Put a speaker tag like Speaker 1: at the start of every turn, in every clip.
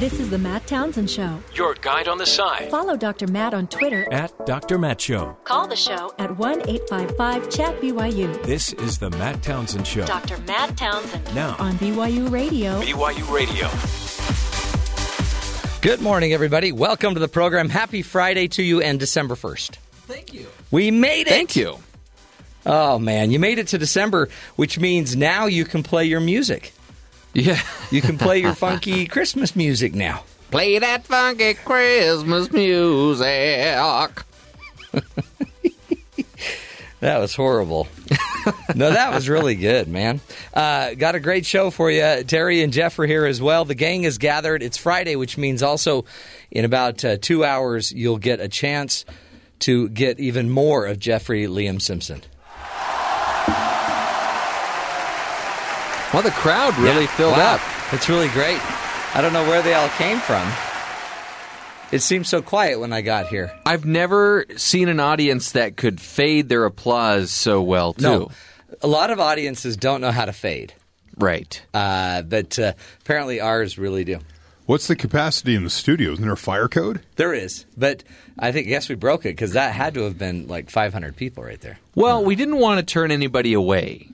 Speaker 1: This is the Matt Townsend Show.
Speaker 2: Your guide on the side.
Speaker 1: Follow Dr. Matt on Twitter.
Speaker 2: At Dr. Matt Show.
Speaker 1: Call the show at 1 855 Chat BYU.
Speaker 2: This is the Matt Townsend Show.
Speaker 1: Dr. Matt Townsend.
Speaker 2: Now
Speaker 1: on BYU Radio.
Speaker 2: BYU Radio.
Speaker 3: Good morning, everybody. Welcome to the program. Happy Friday to you and December 1st.
Speaker 4: Thank you.
Speaker 3: We made it.
Speaker 4: Thank you.
Speaker 3: Oh, man. You made it to December, which means now you can play your music.
Speaker 4: Yeah.
Speaker 3: You can play your funky Christmas music now.
Speaker 4: Play that funky Christmas music.
Speaker 3: That was horrible. no, that was really good, man. Uh, got a great show for you. Terry and Jeff are here as well. The gang is gathered. It's Friday, which means also in about uh, two hours you'll get a chance to get even more of Jeffrey Liam Simpson.
Speaker 4: Well, the crowd really
Speaker 3: Yeah.
Speaker 4: filled
Speaker 3: Wow.
Speaker 4: up.
Speaker 3: It's really great. I don't know where they all came from. It seemed so quiet when I got here.
Speaker 4: I've never seen an audience that could fade their applause so well, too.
Speaker 3: No, a lot of audiences don't know how to fade,
Speaker 4: Right.
Speaker 3: uh, but uh, apparently ours really do.
Speaker 5: What's the capacity in the studio? Isn't there a fire code?
Speaker 3: There is, but I think yes, we broke it because that had to have been like 500 people right there.
Speaker 4: Well, we didn't want to turn anybody away.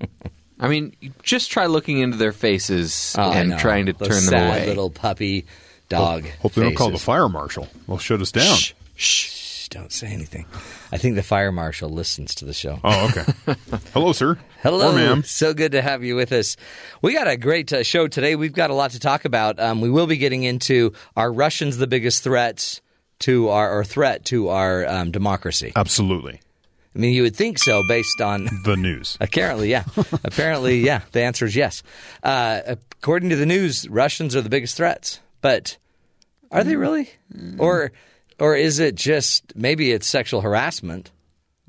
Speaker 4: I mean, just try looking into their faces
Speaker 3: Oh,
Speaker 4: and
Speaker 3: know.
Speaker 4: trying to
Speaker 3: Those
Speaker 4: turn them
Speaker 3: sad
Speaker 4: away.
Speaker 3: Little puppy dog.
Speaker 5: Hope they don't call the
Speaker 3: faces.
Speaker 5: fire marshal. They'll shut us down.
Speaker 4: Shh, shh.
Speaker 3: Shh, don't say anything. I think the fire marshal listens to the show.
Speaker 5: Oh, okay. Hello, sir.
Speaker 3: Hello,
Speaker 5: Or ma'am.
Speaker 3: So good to have you with us. We got a great uh, show today. We've got a lot to talk about. Um, we will be getting into are Russians the biggest threats to our or threat to our um, democracy?
Speaker 5: Absolutely.
Speaker 3: I mean, you would think so based on
Speaker 5: The news.
Speaker 3: Apparently, yeah. Apparently, yeah. The answer is yes. Uh, according to the news, Russians are the biggest threats. But are they really? Or or is it just maybe it's sexual harassment?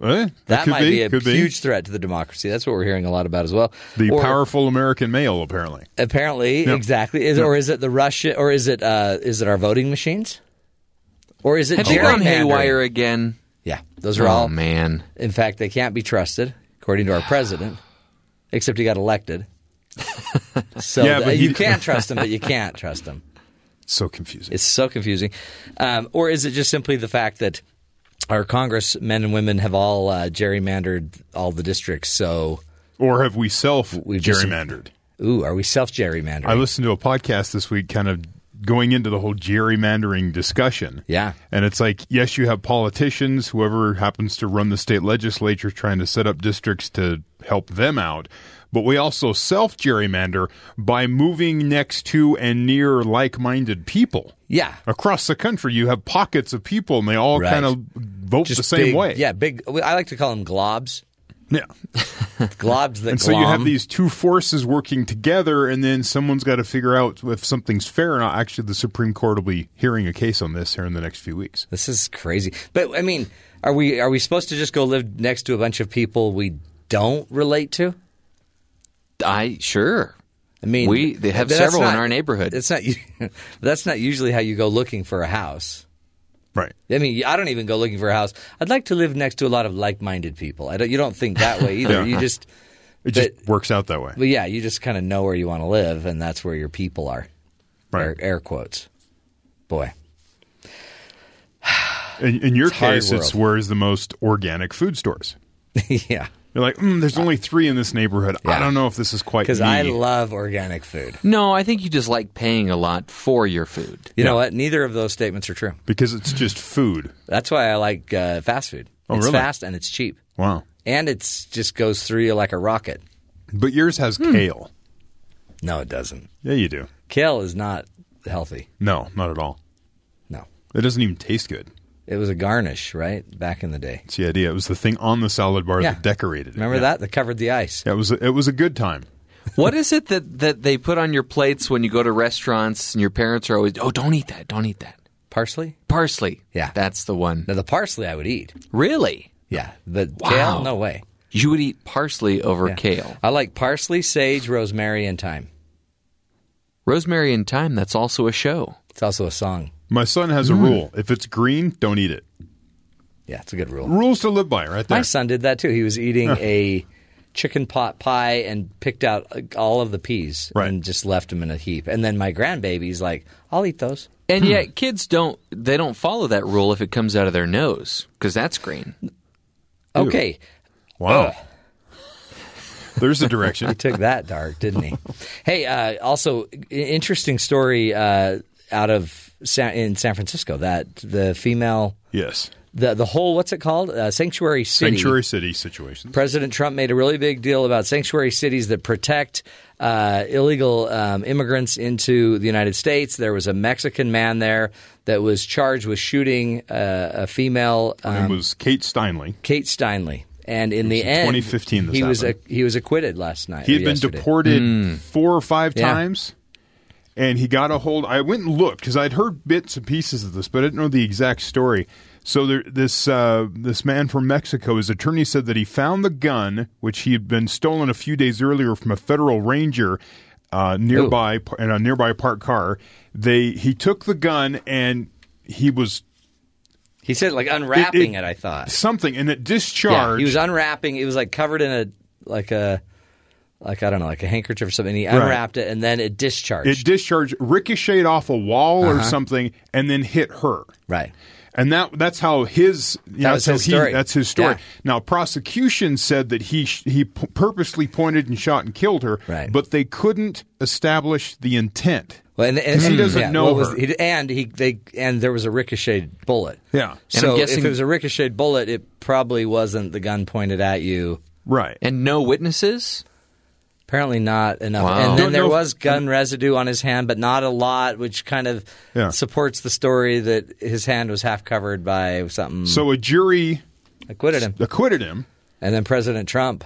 Speaker 5: Eh,
Speaker 3: That
Speaker 5: could
Speaker 3: might be, a
Speaker 5: could
Speaker 3: huge threat to the democracy. That's what we're hearing a lot about as well.
Speaker 5: The
Speaker 3: Or-
Speaker 5: powerful American male, apparently.
Speaker 3: apparently
Speaker 5: Yeah.
Speaker 3: exactly. Is,
Speaker 5: Yeah.
Speaker 3: Or is it the Russia? Or is it uh, is it our voting machines? Or is it
Speaker 4: Have you gone haywire again?
Speaker 3: Yeah, those are
Speaker 4: Oh,
Speaker 3: all
Speaker 4: man.
Speaker 3: In fact, they can't be trusted, according to our president, except he got elected. So
Speaker 5: Yeah,
Speaker 3: th-
Speaker 5: but
Speaker 3: you can't trust him, but you can't trust him.
Speaker 5: So confusing.
Speaker 3: It's so confusing. Um, or is it just simply the fact that our congressmen and women have all uh, gerrymandered all the districts? So,
Speaker 5: or have we self gerrymandered?
Speaker 3: ooh, are we self gerrymandering?
Speaker 5: I listened to a podcast this week kind of going into the whole gerrymandering discussion.
Speaker 3: Yeah.
Speaker 5: And it's like, yes, you have politicians, whoever happens to run the state legislature, trying to set up districts to help them out. But we also self gerrymander by moving next to and near like minded people.
Speaker 3: yeah.
Speaker 5: Across the country, you have pockets of people, and they all
Speaker 3: Right.
Speaker 5: kind of vote the same
Speaker 3: big,
Speaker 5: way.
Speaker 3: Yeah, big. I like to call them globs.
Speaker 5: Yeah.
Speaker 3: Globs that
Speaker 5: And so you have these two forces working together, and then someone's got to figure out if something's fair or not. Actually, the Supreme Court will be hearing a case on this here in the next few weeks.
Speaker 3: This is crazy. But I mean, are we are we supposed to just go live next to a bunch of people we don't relate to?
Speaker 4: I sure.
Speaker 3: I mean,
Speaker 4: We- they have
Speaker 3: but that's
Speaker 4: several in our neighborhood.
Speaker 3: It's not. That's not usually how you go looking for a house.
Speaker 5: Right.
Speaker 3: I mean, I don't even go looking for a house. I'd like to live next to a lot of like-minded people. I don't. You don't think that way either.
Speaker 5: Yeah.
Speaker 3: You just.
Speaker 5: It just
Speaker 3: But-
Speaker 5: works out that way.
Speaker 3: But yeah, you just kind of know where you want to live, and that's where your people are.
Speaker 5: Right.
Speaker 3: Air, air quotes. Boy.
Speaker 5: In, in your
Speaker 3: It's
Speaker 5: case, it's where's the most organic food stores.
Speaker 3: yeah.
Speaker 5: You're like, mm, there's only three in this neighborhood. I don't know if this is quite
Speaker 3: Because. I love organic food.
Speaker 4: No, I think you just like paying a lot for your food.
Speaker 3: You know what? Neither of those statements are true.
Speaker 5: because it's just food.
Speaker 3: That's why I like uh, fast food.
Speaker 5: Oh,
Speaker 3: it's
Speaker 5: really?
Speaker 3: fast and it's cheap,
Speaker 5: Wow.
Speaker 3: and it just goes through you like a rocket.
Speaker 5: But yours has
Speaker 3: Hmm.
Speaker 5: kale.
Speaker 3: No, it doesn't.
Speaker 5: Yeah, you do.
Speaker 3: Kale is not healthy.
Speaker 5: No, not at all.
Speaker 3: No,
Speaker 5: It doesn't even taste good.
Speaker 3: It was a garnish, right? Back in the day.
Speaker 5: It's the idea. It was the thing on the salad bar
Speaker 3: Yeah.
Speaker 5: that decorated it.
Speaker 3: Remember
Speaker 5: Yeah.
Speaker 3: that? That covered the ice.
Speaker 5: Yeah, it was. A, it was a good time.
Speaker 4: What is it that, that they put on your plates when you go to restaurants and your parents are always, oh, don't eat that, don't eat that.
Speaker 3: Parsley?
Speaker 4: Parsley.
Speaker 3: Yeah.
Speaker 4: That's the one.
Speaker 3: Now the parsley I would eat.
Speaker 4: Really?
Speaker 3: Yeah, but
Speaker 4: Wow.
Speaker 3: kale, no way.
Speaker 4: You would eat parsley over
Speaker 3: Yeah.
Speaker 4: kale.
Speaker 3: I like parsley, sage, rosemary, and thyme.
Speaker 4: Rosemary and Thyme, that's also a show.
Speaker 3: It's also a song.
Speaker 5: My son has
Speaker 3: Hmm.
Speaker 5: a rule: if it's green, don't eat it.
Speaker 3: Yeah, it's a good rule.
Speaker 5: Rules to live by, right there.
Speaker 3: My son did that too. He was eating a chicken pot pie and picked out uh, all of the peas
Speaker 5: Right.
Speaker 3: and just left them in a heap. And then my grandbaby's like, "I'll eat those."
Speaker 4: And yet, kids don't they don't follow that rule if it comes out of their nose because that's green.
Speaker 3: Okay,
Speaker 5: Wow. There's a direction.
Speaker 3: he took that dark, didn't he? hey, uh, also i- interesting story uh, out of San, in San Francisco that the female
Speaker 5: yes.
Speaker 3: the the whole what's it called uh, sanctuary city
Speaker 5: Sanctuary city situation.
Speaker 3: President Trump made a really big deal about sanctuary cities that protect uh, illegal um, immigrants into the United States. There was a Mexican man there that was charged with shooting uh, a female,
Speaker 5: Her
Speaker 3: um,
Speaker 5: name was Kate Steinle.
Speaker 3: Kate Steinle, and in the
Speaker 5: in
Speaker 3: end,
Speaker 5: 2015 this
Speaker 3: he was
Speaker 5: happened.
Speaker 3: he was acquitted last night.
Speaker 5: He had been
Speaker 3: yesterday.
Speaker 5: deported four or five
Speaker 3: Yeah.
Speaker 5: times, and he got a hold. I went and looked because I'd heard bits and pieces of this, but I didn't know the exact story. So there, this uh, this man from Mexico, his attorney said that he found the gun, which he had been stolen a few days earlier from a federal ranger uh, nearby in a nearby parked car. They he took the gun and he was
Speaker 3: He said like unwrapping
Speaker 5: It-
Speaker 3: it.
Speaker 5: it-
Speaker 3: I thought.
Speaker 5: something, and it
Speaker 3: Yeah,
Speaker 5: discharged.
Speaker 3: he was unwrapping. It was like covered in a like a like I don't know, like a handkerchief or something. He unwrapped it and then it discharged.
Speaker 5: it discharged, ricocheted off a wall
Speaker 3: Uh-huh.
Speaker 5: or something, and then hit her.
Speaker 3: right.
Speaker 5: And that that's how his you know,
Speaker 3: was
Speaker 5: that's how
Speaker 3: his
Speaker 5: he-
Speaker 3: story.
Speaker 5: that's his story.
Speaker 3: Yeah.
Speaker 5: Now prosecution said that he he p- purposely pointed and shot and killed her,
Speaker 3: Right.
Speaker 5: but they couldn't establish the intent.
Speaker 3: Well, and, and
Speaker 5: He doesn't
Speaker 3: yeah,
Speaker 5: know
Speaker 3: what was-
Speaker 5: her.
Speaker 3: he- and he they and there was a ricocheted bullet.
Speaker 5: Yeah.
Speaker 4: And
Speaker 3: So
Speaker 4: I'm guessing-
Speaker 3: if it was a ricocheted bullet, it probably wasn't the gun pointed at you.
Speaker 5: Right.
Speaker 4: And no witnesses.
Speaker 3: Apparently not enough.
Speaker 4: Wow.
Speaker 3: And then there was gun residue on his hand, but not a lot, which kind of
Speaker 5: Yeah.
Speaker 3: supports the story that his hand was half covered by something.
Speaker 5: so a jury
Speaker 3: acquitted him.
Speaker 5: acquitted him.
Speaker 3: And then President Trump.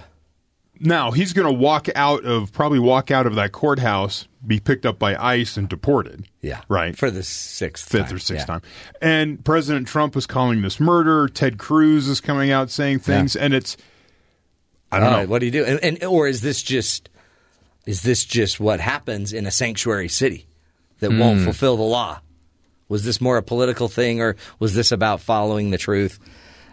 Speaker 5: Now he's going to walk out of probably walk out of that courthouse, be picked up by ICE and deported.
Speaker 3: Yeah.
Speaker 5: Right.
Speaker 3: For the sixth
Speaker 5: fifth
Speaker 3: time.
Speaker 5: or sixth
Speaker 3: Yeah.
Speaker 5: time. And President Trump is calling this murder. Ted Cruz is coming out saying things, and it's I don't
Speaker 3: All
Speaker 5: know.
Speaker 3: right, what do you do? And, and or is this just is this just what happens in a sanctuary city that
Speaker 5: Hmm.
Speaker 3: won't fulfill the law? Was this more a political thing, or was this about following the truth?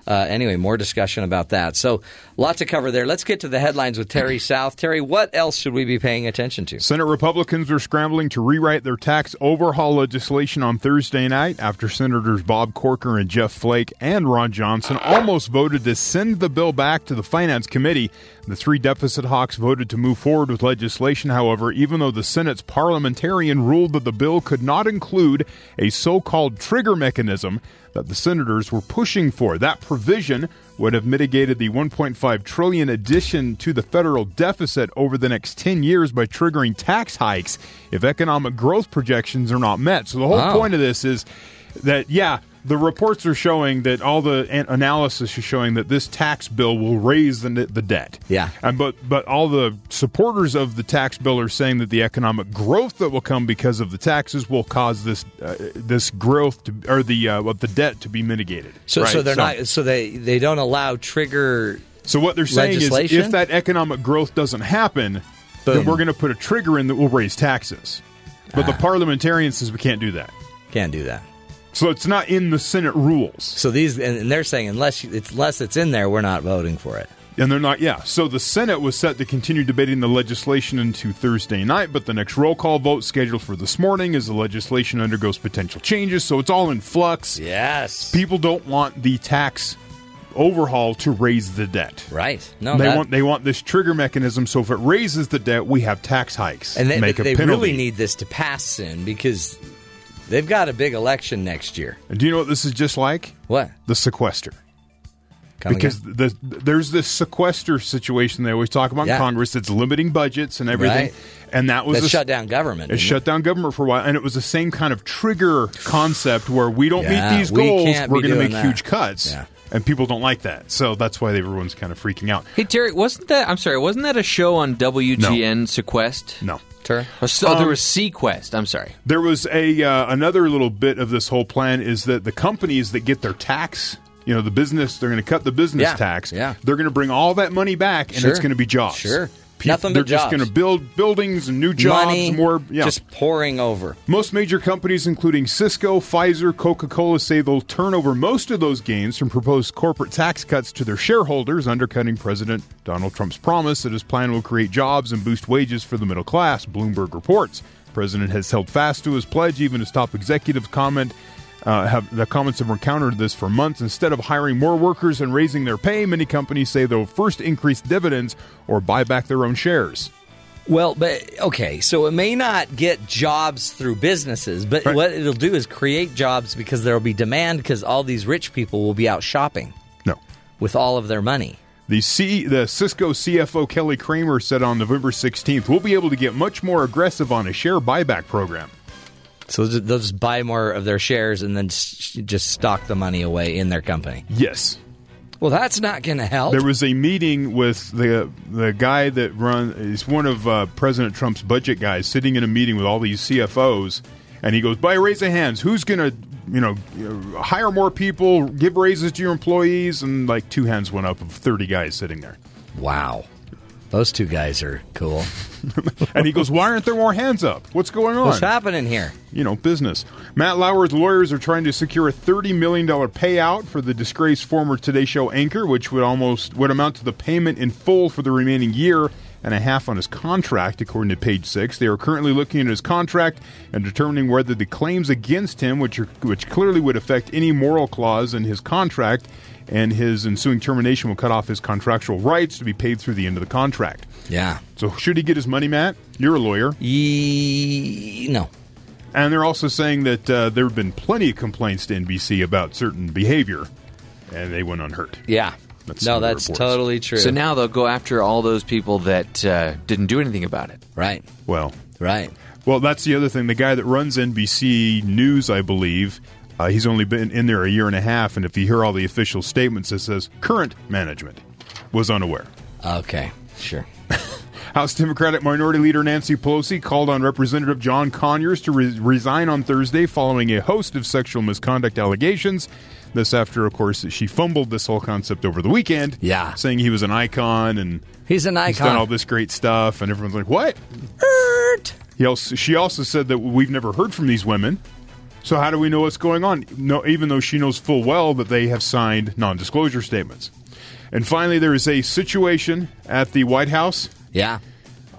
Speaker 3: Uh, anyway, more discussion about that. So, lot to cover there. Let's get to the headlines with Terry South. Terry, what else should we be paying attention to?
Speaker 5: Senate Republicans are scrambling to rewrite their tax overhaul legislation on Thursday night after Senators Bob Corker and Jeff Flake and Ron Johnson almost voted to send the bill back to the Finance Committee. The three deficit hawks voted to move forward with legislation, however, even though the Senate's parliamentarian ruled that the bill could not include a so called trigger mechanism that the senators were pushing for. That provision would have mitigated the 1.5 trillion addition to the federal deficit over the next 10 years by triggering tax hikes if economic growth projections are not met. So the whole
Speaker 3: Wow.
Speaker 5: point of this is that yeah, the reports are showing that all the an- analysis is showing that this tax bill will raise the the debt.
Speaker 3: Yeah.
Speaker 5: And but but all the supporters of the tax bill are saying that the economic growth that will come because of the taxes will cause this uh, this growth to or the uh, what the debt to be mitigated.
Speaker 3: So,
Speaker 5: Right?
Speaker 3: so they're not. So they they don't allow trigger.
Speaker 5: So what they're saying is, if that economic growth doesn't happen, then we're going to put a trigger in that will raise taxes. But the
Speaker 3: Ah.
Speaker 5: parliamentarian says we can't do that.
Speaker 3: Can't do that.
Speaker 5: So it's not in the Senate rules,
Speaker 3: So these and they're saying unless it's unless it's in there, we're not voting for it.
Speaker 5: and they're not. Yeah. So the Senate was set to continue debating the legislation into Thursday night, but the next roll call vote scheduled for this morning is the legislation undergoes potential changes. So it's all in flux.
Speaker 3: Yes.
Speaker 5: People don't want the tax overhaul to raise the debt.
Speaker 3: Right. No.
Speaker 5: they
Speaker 3: that-
Speaker 5: want they want this trigger mechanism. So if it raises the debt, we have tax hikes
Speaker 3: and they,
Speaker 5: make a
Speaker 3: they
Speaker 5: penalty.
Speaker 3: really need this to pass soon because they've got a big election next year.
Speaker 5: And do you know what this is just like?
Speaker 3: What?
Speaker 5: The sequester.
Speaker 3: Come
Speaker 5: because the, there's this sequester situation they always talk about
Speaker 3: Yeah.
Speaker 5: in Congress that's limiting budgets and everything.
Speaker 3: Right.
Speaker 5: And that was
Speaker 3: that
Speaker 5: a-
Speaker 3: shut down government.
Speaker 5: It shut down government for a while, and it was the same kind of trigger concept where we don't
Speaker 3: Yeah,
Speaker 5: meet these
Speaker 3: we
Speaker 5: goals, we're going to make
Speaker 3: that.
Speaker 5: huge cuts,
Speaker 3: Yeah.
Speaker 5: And people don't like that. So that's why everyone's kind of freaking out.
Speaker 4: Hey Terry, wasn't that? I'm sorry, wasn't that a show on WGN Sequest?
Speaker 5: No,
Speaker 3: Terry?
Speaker 4: Oh, so
Speaker 5: Um,
Speaker 4: there was Sequest. I'm sorry.
Speaker 5: there was a uh, another little bit of this whole plan is that the companies that get their tax. You know, the business, they're going to cut the business
Speaker 3: Yeah,
Speaker 5: tax.
Speaker 3: yeah.
Speaker 5: They're going to bring all that money back, and
Speaker 3: Sure.
Speaker 5: it's going to be jobs.
Speaker 3: Sure.
Speaker 5: Pe-
Speaker 3: Nothing
Speaker 5: they're just going to build buildings and new jobs,
Speaker 3: Money
Speaker 5: more. Yeah.
Speaker 3: just pouring over.
Speaker 5: Most major companies, including Cisco, Pfizer, Coca Cola, say they'll turn over most of those gains from proposed corporate tax cuts to their shareholders, undercutting President Donald Trump's promise that his plan will create jobs and boost wages for the middle class, Bloomberg reports. The president has held fast to his pledge, even as top executives comment. Uh, have the comments have encountered this for months. Instead of hiring more workers and raising their pay, many companies say they'll first increase dividends or buy back their own shares.
Speaker 3: Well, but okay, so it may not get jobs through businesses, but
Speaker 5: Right.
Speaker 3: what it'll do is create jobs because there will be demand because all these rich people will be out shopping
Speaker 5: No,
Speaker 3: with all of their money.
Speaker 5: The C, the Cisco CFO Kelly Kramer said on November 16th, "We'll be able to get much more aggressive on a share buyback program."
Speaker 3: So they'll just buy more of their shares and then just stock the money away in their company.
Speaker 5: Yes,
Speaker 3: Well, that's not going to help.
Speaker 5: there was a meeting with the the guy that run is one of uh, President Trump's budget guys, sitting in a meeting with all these CFOs, and he goes, "By raise of hands, who's going to, you know, hire more people, give raises to your employees?" And like two hands went up of thirty guys sitting there,
Speaker 3: wow. Those two guys are cool.
Speaker 5: and he goes, "Why aren't there more hands up? What's going on?"
Speaker 3: What's happening here?
Speaker 5: you know, business. Matt Lauer's lawyers are trying to secure a $30 million payout for the disgraced former Today Show anchor, which would almost would amount to the payment in full for the remaining year and a half on his contract, according to page six. They are currently looking at his contract and determining whether the claims against him, which are, which clearly would affect any moral clause in his contract, and his ensuing termination will cut off his contractual rights to be paid through the end of the contract.
Speaker 3: Yeah.
Speaker 5: So, should he get his money, Matt? You're a lawyer.
Speaker 3: Ye- no.
Speaker 5: And they're also saying that uh, there have been plenty of complaints to NBC about certain behavior, and they went unhurt.
Speaker 3: Yeah.
Speaker 5: That's
Speaker 3: no, that's
Speaker 5: reports.
Speaker 3: totally true.
Speaker 4: So now they'll go after all those people that uh, didn't do anything about it.
Speaker 3: right.
Speaker 5: Well,
Speaker 3: Right.
Speaker 5: well, that's the other thing. The guy that runs NBC News, I believe, uh, he's only been in there a year and a half, and if you hear all the official statements, it says current management was unaware.
Speaker 3: Okay. Sure.
Speaker 5: House Democratic Minority Leader Nancy Pelosi called on Representative John Conyers to re- resign on Thursday following a host of sexual misconduct allegations. This after, of course, she fumbled this whole concept over the weekend.
Speaker 3: Yeah.
Speaker 5: Saying he was an icon and
Speaker 3: He's an
Speaker 5: he's done all this great stuff, and everyone's like, what?
Speaker 3: Ert.
Speaker 5: He also, she also said that we've never heard from these women. So how do we know what's going on? No, even though she knows full well that they have signed non-disclosure statements. And finally, there is a situation at the White House.
Speaker 3: Yeah.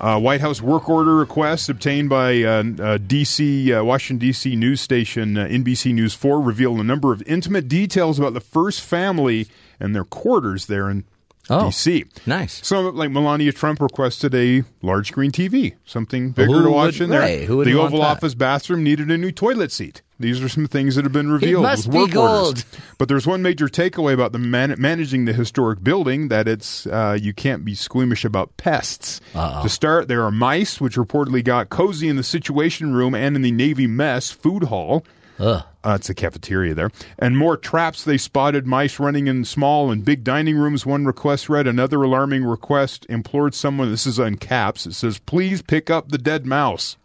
Speaker 5: Uh, White House work order request obtained by uh, uh, DC, uh, Washington D.C. news station uh, NBC News 4 reveal a number of intimate details about the first family and their quarters there in
Speaker 3: Oh,
Speaker 5: D.C.
Speaker 3: nice.
Speaker 5: So, like Melania Trump requested a large screen TV, something bigger to watch
Speaker 3: would-
Speaker 5: in there.
Speaker 3: right,
Speaker 5: the Oval? Office bathroom needed a new toilet seat. These are some things that have been revealed It
Speaker 3: must
Speaker 5: with
Speaker 3: be gold.
Speaker 5: orders. But there's one major takeaway about the man- managing the historic building that it's uh, you can't be squeamish about pests. To start, there are mice, which reportedly got cozy in the Situation Room and in the Navy Mess food hall. Uh, it's a cafeteria there. And more traps they spotted mice running in small and big dining rooms. One request read, another alarming request implored someone, this is in caps, it says, please pick up the dead mouse.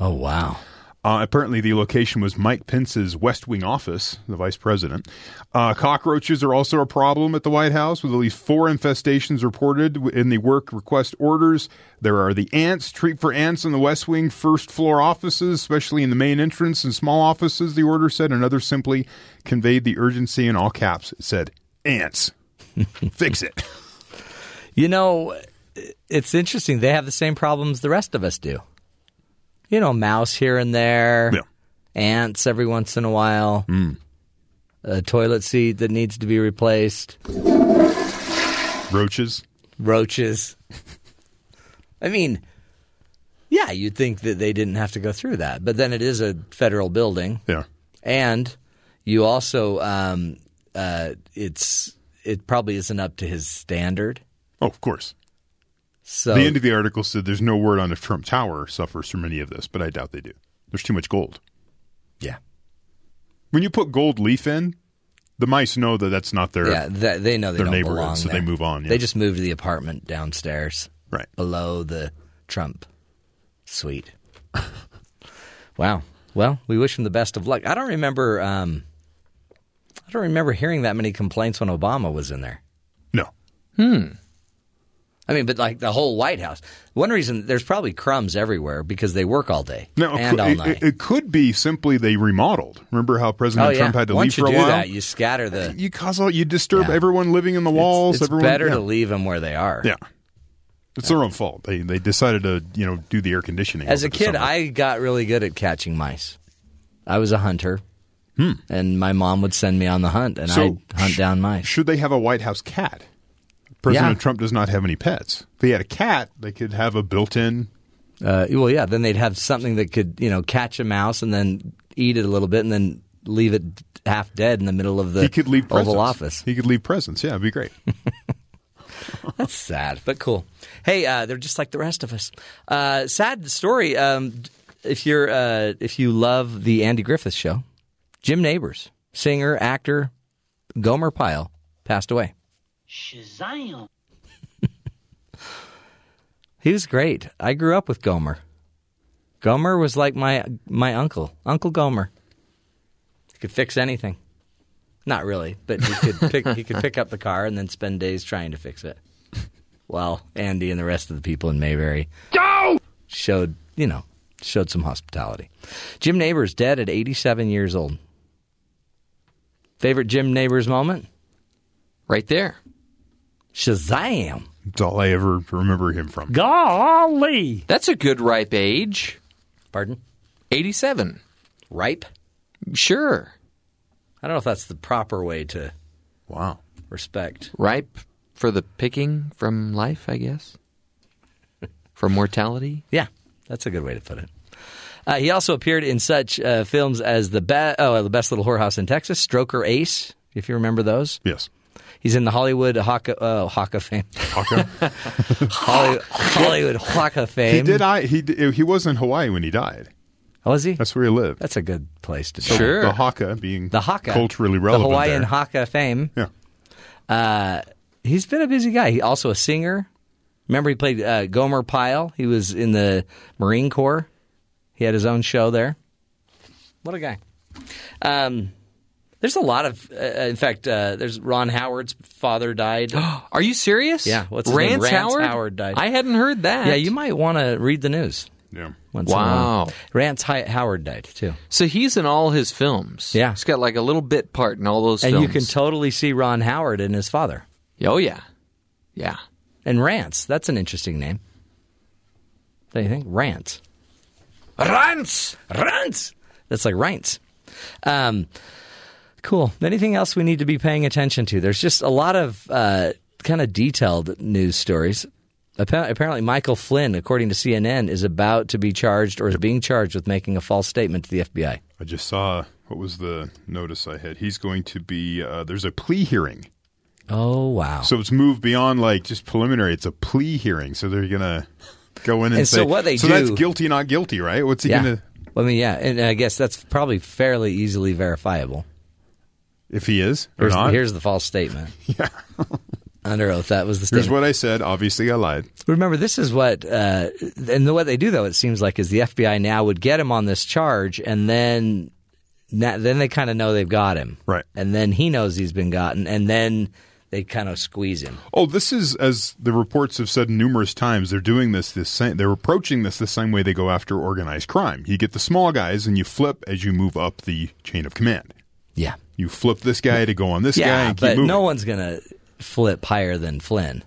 Speaker 3: Oh wow.
Speaker 5: Uh, apparently, the location was Mike Pence's West Wing office, the vice president. Uh, cockroaches are also a problem at the White House, with at least four infestations reported in the work request orders. There are the ants, treat for ants in the West Wing first floor offices, especially in the main entrance and small offices, the order said. Another simply conveyed the urgency in all caps. It said, ants. Fix it.
Speaker 3: You know, it's interesting. They have the same problems the rest of us do. You know, mouse here and there,
Speaker 5: Yeah.
Speaker 3: ants every once in a while, a toilet seat that needs to be replaced,
Speaker 5: Roaches.
Speaker 3: roaches. I mean, yeah, you'd think that they didn't have to go through that, but then it is a federal building,
Speaker 5: Yeah.
Speaker 3: and you also, um, uh, it's it probably isn't up to his standard.
Speaker 5: Oh, of course.
Speaker 3: So
Speaker 5: The end of the article said there's no word on if Trump Tower suffers from any of this, but I doubt they do. There's too much gold.
Speaker 3: yeah,
Speaker 5: When you put gold leaf in, the mice know that that's not their
Speaker 3: yeah, that, they know they
Speaker 5: their
Speaker 3: don't
Speaker 5: neighborhood,
Speaker 3: belong
Speaker 5: so they move on, yeah.
Speaker 3: They just moved to the apartment downstairs,
Speaker 5: right.
Speaker 3: below the Trump suite. wow. Well, we wish him the best of luck. I don't remember. Um, I don't remember hearing that many complaints when Obama was in there.
Speaker 5: No,
Speaker 3: I mean, but like the whole White House. One reason there's probably crumbs everywhere because they work all day
Speaker 5: No,
Speaker 3: and all
Speaker 5: it,
Speaker 3: night.
Speaker 5: it, it could be simply they remodeled. Remember how President
Speaker 3: oh yeah.
Speaker 5: Trump had to
Speaker 3: Once
Speaker 5: leave for
Speaker 3: you
Speaker 5: a
Speaker 3: do
Speaker 5: while?
Speaker 3: that, you scatter the.
Speaker 5: you cause all, you disturb
Speaker 3: Yeah.
Speaker 5: everyone living in the walls.
Speaker 3: it's it's
Speaker 5: everyone,
Speaker 3: better
Speaker 5: yeah.
Speaker 3: to leave them where they are.
Speaker 5: Yeah, it's their own fault. They they decided to you know do the air conditioning.
Speaker 3: As a kid. I got really good at catching mice. I was a hunter, and my mom would send me on the hunt, and
Speaker 5: Hmm. So,
Speaker 3: I'd hunt
Speaker 5: sh-
Speaker 3: down mice.
Speaker 5: should they have a White House cat? President
Speaker 3: Yeah.
Speaker 5: Trump does not have any pets. If he had a cat, they could have a built-in.
Speaker 3: Uh, well, yeah. Then they'd have something that could, you know, catch a mouse and then eat it a little bit, and then leave it half dead in the middle of the
Speaker 5: he could leave presents.
Speaker 3: Oval Office.
Speaker 5: He could leave presents. Yeah, it'd be great.
Speaker 3: That's sad, but cool. Hey, uh, they're just like the rest of us. Uh, sad story. Um, if you're uh, if you love the Andy Griffith Show, Jim Nabors, singer, actor, Gomer Pyle, passed away.
Speaker 6: Shazam!
Speaker 3: He was great. I grew up with Gomer. Gomer was like my my uncle, Uncle Gomer. He could fix anything. Not really, but he could pick he could pick up the car and then spend days trying to fix it. Well, Andy and the rest of the people in Mayberry showed, you know, showed some hospitality. Jim Nabors dead at 87 years old. Favorite Jim Nabors moment?
Speaker 4: Right there.
Speaker 3: Shazam!
Speaker 5: That's all I ever remember him from.
Speaker 3: Golly!
Speaker 4: That's a good ripe age.
Speaker 3: Pardon?
Speaker 4: 87.
Speaker 3: Ripe?
Speaker 4: Sure.
Speaker 3: I don't know if that's the proper way to
Speaker 5: Wow.
Speaker 3: respect.
Speaker 4: Ripe for the picking from life, I guess. From mortality.
Speaker 3: Yeah, that's a good way to put it. Uh, he also appeared in such uh, films as the be- oh, the Best Little Whorehouse in Texas, Stroker Ace, if you remember those.
Speaker 5: Yes.
Speaker 3: He's in the Hollywood Hawk uh, Hawk of Fame,
Speaker 5: Haka.
Speaker 3: Holly- Hollywood Hawk of Fame.
Speaker 5: he did. I he he was in Hawaii when he died.
Speaker 3: Oh, was he?
Speaker 5: That's where he lived.
Speaker 3: That's a good place to be.
Speaker 4: Sure.
Speaker 5: The Haka being
Speaker 3: The Haka,
Speaker 5: culturally relevant. the.
Speaker 3: Hawaiian
Speaker 5: there.
Speaker 3: Haka Fame.
Speaker 5: Yeah.
Speaker 3: Uh, he's been a busy guy. He also a singer. Remember, he played uh, Gomer Pyle. He was in the Marine Corps. He had his own show there. What a guy! Um, there's a lot of. Uh, in fact, uh, there's Ron Howard's father died.
Speaker 4: Are you serious?
Speaker 3: Yeah, what's his name?
Speaker 4: Rance,
Speaker 3: Rance
Speaker 4: Howard?
Speaker 3: Howard died.
Speaker 4: I hadn't heard that.
Speaker 3: yeah, you might want to read the news.
Speaker 5: Yeah.
Speaker 3: Once in a
Speaker 4: Wow.
Speaker 3: while. Rance Hi- Howard died too,
Speaker 4: So he's in all his films.
Speaker 3: Yeah.
Speaker 4: He's got like a little bit part in all those
Speaker 3: and
Speaker 4: films.
Speaker 3: you can totally see Ron Howard and his father.
Speaker 4: oh, yeah. Yeah.
Speaker 3: And Rance, that's an interesting name. Don't you think? Rance. Rance! Rance! That's like Rance. Um, cool. Anything else we need to be paying attention to? There's just a lot of uh, kind of detailed news stories. Apparently, Michael Flynn, according to CNN, is about to be charged or is being charged with making a false statement to the FBI.
Speaker 5: I just saw what was the notice I had. He's going to be. Uh, there's a plea hearing,
Speaker 3: Oh, wow.
Speaker 5: so it's moved beyond like just preliminary. It's a plea hearing, so they're gonna go in and,
Speaker 3: And
Speaker 5: say.
Speaker 3: so what they
Speaker 5: so that's guilty, not guilty, right? What's he
Speaker 3: yeah.
Speaker 5: gonna?
Speaker 3: Well, I mean, yeah. And I guess that's probably fairly easily verifiable.
Speaker 5: If he is or
Speaker 3: Here's,
Speaker 5: not?
Speaker 3: here's the false statement. Yeah. Under oath, that was the statement.
Speaker 5: Here's what I said. Obviously, I lied.
Speaker 3: Remember, this is what, uh, and the, what they do though, it seems like, is the FBI now would get him on this charge, and then, na- then they kind of know they've got him,
Speaker 5: Right.
Speaker 3: And then he knows he's been gotten, and then they kind of squeeze him.
Speaker 5: Oh, this is as the reports have said numerous times. They're doing this this same. They're approaching this the same way they go after organized crime. You get the small guys, and you flip as you move up the chain of command.
Speaker 3: Yeah,
Speaker 5: You flip this guy to go on this guy
Speaker 3: yeah,
Speaker 5: and keep
Speaker 3: but
Speaker 5: moving.
Speaker 3: no one's gonna flip higher than Flynn.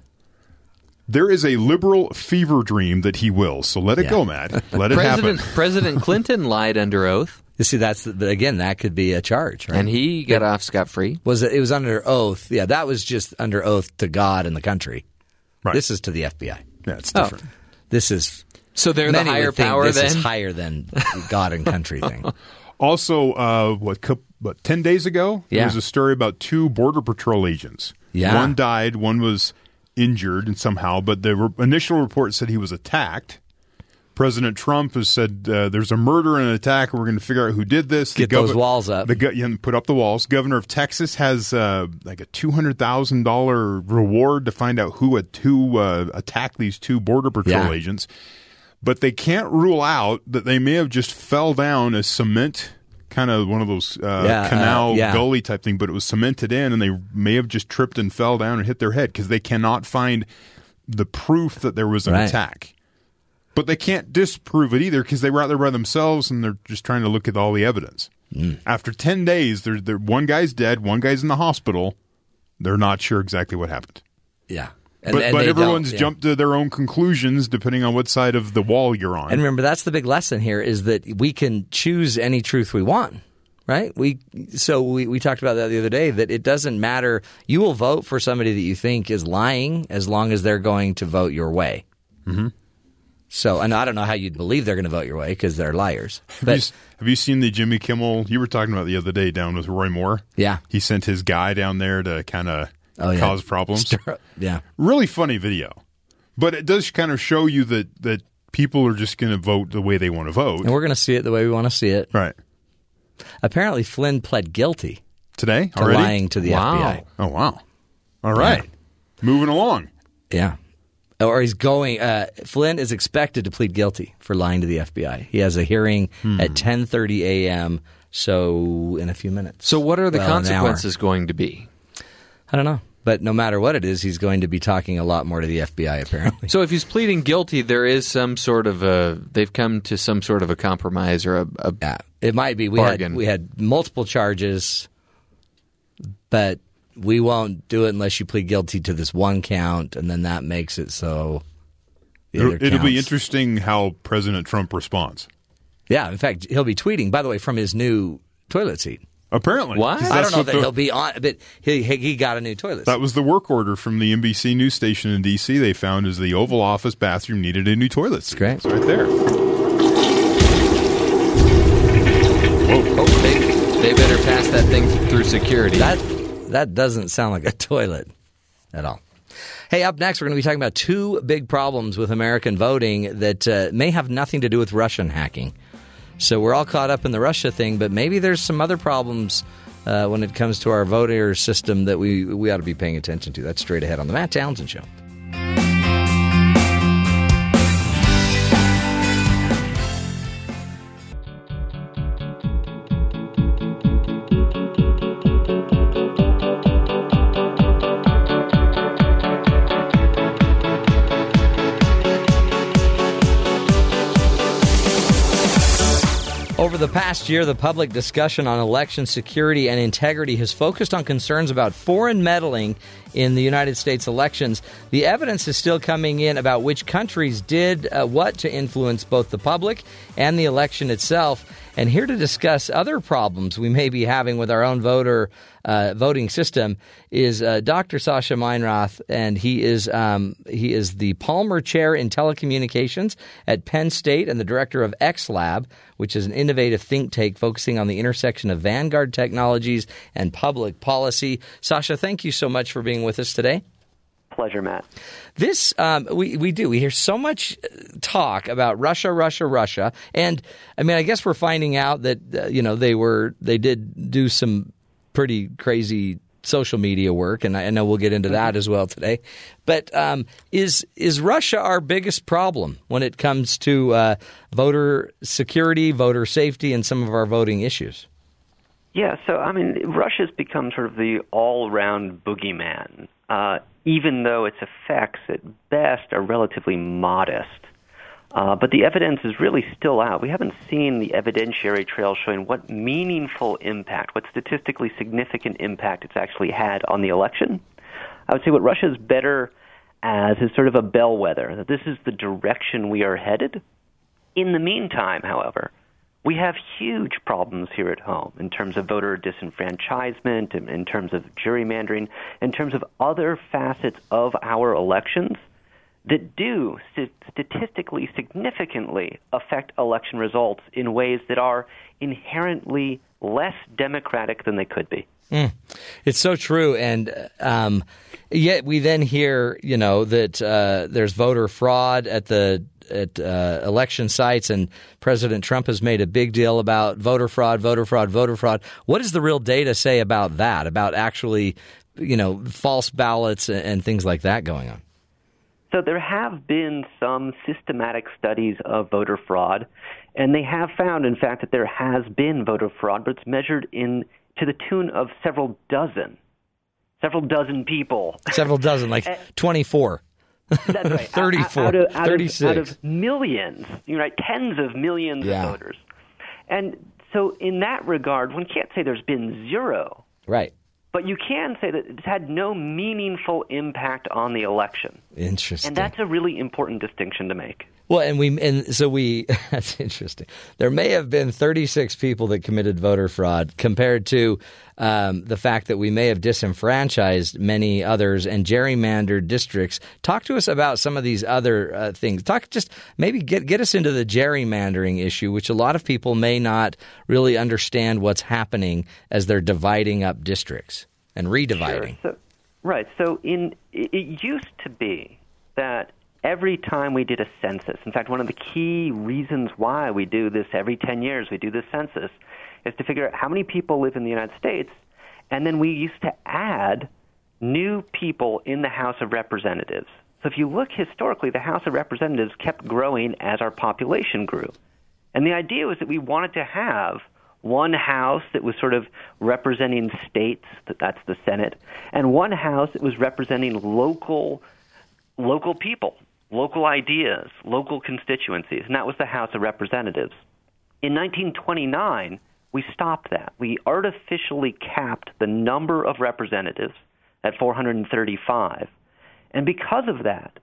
Speaker 5: There is a liberal fever dream that he will. So let it
Speaker 3: Yeah.
Speaker 5: go, Matt. Let it
Speaker 4: President,
Speaker 5: happen.
Speaker 4: President Clinton lied under oath,
Speaker 3: You see, that's the, again, that could be a charge, right?
Speaker 4: and he got off scot free.
Speaker 3: was it, it was under oath? Yeah, that was just under oath to God and the country.
Speaker 5: Right.
Speaker 3: This is to the FBI.
Speaker 5: Yeah, it's
Speaker 4: Oh.
Speaker 5: different.
Speaker 3: This is
Speaker 4: So they're the higher
Speaker 3: would think
Speaker 4: power
Speaker 3: this
Speaker 4: then?
Speaker 3: is higher than God and country thing.
Speaker 5: Also, uh, what, what, 10 days ago?
Speaker 3: Yeah.
Speaker 5: There was a story about two Border Patrol agents.
Speaker 3: Yeah.
Speaker 5: One died, one was injured and somehow, but the re- initial report said he was attacked. President Trump has said uh, there's a murder and an attack, and we're going to figure out who did this. The
Speaker 3: Get those walls up.
Speaker 5: The go- yeah, put up the walls. Governor of Texas has uh, like a two hundred thousand dollar reward to find out who had who uh, attacked these two border patrol
Speaker 3: Yeah.
Speaker 5: agents but they can't rule out that they may have just fell down a cement kind of one of those uh,
Speaker 3: Yeah, uh,
Speaker 5: canal
Speaker 3: yeah.
Speaker 5: gully type thing but it was cemented in and they may have just tripped and fell down and hit their head because they cannot find the proof that there was an
Speaker 3: Right.
Speaker 5: attack. But they can't disprove it either because they were out there by themselves and they're just trying to look at all the evidence.
Speaker 3: Mm.
Speaker 5: After 10 days, they're, they're, one guy's dead, one guy's in the hospital. They're not sure exactly what happened.
Speaker 3: Yeah. And,
Speaker 5: but
Speaker 3: and
Speaker 5: but everyone's
Speaker 3: yeah.
Speaker 5: jumped to their own conclusions depending on what side of the wall you're on.
Speaker 3: And remember, that's the big lesson here is that we can choose any truth we want, right? We so we, we talked about that the other day that it doesn't matter. You will vote for somebody that you think is lying as long as they're going to vote your way. Mm-hmm. So, and I don't know how you'd believe they're going to vote your way because they're liars.
Speaker 5: have, you,
Speaker 3: But
Speaker 5: have you seen the Jimmy Kimmel you were talking about the other day down with Roy Moore?
Speaker 3: Yeah.
Speaker 5: He sent his guy down there to kind of
Speaker 3: Oh, yeah.
Speaker 5: cause problems.
Speaker 3: yeah,
Speaker 5: really funny video. But it does kind of show you that that people are just going to vote the way they want to vote.
Speaker 3: and we're going to see it the way we want to see it.
Speaker 5: right.
Speaker 3: Apparently, Flynn pled guilty
Speaker 5: Today
Speaker 3: to
Speaker 5: already?
Speaker 3: lying to the
Speaker 4: Wow.
Speaker 3: FBI.
Speaker 5: Oh wow. All right. Moving along.
Speaker 3: Yeah. Or he's going. Uh, Flynn is expected to plead guilty for lying to the FBI. He has a hearing
Speaker 5: Hmm.
Speaker 3: at 10:30 a.m. So in a few minutes.
Speaker 4: So, what are the
Speaker 3: Well,
Speaker 4: consequences going to be?
Speaker 3: I don't know, but no matter what it is, he's going to be talking a lot more to the FBI. Apparently.
Speaker 4: So, if he's pleading guilty, there is some sort of a. They've come to some sort of a compromise or a. a
Speaker 3: yeah, it might be. We
Speaker 4: Bargain.
Speaker 3: had we had multiple charges, but we won't do it unless you plead guilty to this one count, and then that makes it so.
Speaker 5: It'll, be interesting how President Trump responds.
Speaker 3: Yeah, in fact, he'll be tweeting. By the way, from his new toilet seat.
Speaker 5: Apparently.
Speaker 4: What?
Speaker 5: 'Cause
Speaker 3: I don't know that
Speaker 5: the-
Speaker 3: he'll be on, but he he he got a new toilet.
Speaker 5: That was the work order from the NBC news station in D.C. They found is the Oval Office bathroom needed a new toilet seat.
Speaker 3: great.
Speaker 5: It's right there.
Speaker 4: oh, they, they better pass that thing through security.
Speaker 3: That that doesn't sound like a toilet at all. Hey, up next, we're going to be talking about two big problems with American voting that uh, may have nothing to do with Russian hacking. So we're all caught up in the Russia thing, but maybe there's some other problems uh, when it comes to our voter system that we we ought to be paying attention to. That's straight ahead on the Matt Townsend Show. Over the past year, the public discussion on election security and integrity has focused on concerns about foreign meddling in the United States elections. The evidence is still coming in about which countries did uh, what to influence both the public and the election itself. And here to discuss other problems we may be having with our own voter uh, voting system is uh, Dr. Sascha Meinrath, and he is um, he is the Palmer Chair in Telecommunications at Penn State and the director of X Lab, which is an innovative think tank focusing on the intersection of vanguard technologies and public policy. Sascha, thank you so much for being with us today.
Speaker 7: Pleasure, Matt.
Speaker 3: This um, we we do. We hear so much talk about Russia, Russia, Russia, and I mean, I guess we're finding out that uh, you know they were they did do some pretty crazy social media work, and I, know we'll get into that as well today. But um, is is Russia our biggest problem when it comes to uh, voter security, voter safety, and some of our voting issues?
Speaker 7: Yeah, so I mean, Russia's become sort of the all-round boogeyman, uh, even though its effects at best are relatively modest. Uh, but the evidence is really still out. We haven't seen the evidentiary trail showing what meaningful impact, what statistically significant impact it's actually had on the election. I would say what Russia's better as is sort of a bellwether, that this is the direction we are headed. In the meantime, however, we have huge problems here at home in terms of voter disenfranchisement, in, in terms of gerrymandering, in terms of other facets of our elections that do st- statistically significantly affect election results in ways that are inherently less democratic than they could be.
Speaker 3: It's so true, and um, yet we then hear, you know, that uh, there's voter fraud at the at uh, election sites, and President Trump has made a big deal about voter fraud, voter fraud, voter fraud. What does the real data say about that? About actually, you know, false ballots and, and things like that going on?
Speaker 7: So there have been some systematic studies of voter fraud, and they have found, in fact, that there has been voter fraud, but it's measured in to the tune of several dozen, several dozen people.
Speaker 3: Several dozen, like twenty four.
Speaker 7: That's right.
Speaker 3: 34,
Speaker 7: out, of, out,
Speaker 3: 36.
Speaker 7: Of, out of millions, you know, right, tens of millions
Speaker 3: Yeah.
Speaker 7: of voters. And so, in that regard, one can't say there's been zero,
Speaker 3: Right.
Speaker 7: But you can say that it's had no meaningful impact on the election.
Speaker 3: Interesting.
Speaker 7: And that's a really important distinction to make.
Speaker 3: Well, and we and so we that's interesting. There may have been 36 people that committed voter fraud compared to um, the fact that we may have disenfranchised many others and gerrymandered districts. Talk to us about some of these other uh, things. Talk just maybe get get us into the gerrymandering issue, which a lot of people may not really understand what's happening as they're dividing up districts and redividing.
Speaker 7: Sure. So, right. So in it it used to be that every time we did a census, in fact, one of the key reasons why we do this every 10 years, we do this census, is to figure out how many people live in the United States, and then we used to add new people in the House of Representatives. So if you look historically, the House of Representatives kept growing as our population grew. And the idea was that we wanted to have one house that was sort of representing states, that that's the Senate, and one house that was representing local local people, local ideas, local constituencies, and that was the House of Representatives. In 1929, we stopped that. We artificially capped the number of representatives at 435. And because of that,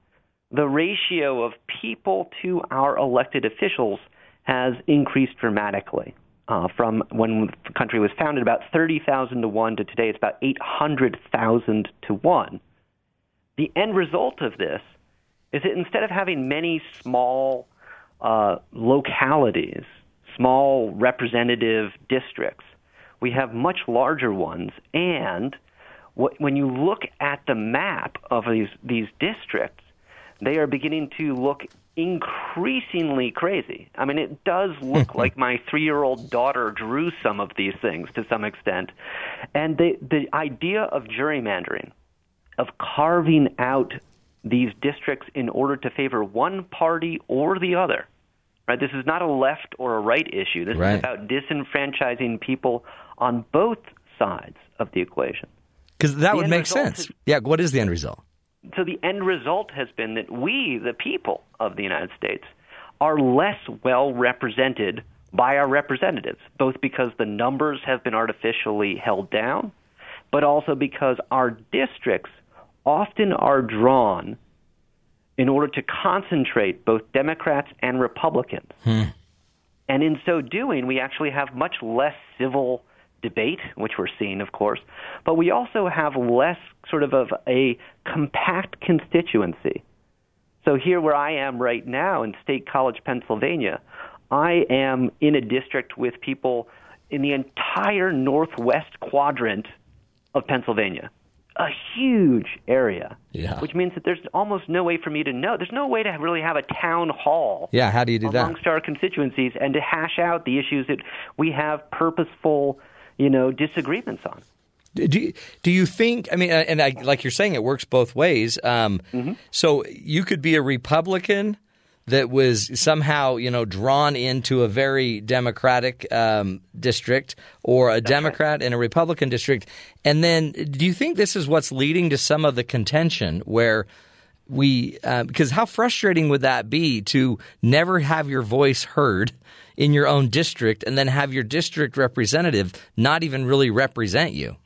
Speaker 7: the ratio of people to our elected officials has increased dramatically. Uh, from when the country was founded, about 30,000 to 1 to today, it's about 800,000 to 1. The end result of this is that instead of having many small uh, localities, small representative districts, we have much larger ones. And what, when you look at the map of these, these districts, they are beginning to look increasingly crazy. I mean, it does look like my three year old daughter drew some of these things to some extent. And the, the idea of gerrymandering, of carving out these districts in order to favor one party or the other. Right? This is not a left or a right issue. This
Speaker 3: Right.
Speaker 7: is about disenfranchising people on both sides of the equation.
Speaker 3: Because that
Speaker 7: The
Speaker 3: would make sense.
Speaker 7: is-
Speaker 3: Yeah. What is the end result?
Speaker 7: So the end result has been that we, the people of the United States, are less well represented by our representatives, both because the numbers have been artificially held down, but also because our districts often are drawn in order to concentrate both Democrats and Republicans. Hmm. And in so doing, we actually have much less civil debate, which we're seeing, of course, but we also have less sort of, of a compact constituency. So here where I am right now in State College, Pennsylvania, I am in a district with people in the entire northwest quadrant of Pennsylvania. A huge area.
Speaker 3: Yeah.
Speaker 7: Which means that there's almost no way for me to know. There's no way to really have a town hall
Speaker 3: Yeah. How do you do that?
Speaker 7: amongst our constituencies and to hash out the issues that we have purposeful, you know, disagreements on.
Speaker 3: Do you, do you think? I mean, uh, and I, like you're saying, it works both ways. Um, So you could be a Republican that was somehow, you know, drawn into a very Democratic um, district, or a Democrat in a Republican district, and then do you think this is what's leading to some of the contention where? We uh, because how frustrating would that be to never have your voice heard in your own district and then have your district representative not even really represent you?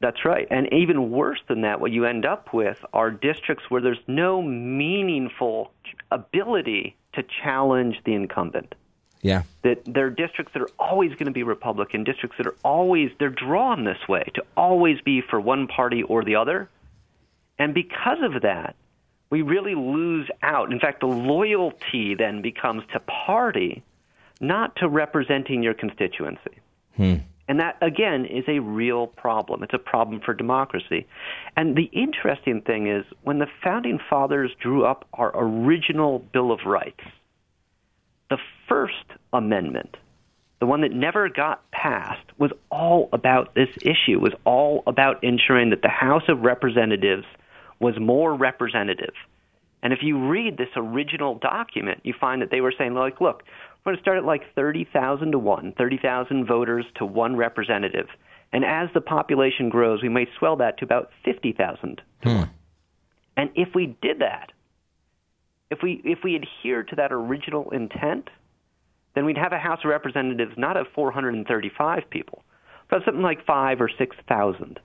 Speaker 7: That's right. And even worse than that, what you end up with are districts where there's no meaningful ability to challenge the incumbent.
Speaker 3: Yeah.
Speaker 7: That there are districts that are always going to be Republican, districts that are always, they're drawn this way to always be for one party or the other. And because of that, we really lose out. In fact, the loyalty then becomes to party, not to representing your constituency. Hmm. And that, again, is a real problem. It's a problem for democracy. And the interesting thing is, when the founding fathers drew up our original Bill of Rights, the first amendment, the one that never got passed, was all about this issue, was all about ensuring that the House of Representatives was more representative. And if you read this original document, you find that they were saying, like, look, going to start at like 30,000 to 1, 30,000 voters to one representative. And as the population grows, we may swell that to about 50,000 to hmm. 1. And if we did that, if we if we adhere to that original intent, then we'd have a House of Representatives not of 435 people, but something like five or six thousand.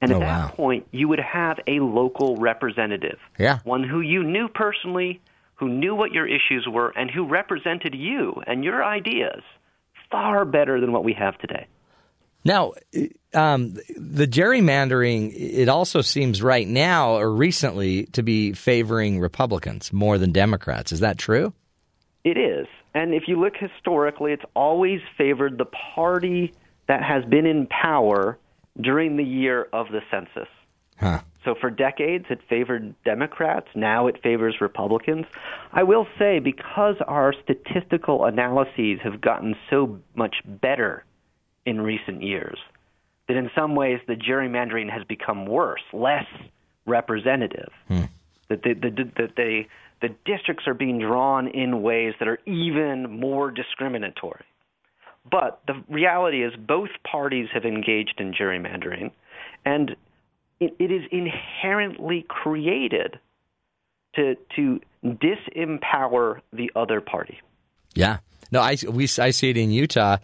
Speaker 7: And at
Speaker 3: Oh,
Speaker 7: that
Speaker 3: wow.
Speaker 7: point, you would have a local representative,
Speaker 3: Yeah.
Speaker 7: one who you knew personally, who knew what your issues were, and who represented you and your ideas far better than what we have today.
Speaker 3: Now, um, the gerrymandering, it also seems right now or recently to be favoring Republicans more than Democrats. Is that true?
Speaker 7: It is. And if you look historically, it's always favored the party that has been in power during the year of the census.
Speaker 3: Huh.
Speaker 7: So for decades, it favored Democrats. Now it favors Republicans. I will say, because our statistical analyses have gotten so much better in recent years, that in some ways the gerrymandering has become worse, less representative. Hmm. That the, the, that the, the districts are being drawn in ways that are even more discriminatory. But the reality is, both parties have engaged in gerrymandering, and it, it is inherently created to to disempower the other party.
Speaker 3: Yeah. No, I, we, I see it in Utah.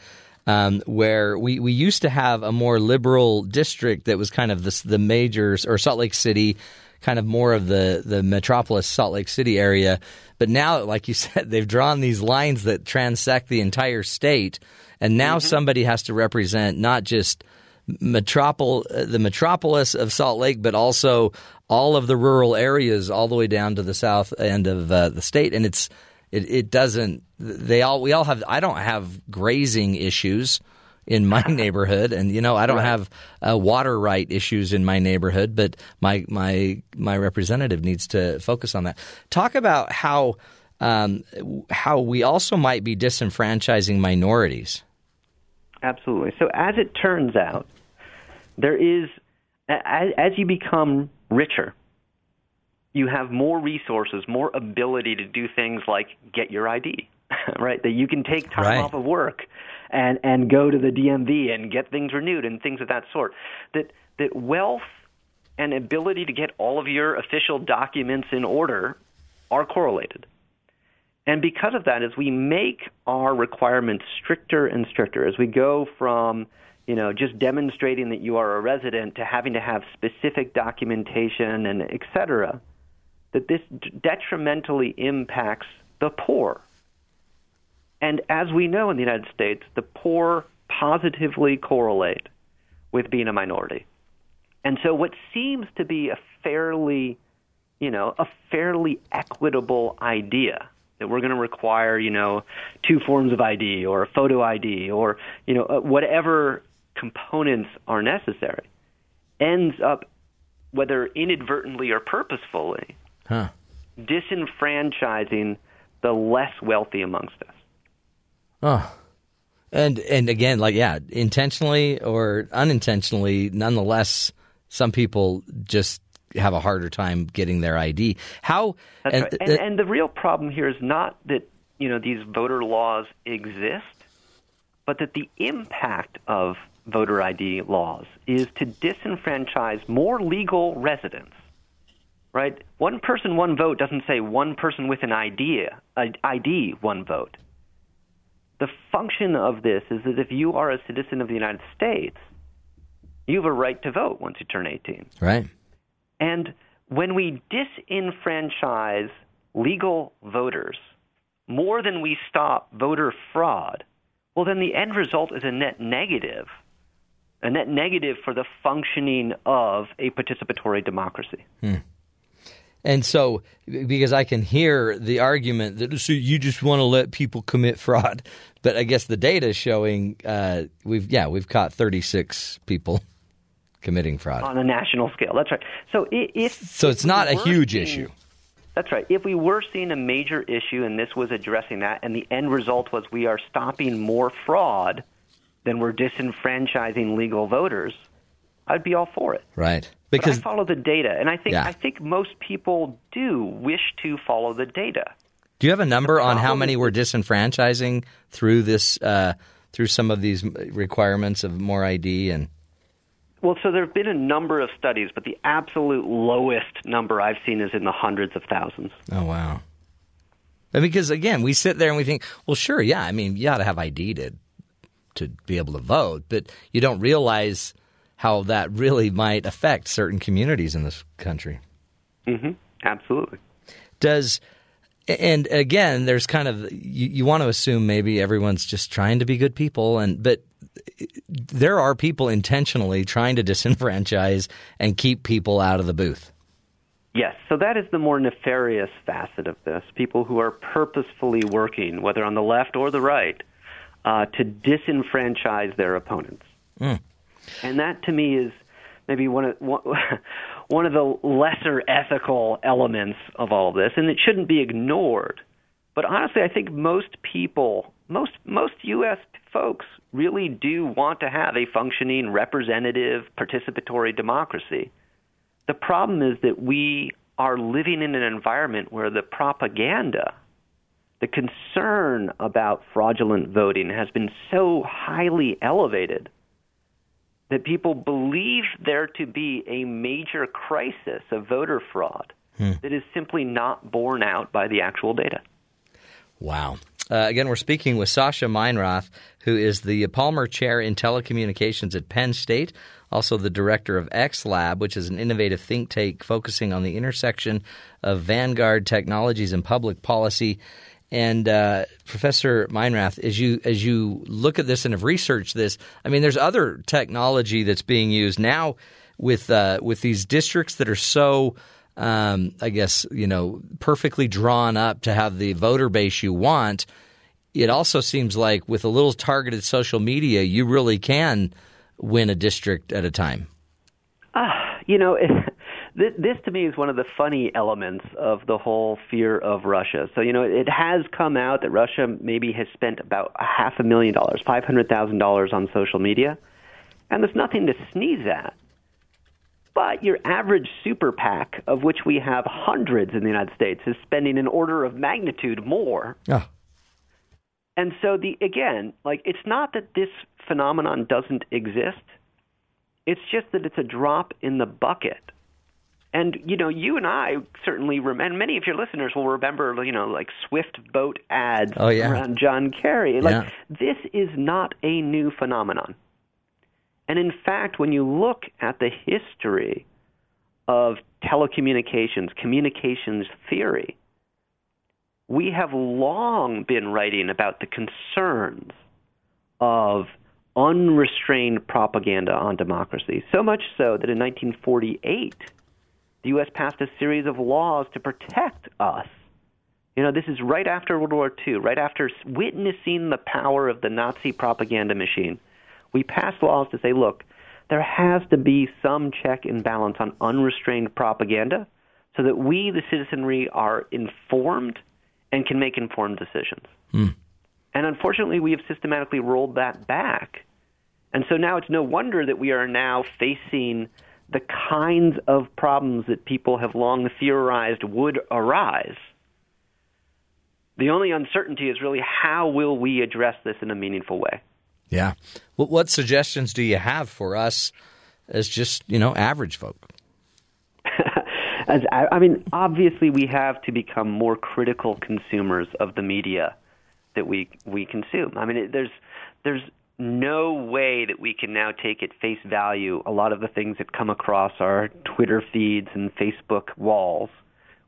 Speaker 3: Um, where we, we used to have a more liberal district that was kind of the, the majors or Salt Lake City, kind of more of the, the metropolis Salt Lake City area. But now, like you said, they've drawn these lines that transect the entire state. And now somebody has to represent not just metropol the metropolis of Salt Lake, but also all of the rural areas, all the way down to the south end of uh, the state. And it's it, it doesn't. They all we all have. I don't have grazing issues in my neighborhood, and you know I don't have uh, water right issues in my neighborhood. But my my my representative needs to focus on that. Talk about how. Um, how we also might be disenfranchising minorities.
Speaker 7: Absolutely. So as it turns out, there is as, as you become richer, you have more resources, more ability to do things like get your ID, right? That you can take time
Speaker 3: Right.
Speaker 7: off of work and and go to the DMV and get things renewed and things of that sort. That that wealth and ability to get all of your official documents in order are correlated. And because of that, as we make our requirements stricter and stricter, as we go from you know just demonstrating that you are a resident to having to have specific documentation and et cetera, that this detrimentally impacts the poor. And as we know in the United States, the poor positively correlate with being a minority. And so what seems to be a fairly, you know, a fairly equitable idea that we're going to require, you know, two forms of ID or a photo ID or, you know, uh, whatever components are necessary ends up whether inadvertently or purposefully
Speaker 3: Huh.
Speaker 7: disenfranchising the less wealthy amongst us.
Speaker 3: Oh. And and again, like yeah, intentionally or unintentionally, nonetheless, some people just have a harder time getting their ID. How and,
Speaker 7: right. And,
Speaker 3: th-
Speaker 7: and the real problem here is not that you know these voter laws exist, but that the impact of voter ID laws is to disenfranchise more legal residents. Right? One person, one vote doesn't say one person with an idea, ID, one vote. The function of this is that if you are a citizen of the United States, you have a right to vote once you turn 18.
Speaker 3: right?
Speaker 7: And when we disenfranchise legal voters more than we stop voter fraud, well, then the end result is a net negative, a net negative for the functioning of a participatory democracy.
Speaker 3: And so, because I can hear the argument that so you just want to let people commit fraud, but I guess the data is showing uh, we've yeah we've caught thirty six people committing fraud.
Speaker 7: on a national scale. That's right. So if
Speaker 3: So it's not a huge
Speaker 7: seeing-
Speaker 3: issue.
Speaker 7: That's right. If we were seeing a major issue and this was addressing that, and the end result was we are stopping more fraud than we're disenfranchising legal voters, I'd be all for it.
Speaker 3: Right.
Speaker 7: But
Speaker 3: Because
Speaker 7: I follow the data, and I think
Speaker 3: Yeah.
Speaker 7: I think most people do wish to follow the data.
Speaker 3: Do you have a number on how many we're disenfranchising through this uh, through some of these requirements of more ID and
Speaker 7: Well, so there have been a number of studies, but the absolute lowest number I've seen is in the hundreds of thousands.
Speaker 3: oh wow mean, because again, we sit there and we think, well, sure, yeah. I mean, you ought to have ID to to be able to vote, but you don't realize how that really might affect certain communities in this country.
Speaker 7: Mm-hmm. Absolutely.
Speaker 3: Does and again, there's kind of you, you want to assume maybe everyone's just trying to be good people, and but there are people intentionally trying to disenfranchise and keep people out of the booth.
Speaker 7: Yes, so that is the more nefarious facet of this. People who are purposefully working, whether on the left or the right, uh, to disenfranchise their opponents.
Speaker 3: Mm.
Speaker 7: And that to me is maybe one of one, one of the lesser ethical elements of all of this, and it shouldn't be ignored. But honestly, I think most people, most most U.S. folks, really do want to have a functioning, representative, participatory democracy. The problem is that we are living in an environment where the propaganda, the concern about fraudulent voting has been so highly elevated that people believe there to be a major crisis of voter fraud that is simply not borne out by the actual data.
Speaker 3: Wow. Uh, again, we're speaking with Sascha Meinrath, who is the Palmer Chair in Telecommunications at Penn State, also the director of X Lab, which is an innovative think tank focusing on the intersection of vanguard technologies and public policy. And uh, Professor Meinrath, as you as you look at this and have researched this, I mean, there's other technology that's being used now with uh, with these districts that are so um, I guess, you know, perfectly drawn up to have the voter base you want, it also seems like with a little targeted social media, you really can win a district at a time.
Speaker 7: Ah, you know, this, this to me is one of the funny elements of the whole fear of Russia. So, you know, it has come out that Russia maybe has spent about a half a million dollars, $500,000 on social media. And there's nothing to sneeze at. But your average super PAC, of which we have hundreds in the United States, is spending an order of magnitude more.
Speaker 3: Yeah.
Speaker 7: And so the again, like it's not that this phenomenon doesn't exist. It's just that it's a drop in the bucket. And you know, you and I certainly remember, and many of your listeners will remember, you know, like Swift boat ads
Speaker 3: Oh, yeah.
Speaker 7: around John Kerry. Like
Speaker 3: Yeah.
Speaker 7: this is not a new phenomenon. And in fact, when you look at the history of telecommunications, communications theory, we have long been writing about the concerns of unrestrained propaganda on democracy. So much so that in 1948, the U.S. passed a series of laws to protect us. You know, this is right after World War II, right after witnessing the power of the Nazi propaganda machine. We passed laws to say, look, there has to be some check and balance on unrestrained propaganda so that we, the citizenry, are informed and can make informed decisions. Hmm. And unfortunately, we have systematically rolled that back. And so now it's no wonder that we are now facing the kinds of problems that people have long theorized would arise. The only uncertainty is really how will we address this in a meaningful way?
Speaker 3: Yeah. What, what suggestions do you have for us as just, you know, average folk?
Speaker 7: As I, I mean, obviously, we have to become more critical consumers of the media that we we consume. I mean, it, there's there's no way that we can now take at face value a lot of the things that come across our Twitter feeds and Facebook walls.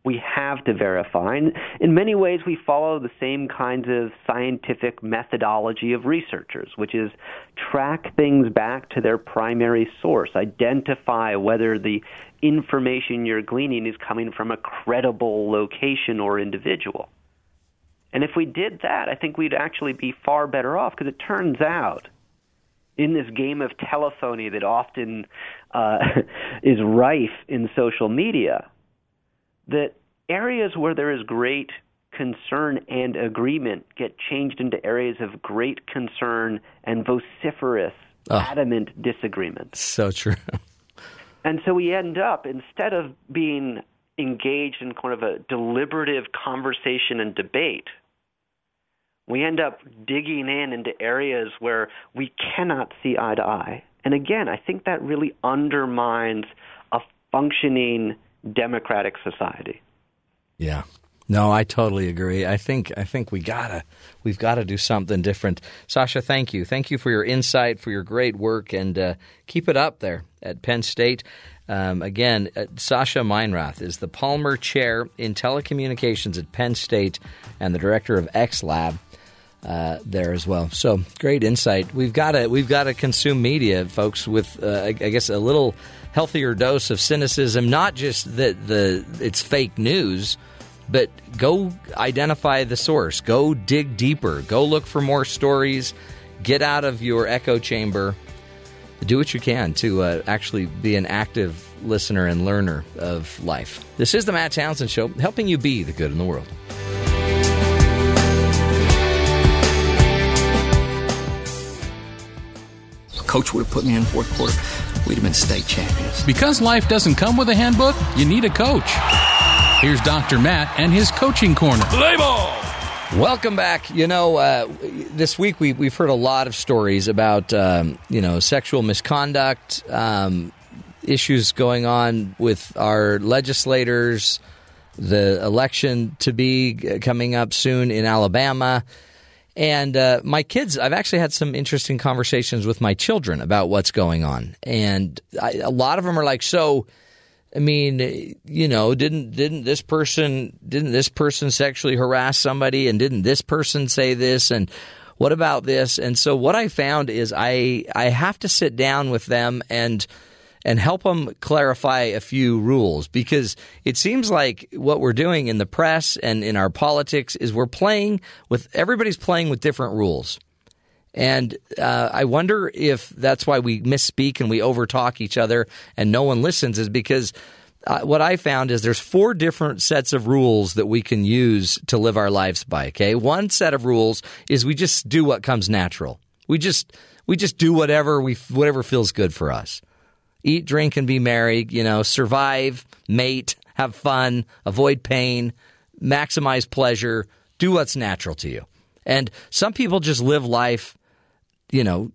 Speaker 7: We have to verify. And in many ways, we follow the same kinds of scientific methodology of researchers, which is track things back to their primary source, identify whether the information you're gleaning is coming from a credible location or individual. And if we did that, I think we'd actually be far better off because it turns out in this game of telephony that often uh, is rife in social media, that areas where there is great concern and agreement get changed into areas of great concern and vociferous,
Speaker 3: Oh.
Speaker 7: adamant disagreement.
Speaker 3: So true.
Speaker 7: And so we end up, instead of being engaged in kind of a deliberative conversation and debate, we end up digging in into areas where we cannot see eye to eye. And again, I think that really undermines a functioning democratic society.
Speaker 3: Yeah. No, I totally agree. I think I think we gotta we've got to do something different. Sascha, thank you, thank you for your insight, for your great work, and uh, keep it up there at Penn State. Um, again, uh, Sascha Meinrath is the Palmer Chair in Telecommunications at Penn State and the director of X Lab uh, there as well. So great insight. We've got to we've got to consume media, folks, with uh, I, guess a little healthier dose of cynicism. Not just that the it's fake news, but go identify the source. Go dig deeper. Go look for more stories. Get out of your echo chamber. Do what you can to uh, actually be an active listener and learner of life. This is the Matt Townsend Show, helping you be the good in the world.
Speaker 8: Coach would have put me in fourth quarter. We'd have been state champions.
Speaker 9: Because life doesn't come with a handbook, you need a coach. Here's Dr. Matt and his coaching corner.
Speaker 2: Play ball!
Speaker 3: Welcome back. You know, uh, this week we, we've heard a lot of stories about, um, you know, sexual misconduct, um, issues going on with our legislators, the election to be coming up soon in Alabama. And uh, my kids, I've actually had some interesting conversations with my children about what's going on. And I, a lot of them are like, so. I mean, you know, didn't didn't this person didn't this person sexually harass somebody, and didn't this person say this, and what about this? And so, what I found is I I have to sit down with them and and help them clarify a few rules because it seems like what we're doing in the press and in our politics is we're playing with everybody's playing with different rules. And uh, I wonder if that's why we misspeak and we overtalk each other and no one listens, is because uh, what I found is there's four different sets of rules that we can use to live our lives by. Okay, one set of rules is we just do what comes natural. We just we just do whatever we whatever feels good for us. Eat, drink, and be merry. You know, survive, mate, have fun, avoid pain, maximize pleasure. Do what's natural to you. And some people just live life you know,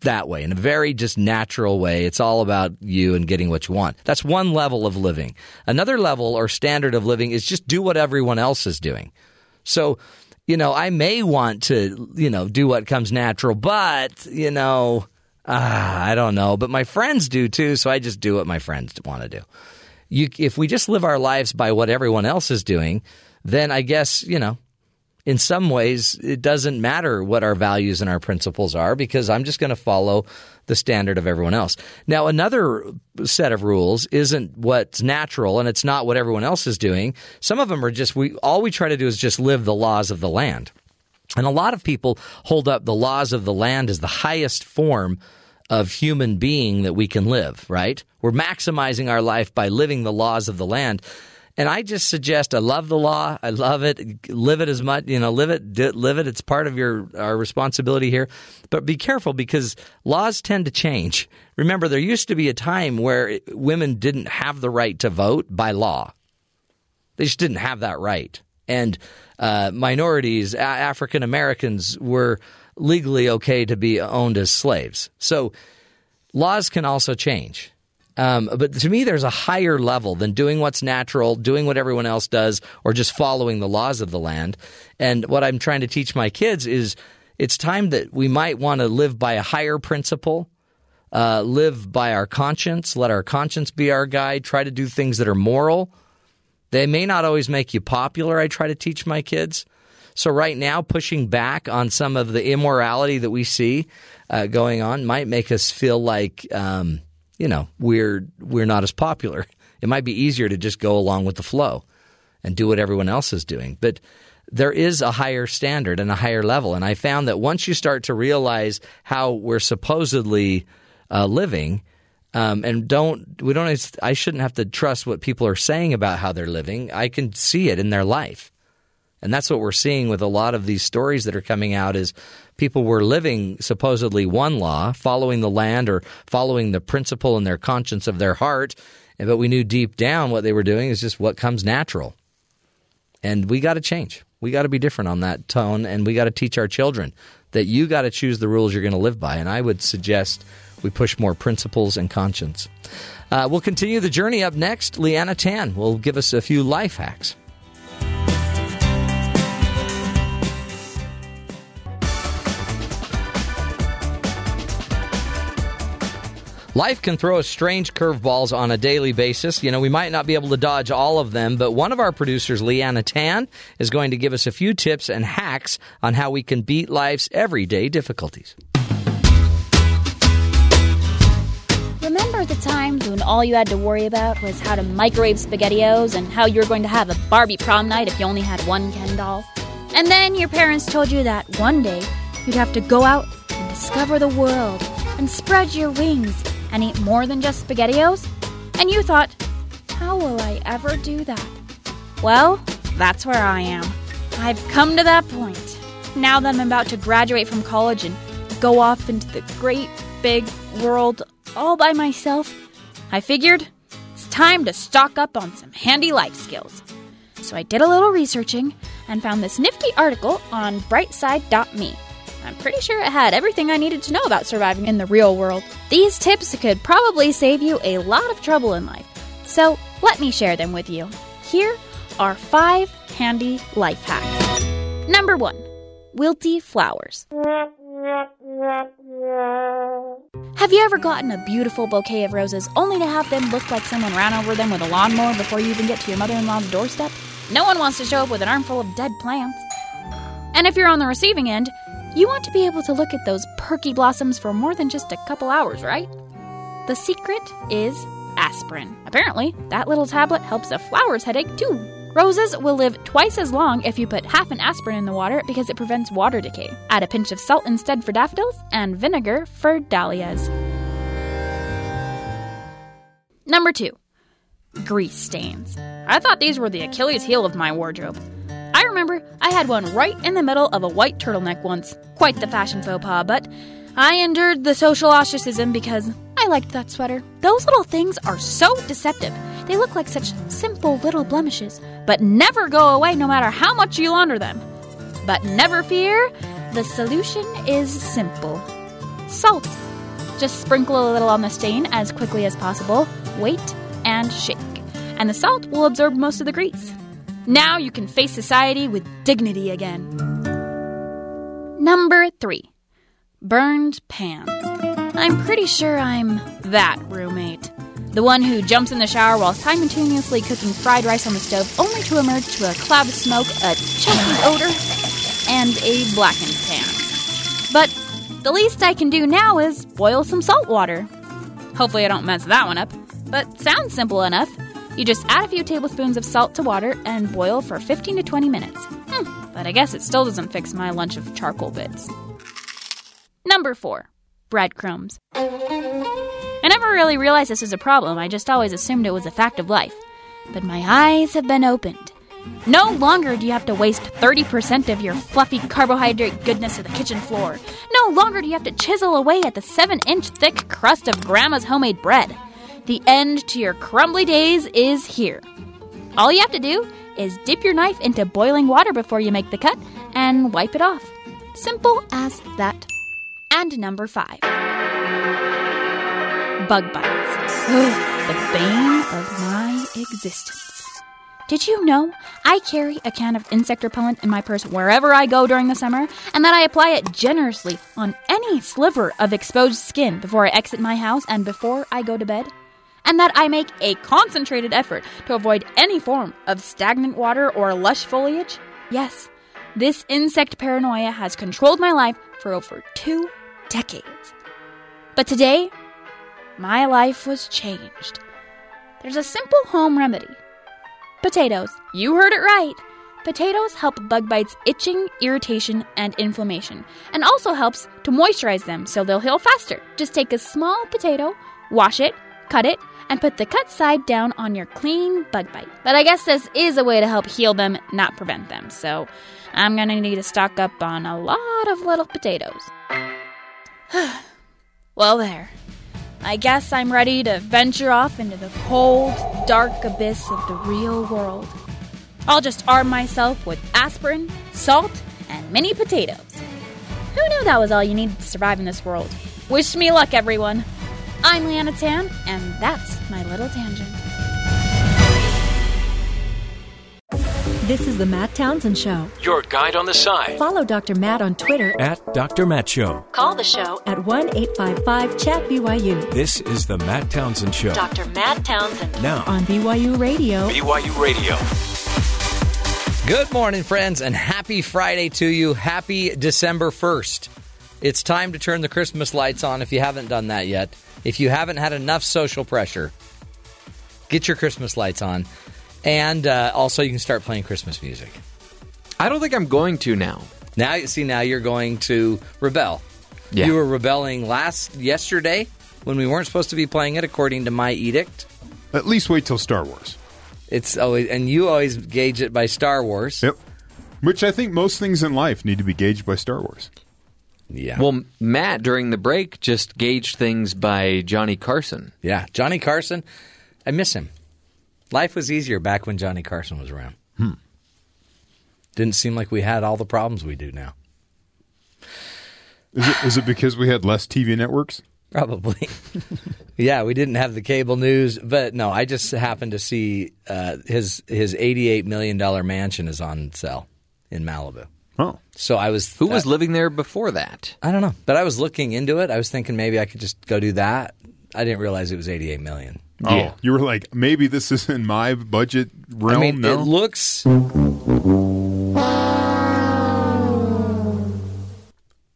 Speaker 3: that way in a very just natural way. It's all about you and getting what you want. That's one level of living. Another level or standard of living is just do what everyone else is doing. So, you know, I may want to, you know, do what comes natural, but, you know, ah, I don't know. But my friends do too, so I just do what my friends want to do. You, if we just live our lives by what everyone else is doing, then I guess, you know, in some ways, it doesn't matter what our values and our principles are because I'm just going to follow the standard of everyone else. Now, another set of rules isn't what's natural and it's not what everyone else is doing. Some of them are just we all we try to do is just live the laws of the land. And a lot of people hold up the laws of the land as the highest form of human being that we can live, right? We're maximizing our life by living the laws of the land. And I just suggest I love the law. I love it. Live it as much, you know, live it, live it. It's part of your our responsibility here. But be careful because laws tend to change. Remember, there used to be a time where women didn't have the right to vote by law. They just didn't have that right. And uh, minorities, African Americans, were legally okay to be owned as slaves. So laws can also change. Um, but to me, there's a higher level than doing what's natural, doing what everyone else does, or just following the laws of the land. And what I'm trying to teach my kids is it's time that we might want to live by a higher principle, uh, live by our conscience, let our conscience be our guide, try to do things that are moral. They may not always make you popular, I try to teach my kids. So, right now, pushing back on some of the immorality that we see uh, going on might make us feel like. Um, you know, we're we're not as popular. It might be easier to just go along with the flow and do what everyone else is doing. But there is a higher standard and a higher level. And I found that once you start to realize how we're supposedly uh, living, um, and don't we don't I shouldn't have to trust what people are saying about how they're living. I can see it in their life. And that's what we're seeing with a lot of these stories that are coming out is people were living supposedly one law, following the land or following the principle in their conscience of their heart, but we knew deep down what they were doing is just what comes natural. And we got to change. We got to be different on that tone, and we got to teach our children that you got to choose the rules you're going to live by. And I would suggest we push more principles and conscience. Uh, we'll continue the journey up next. Liana Tan will give us a few life hacks. Life can throw us strange curveballs on a daily basis. You know, we might not be able to dodge all of them, but one of our producers, Liana Tan, is going to give us a few tips and hacks on how we can beat life's everyday difficulties.
Speaker 10: Remember the times when all you had to worry about was how to microwave SpaghettiOs and how you were going to have a Barbie prom night if you only had one Ken doll? And then your parents told you that one day you'd have to go out and discover the world and spread your wings and eat more than just SpaghettiOs? And you thought, how will I ever do that? Well, that's where I am. I've come to that point. Now that I'm about to graduate from college and go off into the great big world all by myself, I figured it's time to stock up on some handy life skills. So I did a little researching and found this nifty article on brightside.me. I'm pretty sure it had everything I needed to know about surviving in the real world. These tips could probably save you a lot of trouble in life. So let me share them with you. Here are five handy life hacks. Number one, wilty flowers. Have you ever gotten a beautiful bouquet of roses only to have them look like someone ran over them with a lawnmower before you even get to your mother in law's doorstep? No one wants to show up with an armful of dead plants. And if you're on the receiving end, you want to be able to look at those perky blossoms for more than just a couple hours, right? The secret is aspirin. Apparently, that little tablet helps a flower's headache too. Roses will live twice as long if you put half an aspirin in the water because it prevents water decay. Add a pinch of salt instead for daffodils and vinegar for dahlias. Number two, grease stains. I thought these were the Achilles heel of my wardrobe. Remember I had one right in the middle of a white turtleneck once. Quite the fashion faux pas, but I endured the social ostracism because I liked that sweater. Those little things are so deceptive. They look like such simple little blemishes, but never go away no matter how much you launder them. But never fear, the solution is simple salt. Just sprinkle a little on the stain as quickly as possible, wait, and shake. And the salt will absorb most of the grease. Now you can face society with dignity again. Number three burned pans. I'm pretty sure I'm that roommate. The one who jumps in the shower while simultaneously cooking fried rice on the stove, only to emerge to a cloud of smoke, a choking odor, and a blackened pan. But the least I can do now is boil some salt water. Hopefully, I don't mess that one up, but sounds simple enough. You just add a few tablespoons of salt to water and boil for 15 to 20 minutes. Hmm, but I guess it still doesn't fix my lunch of charcoal bits. Number 4. Breadcrumbs. I never really realized this was a problem, I just always assumed it was a fact of life. But my eyes have been opened. No longer do you have to waste 30% of your fluffy carbohydrate goodness to the kitchen floor. No longer do you have to chisel away at the 7 inch thick crust of Grandma's homemade bread. The end to your crumbly days is here. All you have to do is dip your knife into boiling water before you make the cut and wipe it off. Simple as that. And number five bug bites. Oh, the bane of my existence. Did you know I carry a can of insect repellent in my purse wherever I go during the summer, and that I apply it generously on any sliver of exposed skin before I exit my house and before I go to bed? And that I make a concentrated effort to avoid any form of stagnant water or lush foliage? Yes, this insect paranoia has controlled my life for over two decades. But today, my life was changed. There's a simple home remedy potatoes. You heard it right. Potatoes help bug bites itching, irritation, and inflammation, and also helps to moisturize them so they'll heal faster. Just take a small potato, wash it, cut it, and put the cut side down on your clean bug bite. But I guess this is a way to help heal them, not prevent them. So I'm gonna need to stock up on a lot of little potatoes. well, there. I guess I'm ready to venture off into the cold, dark abyss of the real world. I'll just arm myself with aspirin, salt, and mini potatoes. Who knew that was all you needed to survive in this world? Wish me luck, everyone. I'm Liana Tan, and that's my little tangent.
Speaker 1: This is the Matt Townsend Show.
Speaker 2: Your guide on the side.
Speaker 1: Follow Dr. Matt on Twitter.
Speaker 2: At Dr. Matt Show.
Speaker 1: Call the show at 1 855 Chat BYU.
Speaker 2: This is the Matt Townsend Show.
Speaker 1: Dr. Matt Townsend.
Speaker 2: Now.
Speaker 1: On BYU Radio.
Speaker 2: BYU Radio.
Speaker 3: Good morning, friends, and happy Friday to you. Happy December 1st. It's time to turn the Christmas lights on if you haven't done that yet. If you haven't had enough social pressure, get your Christmas lights on. And uh, also, you can start playing Christmas music.
Speaker 4: I don't think I'm going to now.
Speaker 3: Now, you see, now you're going to rebel.
Speaker 4: Yeah.
Speaker 3: You were rebelling last yesterday when we weren't supposed to be playing it, according to my edict.
Speaker 5: At least wait till Star Wars.
Speaker 3: It's always, and you always gauge it by Star Wars.
Speaker 5: Yep. Which I think most things in life need to be gauged by Star Wars.
Speaker 3: Yeah.
Speaker 4: Well, Matt during the break just gauged things by Johnny Carson.
Speaker 3: Yeah, Johnny Carson. I miss him. Life was easier back when Johnny Carson was around.
Speaker 5: Hmm.
Speaker 3: Didn't seem like we had all the problems we do now.
Speaker 5: Is it, is it because we had less TV networks?
Speaker 3: Probably. yeah, we didn't have the cable news, but no, I just happened to see uh, his his eighty eight million dollar mansion is on sale in Malibu.
Speaker 5: Oh,
Speaker 3: So I was
Speaker 4: Who was
Speaker 3: uh,
Speaker 4: living there before that?
Speaker 3: I don't know, but I was looking into it. I was thinking maybe I could just go do that. I didn't realize it was eighty eight million.
Speaker 5: oh, you were like maybe this is in my budget realm.
Speaker 3: I mean,
Speaker 5: no,
Speaker 3: it looks.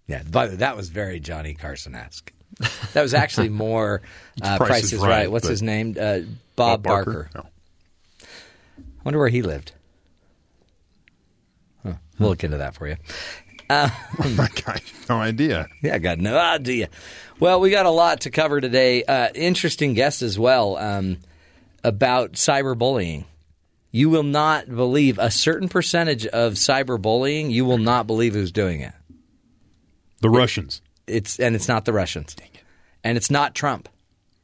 Speaker 3: Yeah, but that was very Johnny Carson esque. That was actually more uh,
Speaker 5: Price
Speaker 3: Price
Speaker 5: is
Speaker 3: is
Speaker 5: Right,
Speaker 3: Right. What's
Speaker 5: but-
Speaker 3: his name? Uh, Bob, Barker.
Speaker 5: No.
Speaker 3: I wonder where he lived. We'll look into that for you.
Speaker 5: I got no idea.
Speaker 3: Yeah, I got no idea. Well, we got a lot to cover today. Uh, interesting guest as well um, about cyberbullying. You will not believe a certain percentage of cyberbullying. You will not believe who's doing it.
Speaker 5: The Russians.
Speaker 3: It's and it's not the Russians, and it's not Trump.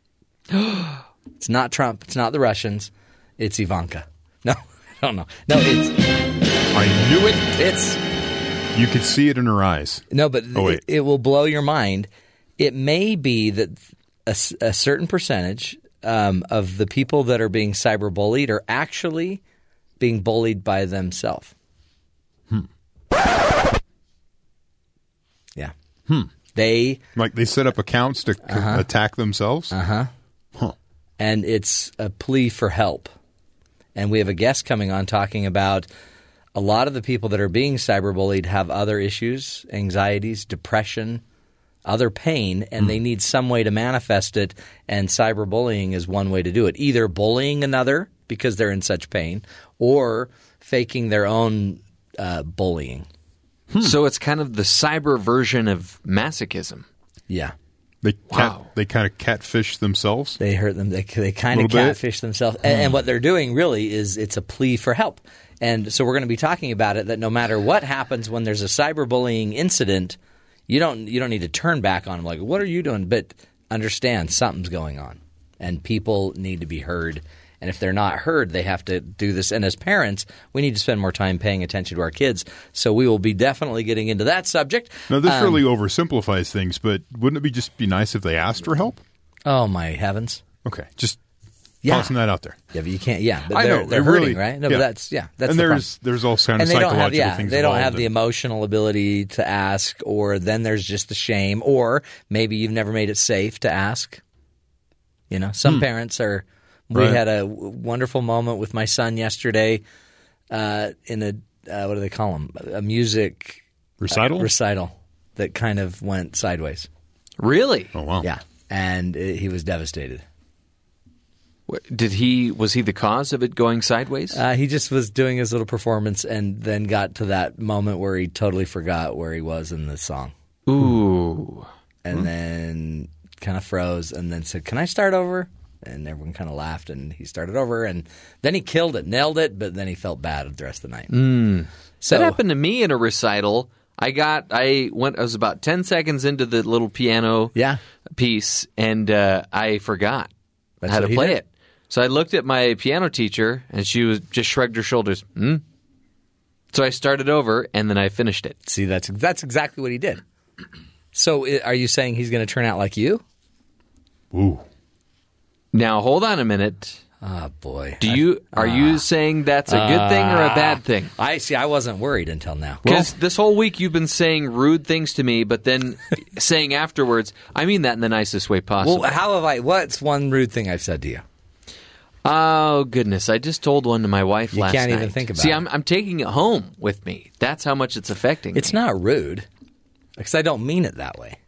Speaker 3: it's not Trump. It's not the Russians. It's Ivanka. No, I don't know. No, it's
Speaker 5: I knew it.
Speaker 3: it's
Speaker 5: You could see it in her eyes.
Speaker 3: No, but
Speaker 5: Oh,
Speaker 3: it, it will blow your mind. It may be that a certain percentage um, of the people that are being cyberbullied are actually being bullied by themselves. Hmm. Yeah.
Speaker 5: Hmm.
Speaker 3: They
Speaker 5: Like they set up accounts to c- attack themselves.
Speaker 3: Uh huh. huh. And it's a plea for help. And we have a guest coming on talking about a lot of the people that are being cyberbullied have other issues, anxieties, depression, other pain, and they need some way to manifest it. And cyberbullying is one way to do it. Either bullying another because they're in such pain, or faking their own uh, bullying.
Speaker 4: So it's kind of the cyber version of masochism.
Speaker 3: Yeah.
Speaker 5: They cat, they kind of catfish themselves.
Speaker 3: They hurt them. They, they kind of
Speaker 5: Little bit. Hmm.
Speaker 3: catfish themselves. And, and what they're doing really is it's a plea for help. And so we're going to be talking about it that no matter what happens when there's a cyberbullying incident, you don't you don't need to turn back on them like what are you doing? But understand something's going on, and people need to be heard. And if they're not heard, they have to do this. And as parents, we need to spend more time paying attention to our kids. So we will be definitely getting into that subject.
Speaker 5: Now this
Speaker 3: Um,
Speaker 5: really oversimplifies things, but wouldn't it be just be nice if they asked for help?
Speaker 3: Oh my heavens!
Speaker 5: Okay, just
Speaker 3: Yeah.
Speaker 5: tossing that out there.
Speaker 3: Yeah, but you can't. Yeah, but
Speaker 5: I
Speaker 3: they're,
Speaker 5: know
Speaker 3: they're hurting,
Speaker 5: really-
Speaker 3: right? No,
Speaker 5: yeah.
Speaker 3: but that's yeah, that's
Speaker 5: and
Speaker 3: the
Speaker 5: there's
Speaker 3: problem.
Speaker 5: there's all kind of
Speaker 3: and they don't
Speaker 5: psychological
Speaker 3: have yeah,
Speaker 5: things.
Speaker 3: they don't
Speaker 5: involved
Speaker 3: have the
Speaker 5: in-
Speaker 3: emotional ability to ask, or then there's just the shame, or maybe you've never made it safe to ask. You know, some parents are. We
Speaker 5: Right.
Speaker 3: had a wonderful moment with my son yesterday uh, in a uh, what do they call them? A music
Speaker 5: recital.
Speaker 3: recital that kind of went sideways.
Speaker 4: Really?
Speaker 5: oh wow.
Speaker 3: Yeah, and uh, he was devastated.
Speaker 4: Did he? Was he the cause of it going sideways?
Speaker 3: Uh, he just was doing his little performance and then got to that moment where he totally forgot where he was in the song.
Speaker 4: Ooh.
Speaker 3: And then kind of froze and then said, Can I start over? And everyone kind of laughed and he started over and then he killed it, nailed it, but then he felt bad the rest of the night.
Speaker 4: Mm.
Speaker 3: So
Speaker 4: that happened to me in a recital. I got. I went. I was about ten seconds into the little piano
Speaker 3: Yeah.
Speaker 4: piece, and uh, I forgot
Speaker 3: That's
Speaker 4: how to play
Speaker 3: did.
Speaker 4: it. So I looked at my piano teacher, and she was just shrugged her shoulders. Hmm. So I started over, and then I finished it.
Speaker 3: See, that's that's exactly what he did. So i- are you saying he's going to turn out like you?
Speaker 5: Ooh.
Speaker 4: Now hold on a minute.
Speaker 3: Oh boy.
Speaker 4: Do you are ah. you saying that's a good thing or a ah. bad thing?
Speaker 3: I see. I wasn't worried until now.
Speaker 4: Because this whole week you've been saying rude things to me, but then saying afterwards, I mean that in the nicest way possible.
Speaker 3: Well, how have I? What's one rude thing I've said to you?
Speaker 4: Oh goodness! I just told one to my wife
Speaker 3: You
Speaker 4: last
Speaker 3: can't
Speaker 4: night.
Speaker 3: even think about
Speaker 4: See,
Speaker 3: it.
Speaker 4: I'm I'm taking it home with me. That's how much it's affecting.
Speaker 3: It's
Speaker 4: me.
Speaker 3: not rude, because I don't mean it that way.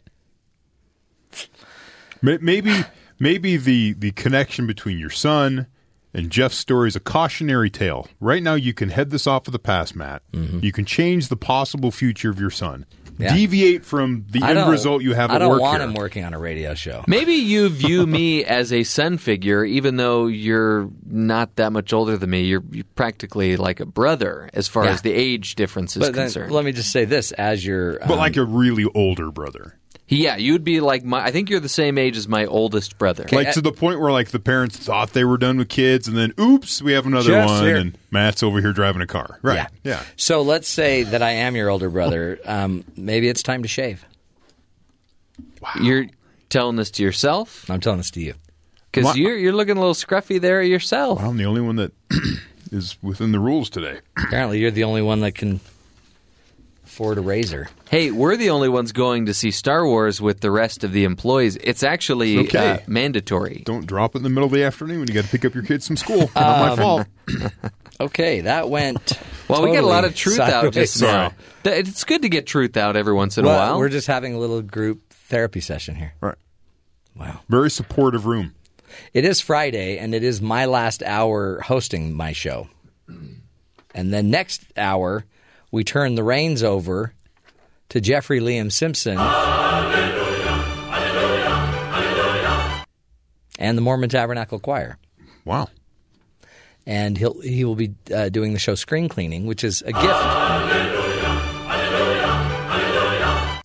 Speaker 5: Maybe maybe the the connection between your son and Jeff's story is a cautionary tale. Right now, you can head this off of the past, Matt. Mm-hmm. You can change the possible future of your son.
Speaker 3: Yeah.
Speaker 5: Deviate from the
Speaker 3: I
Speaker 5: end result you have
Speaker 3: I
Speaker 5: at
Speaker 3: don't
Speaker 5: work
Speaker 3: want
Speaker 5: here.
Speaker 3: him working on a radio show.
Speaker 4: Maybe you view me as a son figure, even though you're not that much older than me. You're, you're practically like a brother as far
Speaker 3: Yeah.
Speaker 4: as the age difference is
Speaker 3: But then,
Speaker 4: concerned.
Speaker 3: let me just say this: as your
Speaker 5: but like um, a really older brother.
Speaker 4: Yeah, you'd be like my. I think you're the same age as my oldest brother.
Speaker 5: Like to the point where like the parents thought they were done with kids, and then oops, we have another
Speaker 3: Jeff's
Speaker 5: one,
Speaker 3: here.
Speaker 5: and Matt's over here driving a car. Right?
Speaker 3: Yeah.
Speaker 5: Yeah.
Speaker 3: So let's say that I am your older brother. Um, maybe it's time to shave.
Speaker 4: You're telling this to yourself
Speaker 3: I'm telling this to you.
Speaker 4: because you're you're looking a little scruffy there yourself.
Speaker 5: I'm the only one that is within the rules today.
Speaker 3: Apparently, you're the only one that can afford a razor.
Speaker 4: Hey, we're the only ones going to see Star Wars with the rest of the employees. It's actually
Speaker 5: okay.
Speaker 4: uh, mandatory.
Speaker 5: Don't drop it in the middle of the afternoon when you got to pick up your kids from school. Not my fault.
Speaker 3: Okay, that went.
Speaker 4: Well, we get a lot of
Speaker 3: totally
Speaker 4: truth out
Speaker 3: sideways.
Speaker 4: just now. Th- It's good to get truth out every once in a while.
Speaker 3: We're just having a little group therapy session here.
Speaker 5: Right.
Speaker 3: Wow.
Speaker 5: Very supportive room.
Speaker 3: It is Friday, and it is my last hour hosting my show. And then next hour, we turn the reins over to Jeffrey Liam Simpson and the Mormon Tabernacle Choir.
Speaker 5: Wow.
Speaker 3: And he'll he will be uh, doing the show Screen Cleaning, which is a gift.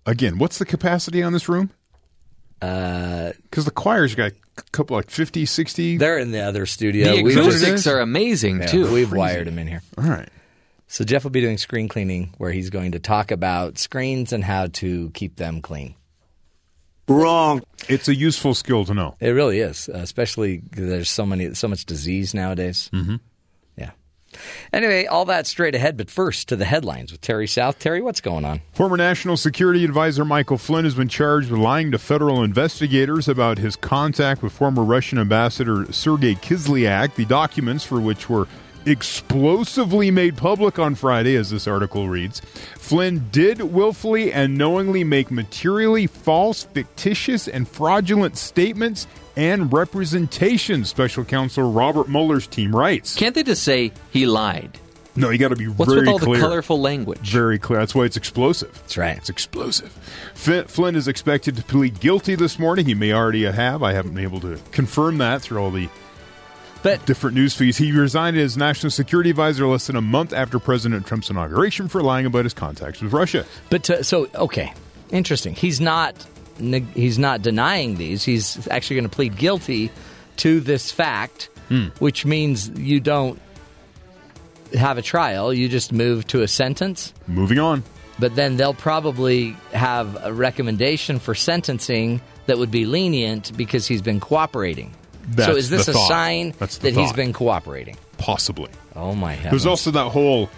Speaker 5: Again, what's the capacity on this room? Because the choir's got a couple like 50, 60.
Speaker 3: They're in the other studio.
Speaker 4: the
Speaker 3: We've
Speaker 4: acoustics are amazing
Speaker 3: yeah,
Speaker 4: too.
Speaker 3: We've wired them in here.
Speaker 5: All right.
Speaker 3: So Jeff will be doing screen cleaning, where he's going to talk about screens and how to keep them clean. Wrong.
Speaker 5: It's a useful skill to know.
Speaker 3: It really is, especially especially 'cause there's so many, so much disease nowadays. Mm-hmm. Yeah. Anyway, all that straight ahead, but first to the headlines with Terry South. Terry, what's going on?
Speaker 5: Former National Security Advisor Michael Flynn has been charged with lying to federal investigators about his contact with former Russian Ambassador Sergei Kislyak, the documents for which were explosively made public on Friday, as this article reads. Flynn did willfully and knowingly make materially false, fictitious, and fraudulent statements and representations, special counsel Robert Mueller's team writes.
Speaker 4: Can't they just say he lied?
Speaker 5: No, you got to be
Speaker 4: What's
Speaker 5: very
Speaker 4: with all
Speaker 5: clear.
Speaker 4: the colorful language?
Speaker 5: Very clear. That's why it's explosive.
Speaker 3: That's right.
Speaker 5: It's explosive. Fi- Flynn is expected to plead guilty this morning. He may already have. I haven't been able to confirm that through all the
Speaker 3: But
Speaker 5: different news feeds. He resigned as national security advisor less than a month after President Trump's inauguration for lying about his contacts with Russia.
Speaker 3: but to, so okay, interesting. He's not he's not denying these. He's actually going to plead guilty to this fact, hmm. which means you don't have a trial. You just move to a sentence.
Speaker 5: Moving on.
Speaker 3: but then they'll probably have a recommendation for sentencing that would be lenient because he's been cooperating. So is this a
Speaker 5: thought.
Speaker 3: sign
Speaker 5: That's
Speaker 3: that he's
Speaker 5: thought.
Speaker 3: been cooperating?
Speaker 5: Possibly.
Speaker 3: Oh my heavens!
Speaker 5: There's also that whole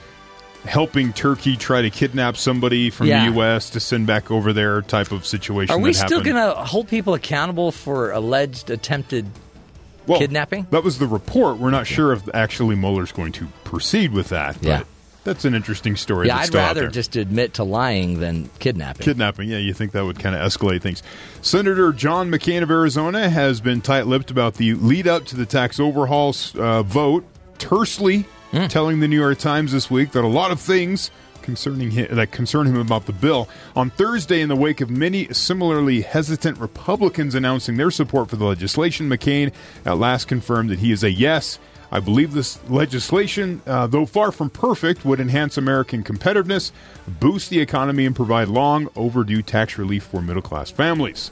Speaker 5: helping Turkey try to kidnap somebody from
Speaker 3: Yeah.
Speaker 5: the U.S. to send back over there type of situation.
Speaker 3: Are we still going to hold people accountable for alleged attempted?
Speaker 5: Well,
Speaker 3: kidnapping?
Speaker 5: That was the report. We're not sure if actually Mueller's going to proceed with that. But
Speaker 3: Yeah.
Speaker 5: That's an interesting story.
Speaker 3: Yeah, I'd rather just admit to lying than kidnapping.
Speaker 5: Kidnapping, yeah, you think that would kind of escalate things. Senator John McCain of Arizona has been tight lipped about the lead up to the tax overhaul uh, vote, tersely
Speaker 3: Hmm.
Speaker 5: telling the New York Times this week that a lot of things concerning him, that concern him about the bill. On Thursday, in the wake of many similarly hesitant Republicans announcing their support for the legislation, McCain at last confirmed that he is a yes. I believe this legislation, uh, though far from perfect, would enhance American competitiveness, boost the economy, and provide long overdue tax relief for middle class families.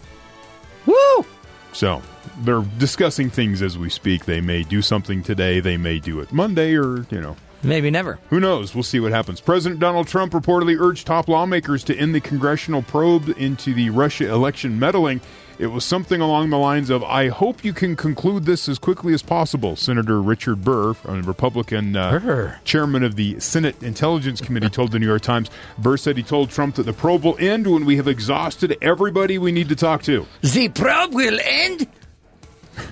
Speaker 3: Woo!
Speaker 5: So they're discussing things as we speak. They may do something today, they may do it Monday, or, you know,
Speaker 3: Maybe never.
Speaker 5: who knows? We'll see what happens. President Donald Trump reportedly urged top lawmakers to end the congressional probe into the Russia election meddling It was something along the lines of, I hope you can conclude this as quickly as possible. Senator Richard Burr, a Republican uh,
Speaker 3: Burr.
Speaker 5: chairman of the Senate Intelligence Committee, told the New York Times. Burr said he told Trump that the probe will end when we have exhausted everybody we need to talk to.
Speaker 3: The probe will end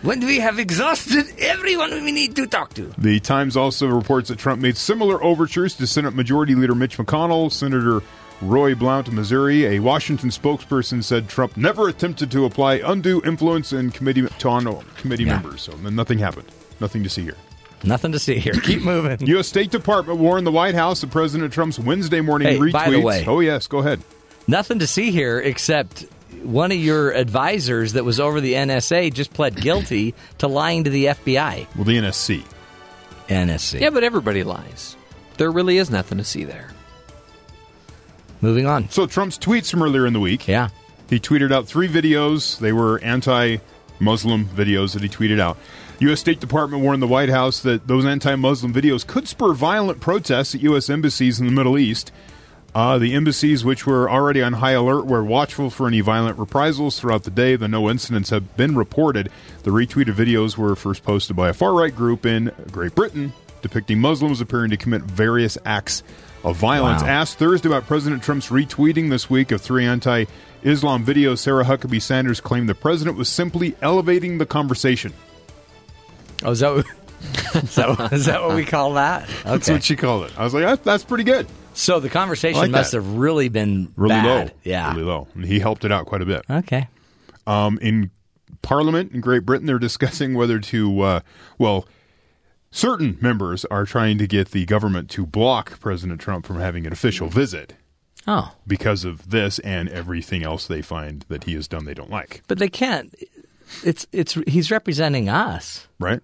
Speaker 3: when we have exhausted everyone we need to talk to.
Speaker 5: The Times also reports that Trump made similar overtures to Senate Majority Leader Mitch McConnell, Senator Roy Blunt Missouri. A Washington spokesperson said Trump never attempted to apply undue influence in committee to on committee
Speaker 3: Yeah.
Speaker 5: members. So then nothing happened. Nothing to see here.
Speaker 3: Nothing to see here. Keep moving.
Speaker 5: U.S. State Department warned the White House of President Trump's Wednesday morning
Speaker 3: Hey,
Speaker 5: retweets.
Speaker 3: by the way-
Speaker 5: oh yes, go ahead.
Speaker 3: Nothing to see here except one of your advisors that was over the NSA just pled guilty to lying to the FBI.
Speaker 5: Well, the NSC.
Speaker 3: NSC.
Speaker 4: Yeah, but everybody lies. There really is nothing to see there.
Speaker 3: Moving on.
Speaker 5: So Trump's tweets from earlier in the week.
Speaker 3: Yeah.
Speaker 5: He tweeted out three videos. They were anti-Muslim videos that he tweeted out. U.S. State Department warned the White House that those anti-Muslim videos could spur violent protests at U.S. embassies in the Middle East. Uh, the embassies, which were already on high alert, were watchful for any violent reprisals throughout the day. Though no incidents have been reported, the retweeted videos were first posted by a far-right group in Great Britain, depicting Muslims appearing to commit various acts of violence.
Speaker 3: Wow.
Speaker 5: Asked Thursday about President Trump's retweeting this week of three anti-Islam videos, Sarah Huckabee Sanders claimed the president was simply elevating the conversation.
Speaker 3: Oh, is that what, is that, what- is that what we call that?
Speaker 5: That's what she called it. I was like, that's, that's pretty good.
Speaker 3: So the conversation
Speaker 5: like
Speaker 3: must
Speaker 5: that.
Speaker 3: have really been
Speaker 5: Really
Speaker 3: bad.
Speaker 5: low.
Speaker 3: Yeah.
Speaker 5: Really low. And he helped it out quite a bit.
Speaker 3: Okay.
Speaker 5: Um, in Parliament in Great Britain, they're discussing whether to, uh, well, certain members are trying to get the government to block President Trump from having an official visit
Speaker 3: Oh,
Speaker 5: because of this and everything else they find that he has done they don't like.
Speaker 3: but they can't. It's it's he's representing us.
Speaker 5: Right?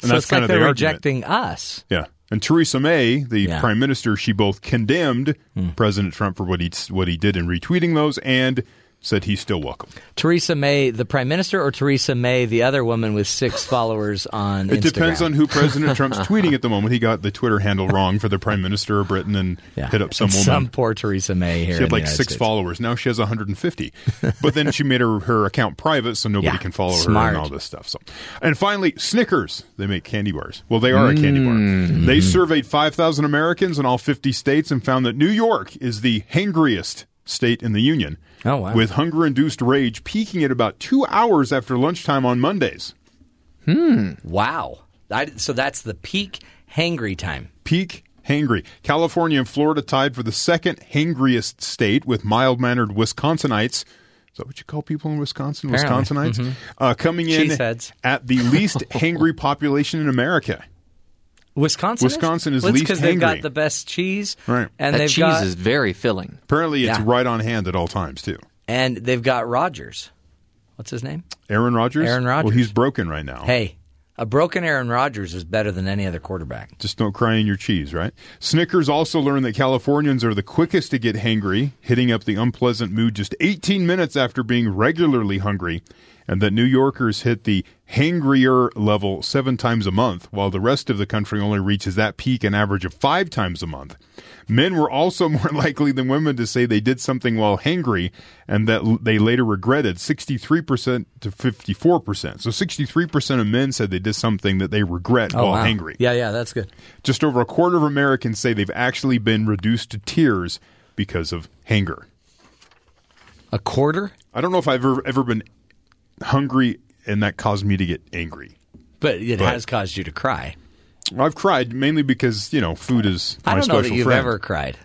Speaker 5: And
Speaker 3: so
Speaker 5: that's
Speaker 3: it's
Speaker 5: kind
Speaker 3: like
Speaker 5: of
Speaker 3: they're
Speaker 5: the
Speaker 3: rejecting us.
Speaker 5: Yeah. And Theresa May, the
Speaker 3: Yeah.
Speaker 5: Prime minister, she both condemned hmm. President Trump for what he what he did in retweeting those and said he's still welcome.
Speaker 3: Theresa May, the prime minister, or Theresa May, the other woman with six followers on
Speaker 5: It
Speaker 3: Instagram?
Speaker 5: depends on who President Trump's tweeting at the moment. He got the Twitter handle wrong for the prime minister of Britain and
Speaker 3: Yeah.
Speaker 5: hit up some woman.
Speaker 3: Some poor Theresa May here.
Speaker 5: she had like six
Speaker 3: States.
Speaker 5: followers. Now she has 150. but then she made her, her account private so nobody
Speaker 3: Yeah,
Speaker 5: can follow her and all this stuff. So, and finally, Snickers. They make candy bars. Well, they are a candy bar.
Speaker 3: Mm.
Speaker 5: They surveyed 5,000 Americans in all 50 states and found that New York is the hangriest state in the union.
Speaker 3: Oh, wow.
Speaker 5: With hunger-induced rage peaking at about two hours after lunchtime on Mondays. Hmm.
Speaker 3: Wow. I, so that's the peak hangry time.
Speaker 5: peak hangry. California and Florida tied for the second hangriest state with mild mannered Wisconsinites. Is that what you call people in Wisconsin?
Speaker 3: Apparently.
Speaker 5: Wisconsinites? Uh, coming in at the least hangry population in America.
Speaker 3: Wisconsin.
Speaker 5: Wisconsin is
Speaker 3: well,
Speaker 5: least
Speaker 3: because they've got the best cheese,
Speaker 5: Right.
Speaker 3: And
Speaker 4: that
Speaker 3: they've
Speaker 4: cheese
Speaker 3: got
Speaker 4: is very filling.
Speaker 5: Apparently, it's
Speaker 3: Yeah.
Speaker 5: right on hand at all times, too.
Speaker 3: and they've got Rodgers. What's his name?
Speaker 5: Aaron Rodgers?
Speaker 3: Aaron Rodgers.
Speaker 5: Well, he's broken right now.
Speaker 3: Hey, a broken Aaron Rodgers is better than any other quarterback.
Speaker 5: Just don't cry in your cheese, right? Snickers also learned that Californians are the quickest to get hangry, hitting up the unpleasant mood just 18 minutes after being regularly hungry, and that New Yorkers hit the hangrier level seven times a month, while the rest of the country only reaches that peak an average of five times a month. Men were also more likely than women to say they did something while hangry, and that they later regretted 63% to 54%. So 63% of men said they did something that they regret oh, while
Speaker 3: wow.
Speaker 5: hangry.
Speaker 3: Yeah, yeah, that's good.
Speaker 5: Just over a quarter of Americans say they've actually been reduced to tears because of hanger.
Speaker 3: A quarter,
Speaker 5: I don't know if I've ever, ever been hungry and that caused me to get angry.
Speaker 3: but it
Speaker 5: But-
Speaker 3: has caused you to cry.
Speaker 5: I've cried mainly because, you know, food is my
Speaker 3: I don't
Speaker 5: special
Speaker 3: know that you've
Speaker 5: friend.
Speaker 3: ever cried.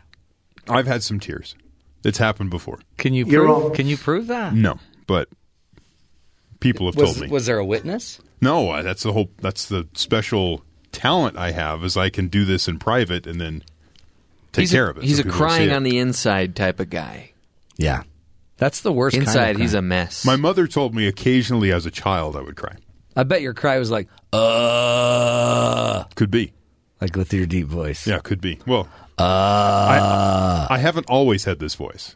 Speaker 5: I've had some tears. It's happened before.
Speaker 3: Can you prove? Can you prove that?
Speaker 5: No, but people have
Speaker 3: Was,
Speaker 5: told me.
Speaker 3: was there a witness?
Speaker 5: no, that's the whole that's the special talent I have is I can do this in private and then take
Speaker 4: he's
Speaker 5: care
Speaker 4: a,
Speaker 5: of it.
Speaker 4: He's
Speaker 5: so
Speaker 4: a
Speaker 5: people will see
Speaker 4: crying on the inside type of guy.
Speaker 3: Yeah, that's the worst.
Speaker 4: Inside,
Speaker 3: kind of
Speaker 4: he's a mess.
Speaker 5: My mother told me occasionally as a child I would cry.
Speaker 3: I bet your cry was like, uh,
Speaker 5: Could be.
Speaker 3: like with your deep voice.
Speaker 5: Yeah, could be. Well,
Speaker 3: Uh,
Speaker 5: I, I haven't always had this voice.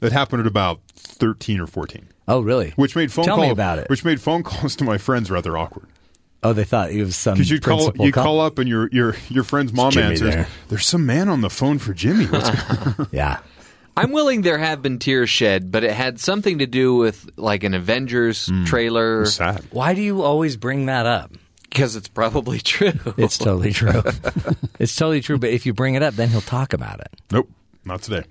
Speaker 5: That happened at about thirteen or 14.
Speaker 3: Oh, really?
Speaker 5: which made phone
Speaker 3: Tell
Speaker 5: call,
Speaker 3: me about it.
Speaker 5: Which made phone calls to my friends rather awkward
Speaker 3: oh, they thought it was some
Speaker 5: because you call you
Speaker 3: call-
Speaker 5: call up and your your your friend's mom
Speaker 3: Jimmy
Speaker 5: answers.
Speaker 3: there.
Speaker 5: There's some man on the phone for Jimmy. What's
Speaker 3: Yeah.
Speaker 4: I'm willing there have been tears shed, but it had something to do with like an Avengers hmm. trailer.
Speaker 5: Sad.
Speaker 3: Why do you always bring that up?
Speaker 4: Because it's probably true.
Speaker 3: It's totally true. it's totally true. But if you bring it up, then he'll talk about it.
Speaker 5: Nope, not today.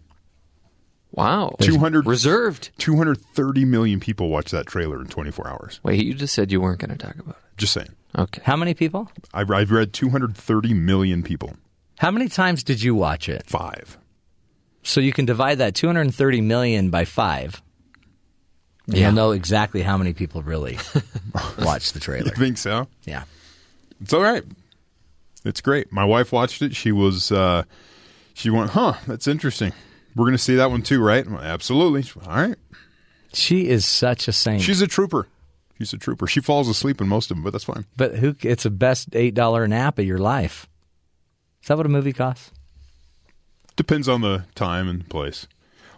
Speaker 4: wow.
Speaker 5: 200
Speaker 4: reserved.
Speaker 5: 230 million people watched that trailer in 24 hours.
Speaker 4: Wait, you just said you weren't going to talk about it.
Speaker 5: Just saying.
Speaker 4: Okay.
Speaker 3: How many people?
Speaker 5: I've, I've read 230 million people.
Speaker 3: How many times did you watch it?
Speaker 5: Five.
Speaker 3: So you can divide that 230 million by five. And
Speaker 4: Yeah.
Speaker 3: You'll know exactly how many people really watched the
Speaker 5: You
Speaker 3: trailer.
Speaker 5: think so?
Speaker 3: Yeah.
Speaker 5: It's all right. It's great. My wife watched it. She was, uh, she went, huh, that's interesting. We're going to see that one too, right? I'm Absolutely. Went, all right.
Speaker 3: She is such a saint.
Speaker 5: She's a trooper. She's a trooper. She falls asleep in most of them, but that's fine.
Speaker 3: but who? It's a best eight dollar nap of your life. Is that what a movie costs?
Speaker 5: Depends on the time and place.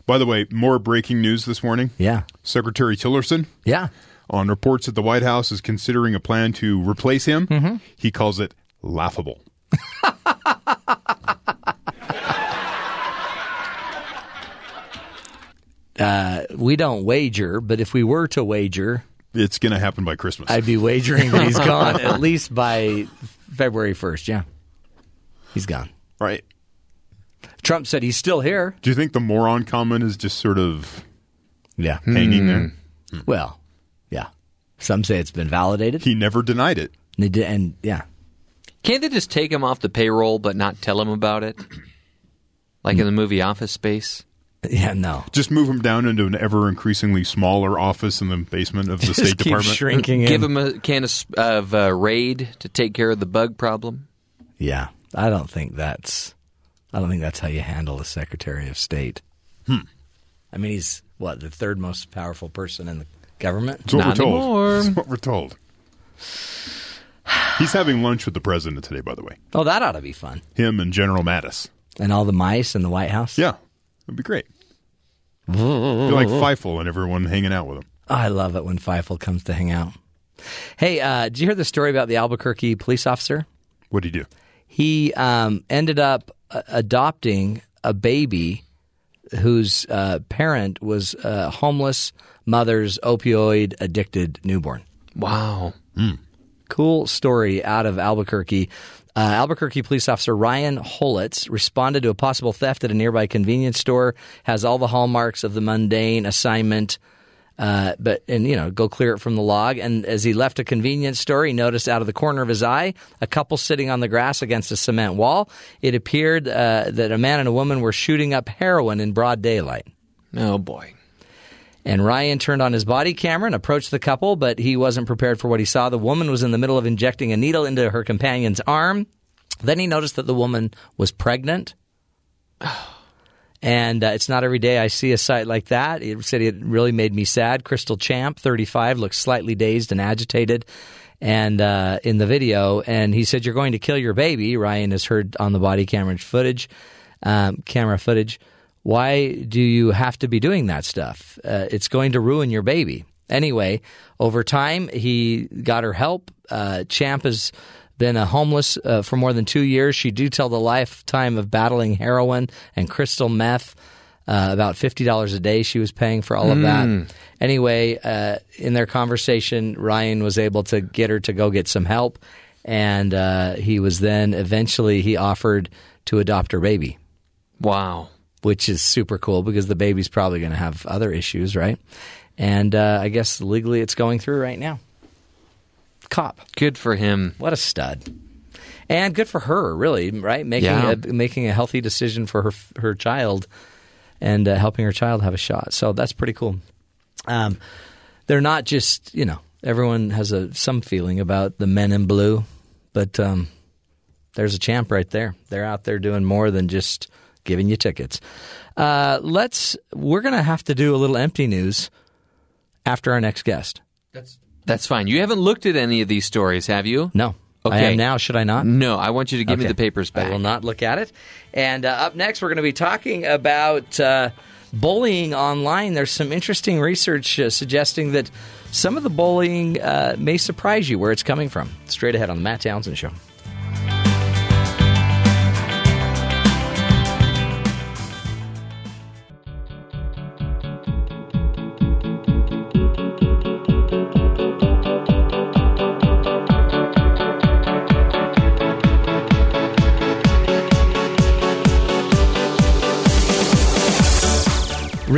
Speaker 5: By the way, more breaking news this morning.
Speaker 3: Yeah.
Speaker 5: Secretary Tillerson
Speaker 3: Yeah.
Speaker 5: on reports that the White House is considering a plan to replace him.
Speaker 3: Mm-hmm.
Speaker 5: He calls it laughable.
Speaker 3: We don't wager, but if we were to wager,
Speaker 5: It's going to happen by Christmas.
Speaker 3: I'd be wagering that he's gone at least by February first. Yeah. He's gone.
Speaker 5: right.
Speaker 3: Trump said he's still here.
Speaker 5: Do you think the moron comment is just sort of
Speaker 3: Yeah.
Speaker 5: hanging there?
Speaker 3: Well, yeah. Some say it's been validated.
Speaker 5: He never denied it.
Speaker 3: And, they did- and yeah,
Speaker 4: Can't they just take him off the payroll but not tell him about it? Like in the movie Office Space?
Speaker 3: yeah, no.
Speaker 5: Just move him down into an ever increasingly smaller office in the basement of the
Speaker 3: Just
Speaker 5: State
Speaker 3: keep
Speaker 5: Department.
Speaker 3: shrinking
Speaker 4: Give
Speaker 3: him.
Speaker 4: him a can of, of uh, Raid to take care of the bug problem?
Speaker 3: Yeah, I don't think that's. I don't think that's how you handle a Secretary of State. Hmm. I mean, he's what the third most powerful person in the government.
Speaker 5: That's what
Speaker 4: Not
Speaker 5: we're told.
Speaker 4: anymore.
Speaker 5: That's what we're told. He's having lunch with the president today, by the way.
Speaker 3: Oh, that ought to be fun.
Speaker 5: Him and General Mattis.
Speaker 3: And all the mice in the White House.
Speaker 5: Yeah, it'd be great. Be like Fievel and everyone hanging out with him.
Speaker 3: Oh, I love it when Fievel comes to hang out. Hey, uh, did you hear the story about the Albuquerque police officer?
Speaker 5: What'd he do?
Speaker 3: He um, ended up adopting a baby whose uh, parent was a homeless mother's opioid addicted newborn.
Speaker 4: Wow.
Speaker 3: Cool story out of Albuquerque. Uh, Albuquerque police officer Ryan Holets responded to a possible theft at a nearby convenience store. Has all the hallmarks of the mundane assignment, uh, but and you know go clear it from the log. And as he left a convenience store, he noticed out of the corner of his eye a couple sitting on the grass against a cement wall. It appeared uh, that a man and a woman were shooting up heroin in broad daylight.
Speaker 4: Oh, boy.
Speaker 3: And Ryan turned on his body camera and approached the couple, but he wasn't prepared for what he saw. The woman was in the middle of injecting a needle into her companion's arm. Then he noticed that the woman was pregnant. And uh, it's not every day I see a sight like that. It said it really made me sad. Crystal Champ, 35, looks slightly dazed and agitated. And uh, in the video, and he said, "You're going to kill your baby." Ryan has heard on the body camera footage, um, camera footage. Why do you have to be doing that stuff? Uh, it's going to ruin your baby. Anyway, over time, he got her help. Uh, Champ has been a homeless uh, for more than two years. She detailed the lifetime of battling heroin and crystal meth. Uh, about fifty dollars a day she was paying for all of that. Anyway, uh, in their conversation, Ryan was able to get her to go get some help, and uh, he was then eventually he offered to adopt her baby
Speaker 4: Wow.
Speaker 3: which is super cool because the baby's probably going to have other issues, right? And uh, I guess legally it's going through right now. Cop,
Speaker 4: Good for him.
Speaker 3: what a stud, and good for her, really, right? Making
Speaker 4: Yeah.
Speaker 3: a, making a healthy decision for her her child, and uh, helping her child have a shot. So that's pretty cool. Um, they're not just you know everyone has a some feeling about the men in blue, but um, there's a champ right there. They're out there doing more than just giving you tickets. Uh, let's. We're gonna have to do a little empty news after our next guest.
Speaker 4: That's fine. You haven't looked at any of these stories, have you?
Speaker 3: No, I
Speaker 4: Okay.
Speaker 3: am now. Should I not?
Speaker 4: No, I want you to give me the papers back.
Speaker 3: I will not look at it. And uh, up next, we're going to be talking about uh, bullying online. There's some interesting research uh, suggesting that some of the bullying uh, may surprise you where it's coming from. Straight ahead on the Matt Townsend Show.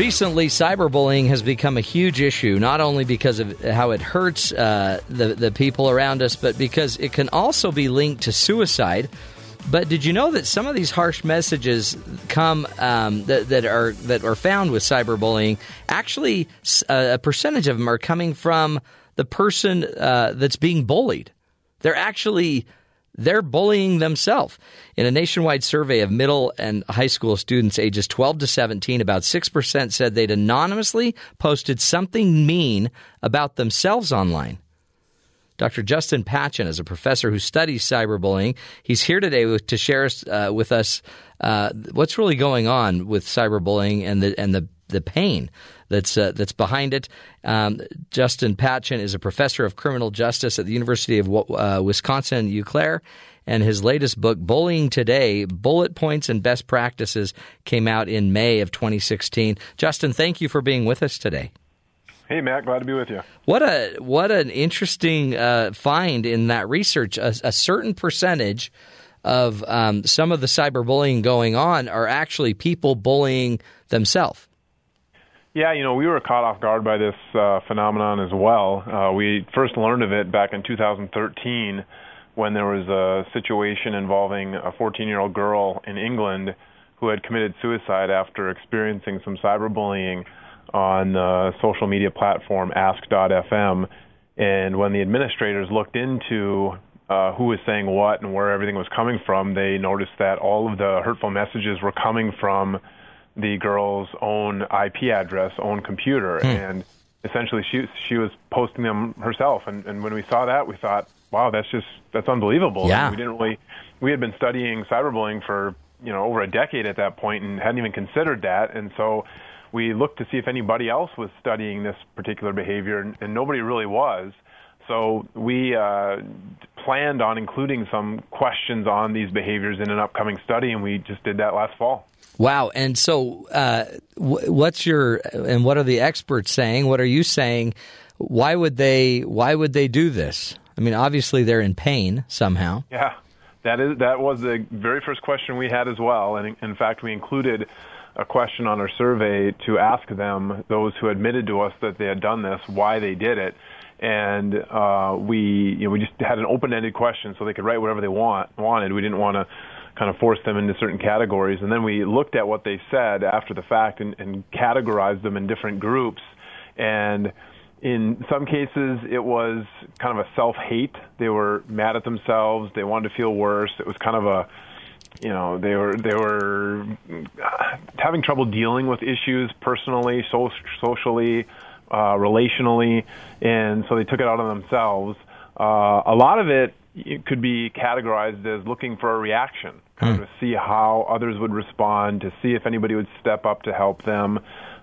Speaker 3: Recently, cyberbullying has become a huge issue, not only because of how it hurts uh, the, the people around us, but because it can also be linked to suicide. But did you know that some of these harsh messages come um, that, that are that are found with cyberbullying? Actually, a, percentage of them are coming from the person uh, that's being bullied. They're actually they're bullying themselves. In a nationwide survey of middle and high school students ages 12 to 17, about 6% said they'd anonymously posted something mean about themselves online. Dr. Justin Patchin is a professor who studies cyberbullying. He's here today with, to share uh, with us uh, what's really going on with cyberbullying and the and the the pain that's uh, that's behind it. Um, Justin Patchin is a professor of criminal justice at the University of uh, Wisconsin Eau Claire, and his latest book, Bullying Today: Bullet Points and Best Practices, came out in May of 2016. Justin, thank you for being with us today.
Speaker 11: Hey Matt, glad to be with you.
Speaker 3: What a what an interesting uh, find in that research. A, a certain percentage of um, some of the cyberbullying going on are actually people bullying themselves.
Speaker 11: Yeah, you know, we were caught off guard by this uh, phenomenon as well. Uh, we first learned of it back in 2013 when there was a situation involving a 14 year old girl in England who had committed suicide after experiencing some cyberbullying on the social media platform ask.fm. And when the administrators looked into uh, who was saying what and where everything was coming from, they noticed that all of the hurtful messages were coming from the girl's own IP address, own computer, hmm. and essentially she she was posting them herself. And, and when we saw that, we thought, wow, that's just that's unbelievable.
Speaker 3: Yeah.
Speaker 11: And we didn't really we had been studying cyberbullying for you know over a decade at that point and hadn't even considered that, and so we looked to see if anybody else was studying this particular behavior, and, and nobody really was. So we uh, planned on including some questions on these behaviors in an upcoming study, and we just did that last fall.
Speaker 3: Wow! And so, uh, what's your and what are the experts saying? What are you saying? Why would they? Why would they do this? I mean, obviously they're in pain somehow.
Speaker 11: Yeah, that is that was the very first question we had as well, and in, fact, we included a question on our survey to ask them, those who admitted to us that they had done this, why they did it. And uh, we, you know, we just had an open-ended question, so they could write whatever they want wanted. We didn't want to kind of force them into certain categories. And then we looked at what they said after the fact and, and categorized them in different groups. And in some cases, it was kind of a self-hate. They were mad at themselves. They wanted to feel worse. It was kind of a you know they were they were having trouble dealing with issues personally, so, socially, uh, relationally, and so they took it out on themselves. Uh, a lot of it, it could be categorized as looking for a reaction, kind mm. of to see how others would respond, to see if anybody would step up to help them,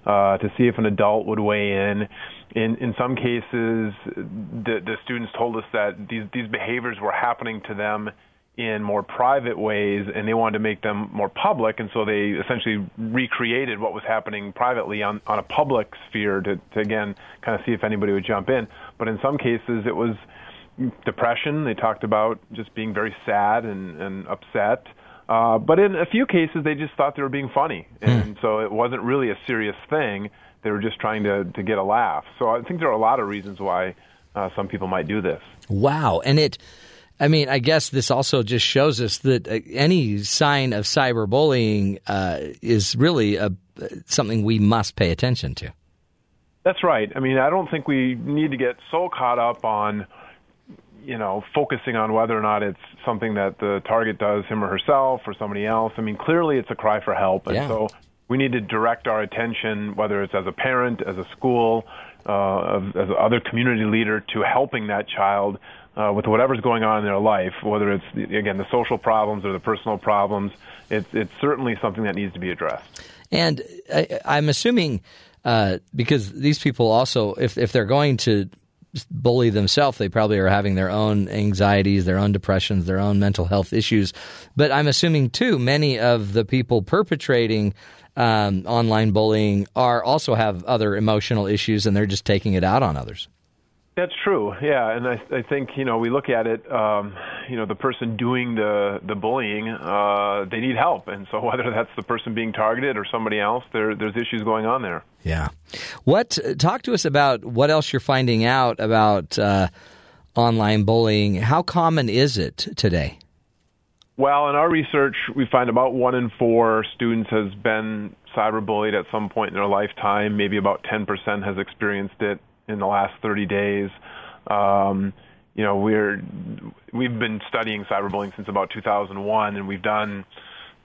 Speaker 11: uh, to see if an adult would weigh in. In in some cases, the, the students told us that these these behaviors were happening to them in more private ways and they wanted to make them more public and so they essentially recreated what was happening privately on, on a public sphere to, to again kind of see if anybody would jump in but in some cases it was depression they talked about just being very sad and, and upset uh, but in a few cases they just thought they were being funny hmm. and mm. so it wasn't really a serious thing they were just trying to, to get a laugh so i think there are a lot of reasons why uh, some people might do this
Speaker 3: wow and it I mean, I guess this also just shows us that uh, any sign of cyberbullying uh, is really a, something we must pay attention to.
Speaker 11: That's right. I mean, I don't think we need to get so caught up on, you know, focusing on whether or not it's something that the target does him or herself or somebody else. I mean, clearly it's a cry for help, and
Speaker 3: yeah.
Speaker 11: so we need to direct our attention, whether it's as a parent, as a school, uh, as other community leader, to helping that child uh, with whatever's going on in their life, whether it's again the social problems or the personal problems. It's it's certainly something that needs to be addressed.
Speaker 3: And I, I'm assuming uh, because these people also, if if they're going to bully themselves, they probably are having their own anxieties, their own depressions, their own mental health issues. But I'm assuming too, many of the people perpetrating um, online bullying are also have other emotional issues, and they're just taking it out on others.
Speaker 11: That's true. Yeah, and I, I think you know we look at it. Um, you know the person doing the the bullying uh, they need help, and so whether that's the person being targeted or somebody else, there there's issues going on there.
Speaker 3: Yeah. What? Talk to us about what else you're finding out about uh, online bullying. How common is it today?
Speaker 11: Well, in our research, we find about one in four students has been cyberbullied at some point in their lifetime. Maybe about 10% has experienced it in the last 30 days. Um, you know, we're we've been studying cyberbullying since about 2001, and we've done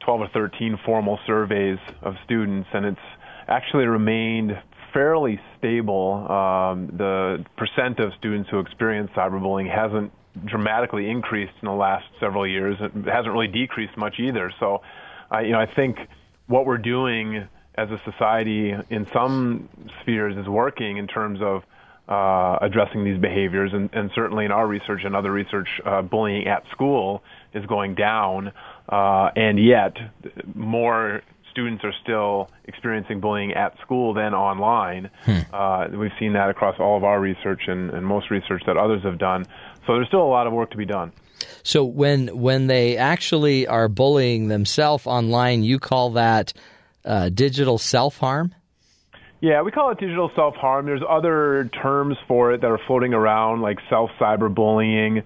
Speaker 11: 12 or 13 formal surveys of students, and it's actually remained fairly stable. Um, the percent of students who experience cyberbullying hasn't dramatically increased in the last several years. It hasn't really decreased much either. So, you know, I think what we're doing as a society in some spheres is working in terms of uh, addressing these behaviors, and, and, certainly in our research and other research, uh, bullying at school is going down, uh, and yet more students are still experiencing bullying at school than online. Hmm. Uh, we've seen that across all of our research and, and most research that others have done. So there's still a lot of work to be done.
Speaker 3: So when when they actually are bullying themselves online, you call that uh, digital self harm?
Speaker 11: Yeah, we call it digital self harm. There's other terms for it that are floating around, like self cyberbullying,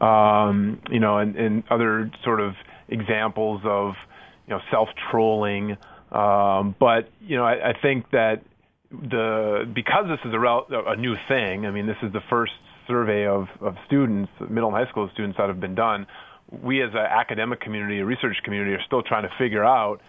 Speaker 11: um, you know, and, and other sort of examples of you know self trolling. Um, but you know, I, I think that the because this is a, rel- a new thing. I mean, this is the first survey of, of students, middle and high school students that have been done. We, as an academic community, a research community, are still trying to figure out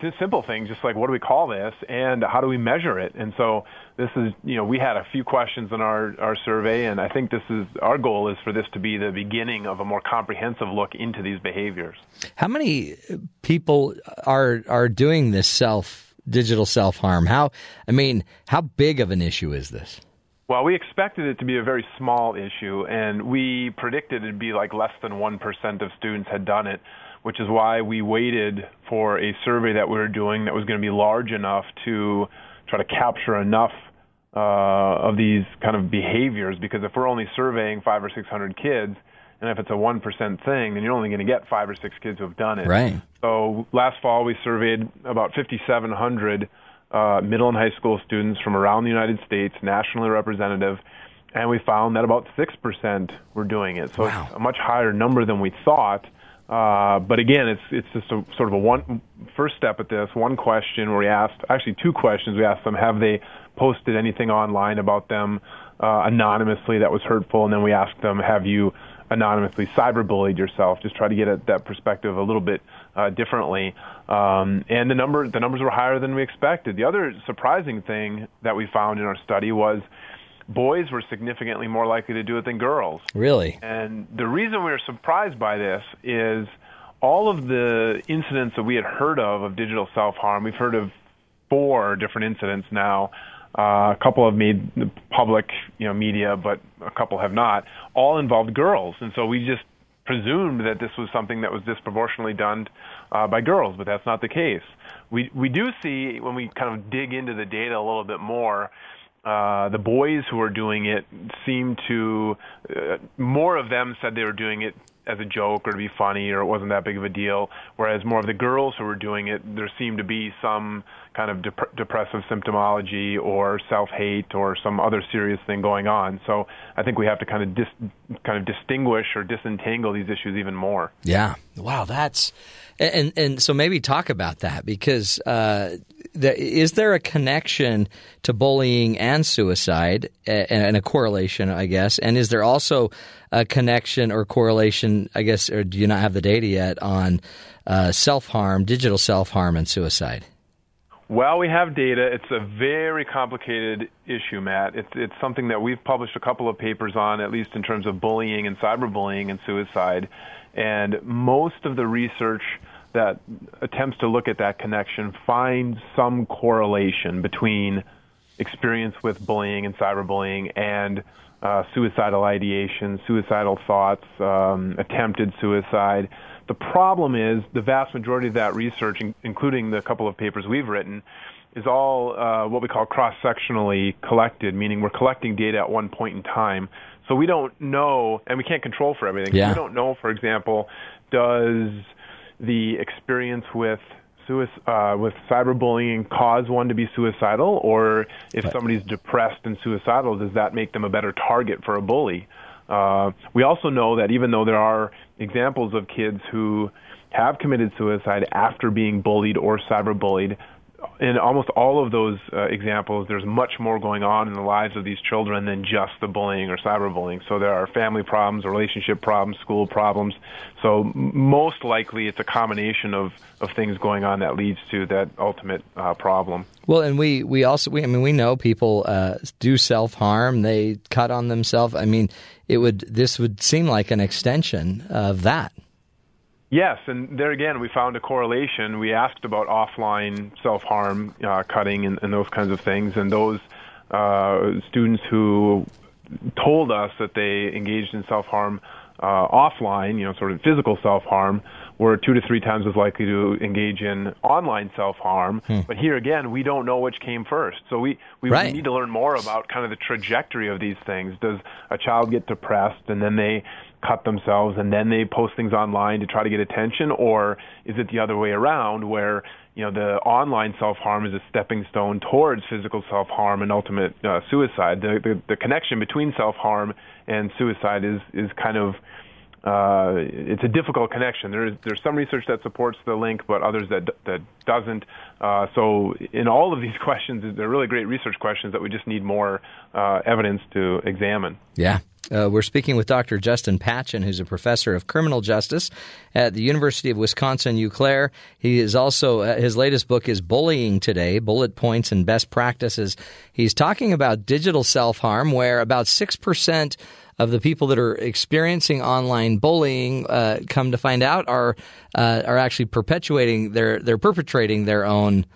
Speaker 11: just simple things, just like what do we call this and how do we measure it? And so this is, you know, we had a few questions in our, our survey, and I think this is our goal is for this to be the beginning of a more comprehensive look into these behaviors.
Speaker 3: How many people are are doing this self digital self harm? How I mean, how big of an issue is this?
Speaker 11: Well, we expected it to be a very small issue, and we predicted it'd be like less than 1% of students had done it, which is why we waited for a survey that we were doing that was going to be large enough to try to capture enough uh, of these kind of behaviors. Because if we're only surveying five or 600 kids, and if it's a 1% thing, then you're only going to get five or six kids who have done it.
Speaker 3: Right.
Speaker 11: So last fall, we surveyed about 5,700 uh, middle and high school students from around the United States, nationally representative, and we found that about 6% were doing it. So wow. it's a much higher number than we thought. Uh, but again, it's it's just a sort of a one first step at this. One question where we asked, actually two questions. We asked them, have they posted anything online about them uh, anonymously that was hurtful, and then we asked them, have you anonymously cyberbullied yourself? Just try to get at that perspective a little bit uh, differently. Um, and the number the numbers were higher than we expected. The other surprising thing that we found in our study was boys were significantly more likely to do it than girls.
Speaker 3: Really?
Speaker 11: And the reason we were surprised by this is all of the incidents that we had heard of of digital self harm. We've heard of four different incidents now. Uh, a couple have made public, you know, media, but a couple have not. All involved girls, and so we just presumed that this was something that was disproportionately done uh, by girls, but that's not the case. We we do see when we kind of dig into the data a little bit more. Uh, the boys who are doing it seem to, uh, more of them said they were doing it as a joke or to be funny or it wasn't that big of a deal. Whereas more of the girls who were doing it, there seemed to be some kind of dep- depressive symptomology or self-hate or some other serious thing going on. So I think we have to kind of dis- kind of distinguish or disentangle these issues even more.
Speaker 3: Yeah. Wow. That's and and so maybe talk about that because uh, is there a connection to bullying and suicide and a correlation, I guess? And is there also a connection or correlation, I guess, or do you not have the data yet on uh, self harm, digital self harm, and suicide?
Speaker 11: Well, we have data. It's a very complicated issue, Matt. It's it's something that we've published a couple of papers on, at least in terms of bullying and cyberbullying and suicide. And most of the research that attempts to look at that connection finds some correlation between experience with bullying and cyberbullying and uh, suicidal ideation, suicidal thoughts, um, attempted suicide. The problem is the vast majority of that research, including the couple of papers we've written, is all uh, what we call cross-sectionally collected, meaning we're collecting data at one point in time. So we don't know, and we can't control for everything.
Speaker 3: Yeah.
Speaker 11: We don't know, for example, does the experience with suicide, uh, with cyberbullying cause one to be suicidal, or if somebody's depressed and suicidal, does that make them a better target for a bully? Uh, we also know that even though there are examples of kids who have committed suicide after being bullied or cyberbullied, in almost all of those uh, examples, there's much more going on in the lives of these children than just the bullying or cyberbullying. So there are family problems, relationship problems, school problems. So most likely, it's a combination of of things going on that leads to that ultimate uh, problem.
Speaker 3: Well, and we we also we I mean we know people uh, do self harm. They cut on themselves. I mean, it would this would seem like an extension of that.
Speaker 11: Yes, and there again, we found a correlation. We asked about offline self harm, uh, cutting, and, and, those kinds of things, and those uh, students who told us that they engaged in self harm uh, offline, you know, sort of physical self harm, were two to three times as likely to engage in online self harm. Hmm. But here again, we don't know which came first. So we, we,
Speaker 3: right.
Speaker 11: we need to learn more about kind of the trajectory of these things. Does a child get depressed and then they cut themselves and then they post things online to try to get attention or is it the other way around where you know the online self harm is a stepping stone towards physical self harm and ultimate uh, suicide the, the the connection between self harm and suicide is is kind of uh, it's a difficult connection. There is there's some research that supports the link, but others that that doesn't. Uh, so in all of these questions, they're really great research questions that we just need more uh, evidence to examine.
Speaker 3: Yeah. Uh, we're speaking with Dr. Justin Patchin, who's a professor of criminal justice at the University of Wisconsin Eau Claire. He is also uh, his latest book is Bullying Today: Bullet Points and Best Practices. He's talking about digital self harm, where about six percent of the people that are experiencing online bullying, uh, come to find out, are uh, are actually perpetuating their they're perpetrating their own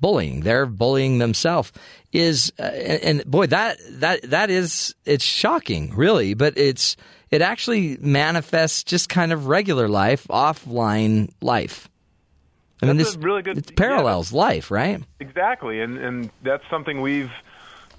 Speaker 3: bullying. They're bullying themselves. Is uh, and, and boy that that that is it's shocking, really. But it's it actually manifests just kind of regular life, offline life. I mean,
Speaker 11: that's
Speaker 3: this
Speaker 11: really good.
Speaker 3: It parallels
Speaker 11: yeah,
Speaker 3: life, right?
Speaker 11: Exactly, and and that's something we've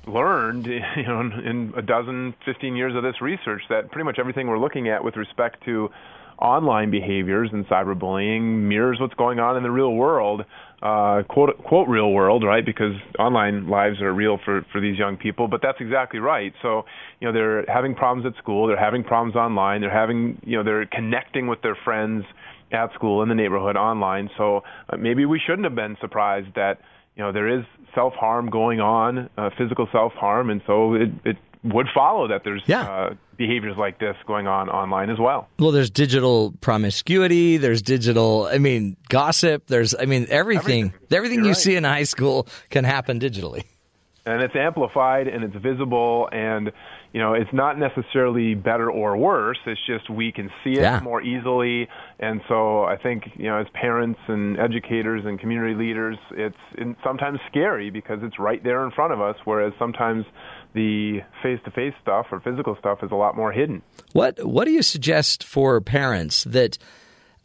Speaker 11: learned you know in a dozen 15 years of this research that pretty much everything we're looking at with respect to online behaviors and cyberbullying mirrors what's going on in the real world uh, quote quote real world right? Because online lives are real for for these young people but that's exactly right. So you know they're having problems at school they're having problems online they're having you know they're connecting with their friends at school in the neighborhood online. So uh, maybe we shouldn't have been surprised that you know there is self harm going on, uh, physical self harm, and so it, it would follow that there's
Speaker 3: yeah.
Speaker 11: uh, behaviors like this going on online as well.
Speaker 3: Well, there's digital promiscuity. There's digital, I mean, gossip. There's, I mean, everything. Everything, everything you right. see in high school can happen digitally.
Speaker 11: And it's amplified and it's visible and you know, it's not necessarily better or worse. It's just we can see it
Speaker 3: yeah.
Speaker 11: more easily. And so I think, you know, as parents and educators and community leaders, it's sometimes scary because it's right there in front of us, whereas sometimes the face-to-face stuff or physical stuff is a lot more hidden.
Speaker 3: What What do you suggest for parents that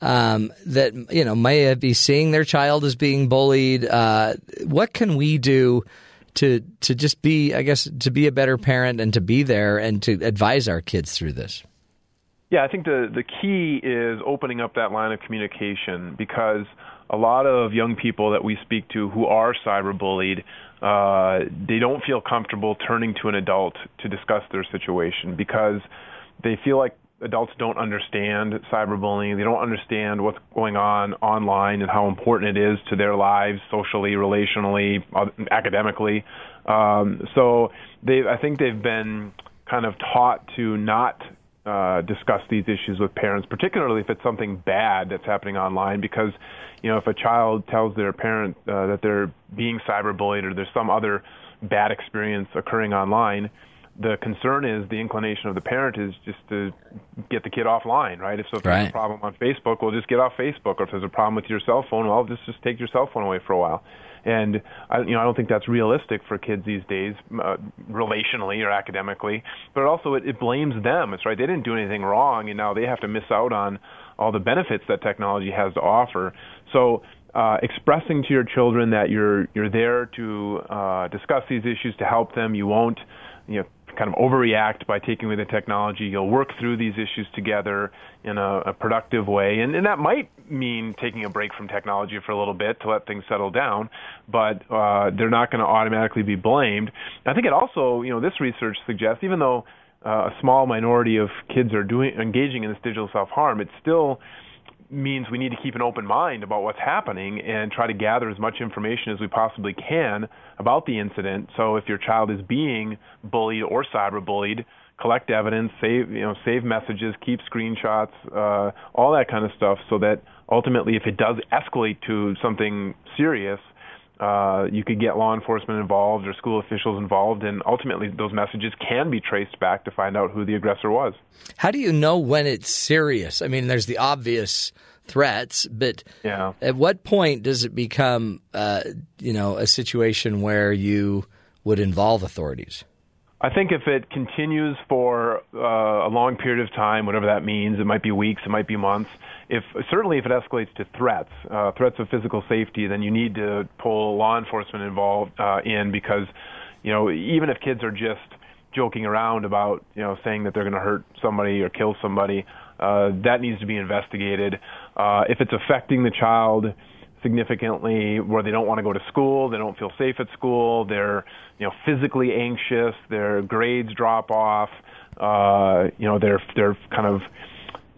Speaker 3: um, that you know may be seeing their child as being bullied? Uh, what can we do? to to just be, I guess, to be a better parent and to be there and to advise our kids through this?
Speaker 11: Yeah, I think the the key is opening up that line of communication because a lot of young people that we speak to who are cyberbullied, uh, they don't feel comfortable turning to an adult to discuss their situation because they feel like adults don't understand cyberbullying. They don't understand what's going on online and how important it is to their lives, socially, relationally, academically. Um, so they, I think they've been kind of taught to not uh, discuss these issues with parents, particularly if it's something bad that's happening online. Because, you know, if a child tells their parent uh, that they're being cyberbullied or there's some other bad experience occurring online, the concern is the inclination of the parent is just to get the kid offline, right? If so, if
Speaker 3: right.
Speaker 11: there's a problem on Facebook, well, just get off Facebook. Or if there's a problem with your cell phone, well, just just take your cell phone away for a while. And I, you know, I don't think that's realistic for kids these days, uh, relationally or academically. But also, it, it blames them. It's right; they didn't do anything wrong, and now they have to miss out on all the benefits that technology has to offer. So uh, expressing to your children that you're you're there to uh, discuss these issues to help them. You won't, you know, kind of overreact by taking away the technology. You'll work through these issues together in a, a productive way, and, and that might mean taking a break from technology for a little bit to let things settle down. But uh, they're not going to automatically be blamed. I think it also, you know, this research suggests even though uh, a small minority of kids are doing engaging in this digital self harm, it's still means we need to keep an open mind about what's happening and try to gather as much information as we possibly can about the incident. So if your child is being bullied or cyberbullied, collect evidence, save you know save messages, keep screenshots, uh, all that kind of stuff, so that ultimately, if it does escalate to something serious, uh, you could get law enforcement involved or school officials involved, and ultimately those messages can be traced back to find out who the aggressor was.
Speaker 3: How do you know when it's serious? I mean, there's the obvious threats, but
Speaker 11: yeah.
Speaker 3: at what point does it become, uh, you know, a situation where you would involve authorities?
Speaker 11: I think if it continues for uh, a long period of time, whatever that means, it might be weeks, it might be months. If certainly if it escalates to threats, uh, threats of physical safety, then you need to pull law enforcement involved uh, in because, you know, even if kids are just joking around about, you know, saying that they're going to hurt somebody or kill somebody, uh, that needs to be investigated. Uh, if it's affecting the child significantly where they don't want to go to school, they don't feel safe at school, they're you know physically anxious, their grades drop off, uh, you know their their kind of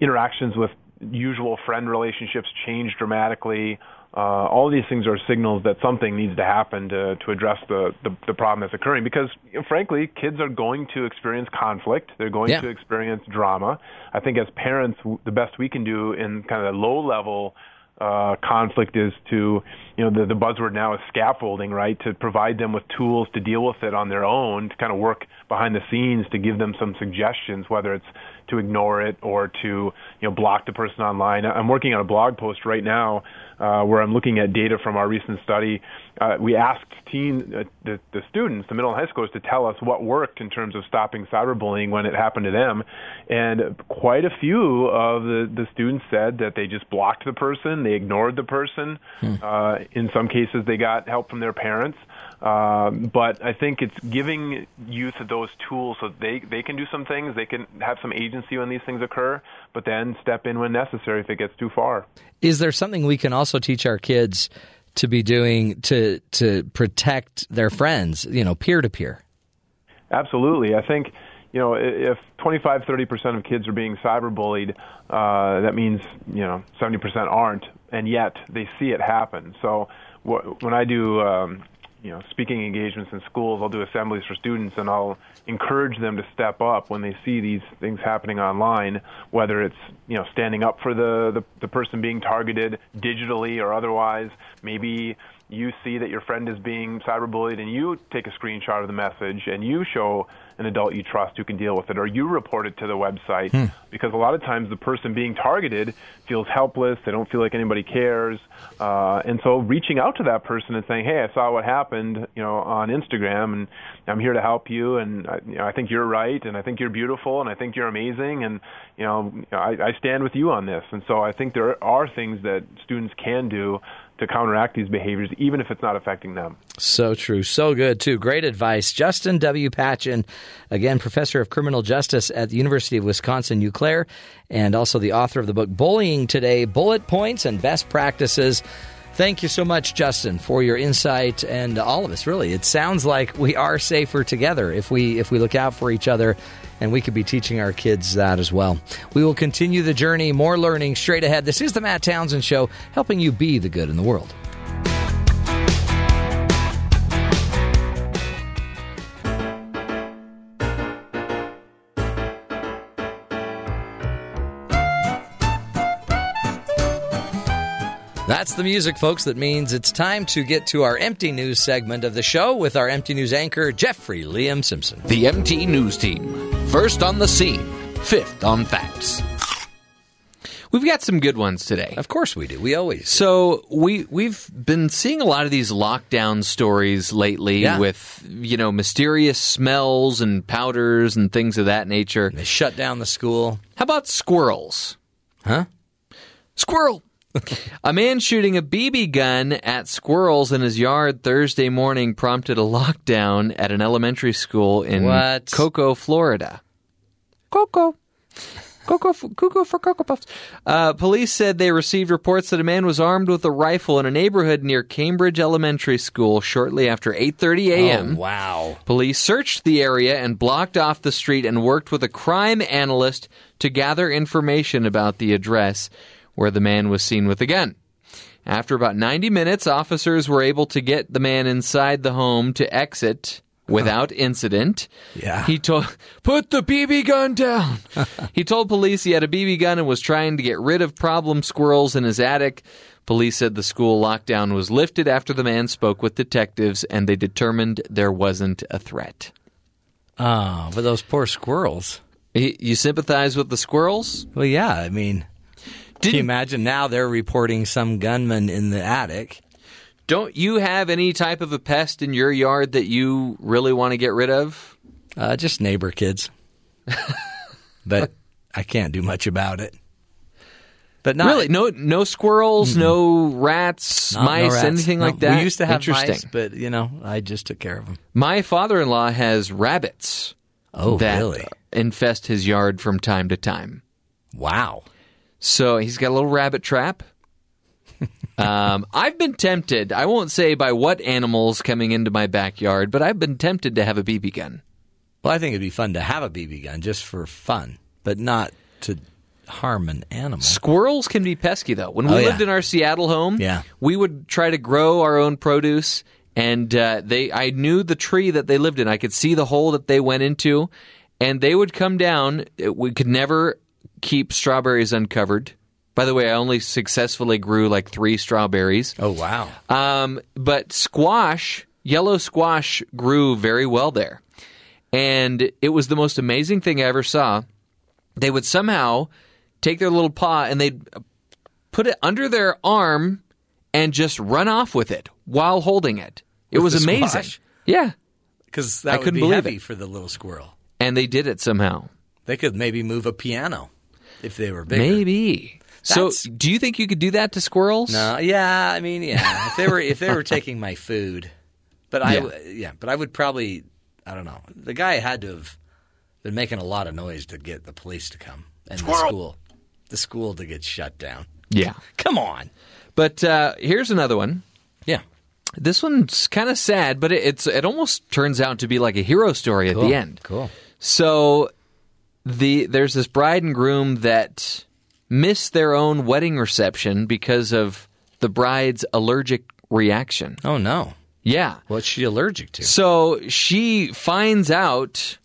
Speaker 11: interactions with usual friend relationships change dramatically. Uh, all these things are signals that something needs to happen to, to address the, the, the problem that's occurring because, you know, frankly, kids are going to experience conflict. They're going
Speaker 3: Yeah.
Speaker 11: to experience drama. I think as parents, w- the best we can do in kind of the low level uh, conflict is to, you know, the, the buzzword now is scaffolding, right? To provide them with tools to deal with it on their own, to kind of work behind the scenes to give them some suggestions, whether it's to ignore it or to, you know, block the person online. I'm working on a blog post right now uh, where I'm looking at data from our recent study. Uh, we asked teen, uh, the, the students, the middle and high schoolers, to tell us what worked in terms of stopping cyberbullying when it happened to them, and quite a few of the, the students said that they just blocked the person, they ignored the person. Uh, in some cases, they got help from their parents. Um, but I think it's giving youth those tools so they they can do some things, they can have some agency when these things occur, but then step in when necessary if it gets too far.
Speaker 3: Is there something we can also teach our kids to be doing to to protect their friends, you know, peer to peer?
Speaker 11: Absolutely. I think, you know, if 25, 30% of kids are being cyberbullied, uh, that means, you know, 70% aren't, and yet they see it happen. So wh- when I do, um, you know, speaking engagements in schools, I'll do assemblies for students, and I'll encourage them to step up when they see these things happening online, whether it's, you know, standing up for the, the, the person being targeted digitally or otherwise. Maybe you see that your friend is being cyberbullied and you take a screenshot of the message and you show an adult you trust who can deal with it or you report it to the website. Because a lot of times the person being targeted feels helpless they don't feel like anybody cares uh, and so reaching out to that person and saying hey i saw what happened you know on instagram and i'm here to help you and I, you know, I think you're right and i think you're beautiful and i think you're amazing and you know I, I stand with you on this. And so i think there are things that students can do to counteract these behaviors, even if it's not affecting them.
Speaker 3: So true. So good, too. Great advice. Justin W. Patchin, again, professor of criminal justice at the University of Wisconsin Eau Claire, and also the author of the book Bullying Today Bullet Points and Best Practices. Thank you so much, Justin, for your insight and all of us. Really, it sounds like we are safer together if we if we look out for each other, and we could be teaching our kids that as well. We will continue the journey, more learning straight ahead. This is the Matt Townsend Show, helping you be the good in the world. That's the music, folks. That means it's time to get to our empty news segment of the show with our empty news anchor, Jeffrey Liam Simpson.
Speaker 2: The MT News Team. First on the scene, fifth on facts.
Speaker 4: We've got some good ones today.
Speaker 3: Of course we do. We always.
Speaker 4: So we we've been seeing a lot of these lockdown stories lately
Speaker 3: Yeah.
Speaker 4: with you know mysterious smells and powders and things of that nature.
Speaker 3: They shut down the school.
Speaker 4: How about squirrels?
Speaker 3: Huh?
Speaker 4: Squirrel. A man shooting a BB gun at squirrels in his yard Thursday morning prompted a lockdown at an elementary school in
Speaker 3: What?
Speaker 4: Cocoa, Florida. Cocoa. Cocoa, cuckoo for Cocoa Puffs. Uh, police said they received reports that a man was armed with a rifle in a neighborhood near Cambridge Elementary School shortly after 8:30 a.m.
Speaker 3: Oh, wow.
Speaker 4: Police searched the area and blocked off the street and worked with a crime analyst to gather information about the address where the man was seen with a gun. After about 90 minutes, officers were able to get the man inside the home to exit without incident.
Speaker 3: Yeah.
Speaker 4: He told, put the BB gun down. he told police he had a BB gun and was trying to get rid of problem squirrels in his attic. Police said the school lockdown was lifted after the man spoke with detectives and they determined there wasn't a threat.
Speaker 3: Oh, but those poor squirrels.
Speaker 4: You sympathize with the squirrels?
Speaker 3: Well, yeah, I mean, can you imagine now they're reporting some gunman in the attic?
Speaker 4: Don't you have any type of a pest in your yard that you really want to get rid of?
Speaker 3: Uh, just neighbor kids. but I can't do much about it. But not
Speaker 4: really, no, no squirrels, no rats,
Speaker 3: no
Speaker 4: mice,
Speaker 3: rats.
Speaker 4: anything
Speaker 3: No,
Speaker 4: like that.
Speaker 3: We used to have
Speaker 4: Interesting.
Speaker 3: mice, but you know, I just took care of them.
Speaker 4: My father-in-law has rabbits.
Speaker 3: Oh,
Speaker 4: that
Speaker 3: really?
Speaker 4: Infest his yard from time to time.
Speaker 3: Wow.
Speaker 4: So he's got a little rabbit trap. um, I've been tempted. I won't say by what animals coming into my backyard, but I've been tempted to have a BB gun.
Speaker 3: Well, I think it'd be fun to have a BB gun just for fun, but not to harm an animal.
Speaker 4: Squirrels can be pesky though. When we
Speaker 3: Oh, yeah.
Speaker 4: lived in our Seattle home,
Speaker 3: Yeah.
Speaker 4: we would try to grow our own produce, and uh, they I knew the tree that they lived in. I could see the hole that they went into, and they would come down. We could never keep strawberries uncovered. By the way, I only successfully grew like three strawberries.
Speaker 3: Oh wow!
Speaker 4: Um, but squash, yellow squash, grew very well there, and it was the most amazing thing I ever saw. They would somehow take their little paw and they'd put it under their arm and just run off with it while holding it. It
Speaker 3: With
Speaker 4: was amazing.
Speaker 3: squash?
Speaker 4: Yeah,
Speaker 3: Because
Speaker 4: I
Speaker 3: that would
Speaker 4: couldn't
Speaker 3: be
Speaker 4: believe
Speaker 3: heavy
Speaker 4: it.
Speaker 3: for the little squirrel.
Speaker 4: and they did it somehow.
Speaker 3: They could maybe move a piano if they were bigger.
Speaker 4: Maybe. So, do you think you could do that to squirrels?
Speaker 3: No, yeah, I mean, yeah. If they were if they were taking my food, but I
Speaker 4: Yeah.
Speaker 3: yeah, but I would probably I don't know. The guy had to have been making a lot of noise to get the police to come and the school, the school to get shut down.
Speaker 4: Yeah.
Speaker 3: Come on.
Speaker 4: But uh, here's another one.
Speaker 3: Yeah.
Speaker 4: This one's kind of sad, but it, it's it almost turns out to be like a hero story at the end.
Speaker 3: Cool.
Speaker 4: So the there's this bride and groom that miss their own wedding reception because of the bride's allergic reaction.
Speaker 3: Oh no.
Speaker 4: Yeah.
Speaker 3: What's she allergic to?
Speaker 4: So she finds out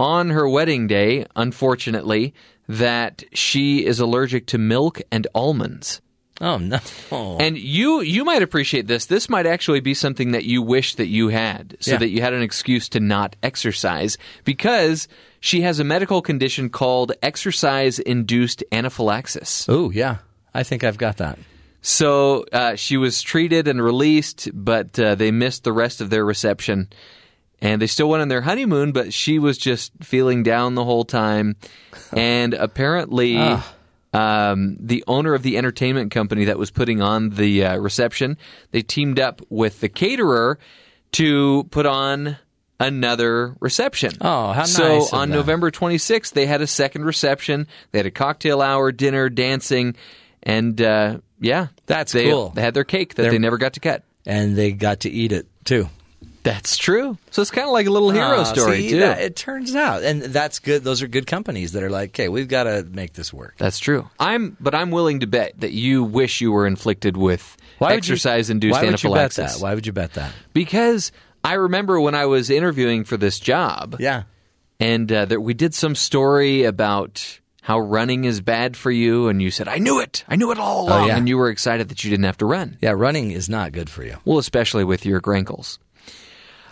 Speaker 4: on her wedding day, unfortunately, that she is allergic to milk and almonds.
Speaker 3: Oh no.
Speaker 4: And you you might appreciate this. This might actually be something that you wish that you had, so
Speaker 3: Yeah.
Speaker 4: that you had an excuse to not exercise because she has a medical condition called exercise induced anaphylaxis.
Speaker 3: Oh yeah. I think I've got that.
Speaker 4: So uh, she was treated and released, but uh, they missed the rest of their reception. And they still went on their honeymoon, but she was just feeling down the whole time. And apparently,
Speaker 3: Ah.
Speaker 4: Um, the owner of the entertainment company that was putting on the uh, reception, they teamed up with the caterer to put on another reception.
Speaker 3: Oh, how
Speaker 4: so
Speaker 3: nice of
Speaker 4: on
Speaker 3: them.
Speaker 4: November 26th, they had a second reception. They had a cocktail hour, dinner, dancing, and uh, yeah,
Speaker 3: That's
Speaker 4: they,
Speaker 3: cool.
Speaker 4: They had their cake that
Speaker 3: They're-
Speaker 4: they never got to cut.
Speaker 3: And they got to eat it too.
Speaker 4: That's true. So it's kind of like a little hero
Speaker 3: Ah,
Speaker 4: story
Speaker 3: see,
Speaker 4: too.
Speaker 3: that- it turns out, and that's good. Those are good companies that are like, okay, we've got to make this work.
Speaker 4: That's true. I'm, but I'm willing to bet that you wish you were inflicted with exercise-induced
Speaker 3: Why would you bet
Speaker 4: anaphylaxis.
Speaker 3: that? Why would you bet that?
Speaker 4: Because I remember when I was interviewing for this job.
Speaker 3: Yeah.
Speaker 4: and uh, there, we did some story about how running is bad for you, and you said, "I knew it, I knew it all along,"
Speaker 3: Oh, yeah.
Speaker 4: and you were excited that you didn't have to run.
Speaker 3: Yeah, running is not good for you.
Speaker 4: Well, especially with your grankles.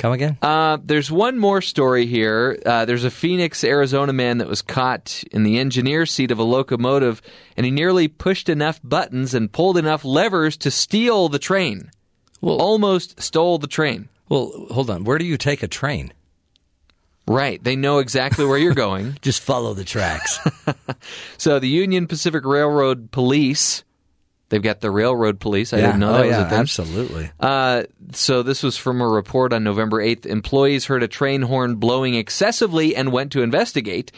Speaker 3: Come again?
Speaker 4: Uh, there's one more story here. Uh, there's a Phoenix, Arizona man that was caught in the engineer seat of a locomotive, and he nearly pushed enough buttons and pulled enough levers to steal the train.
Speaker 3: Well-
Speaker 4: Almost stole the train.
Speaker 3: Well, hold on. Where do you take a train?
Speaker 4: Right. They know exactly where you're going.
Speaker 3: Just follow the tracks.
Speaker 4: So the Union Pacific Railroad Police They've got the railroad police. I
Speaker 3: Yeah.
Speaker 4: didn't know
Speaker 3: Oh,
Speaker 4: that
Speaker 3: yeah,
Speaker 4: was a thing.
Speaker 3: absolutely.
Speaker 4: Uh, so this was from a report on November 8th. Employees heard a train horn blowing excessively and went to investigate.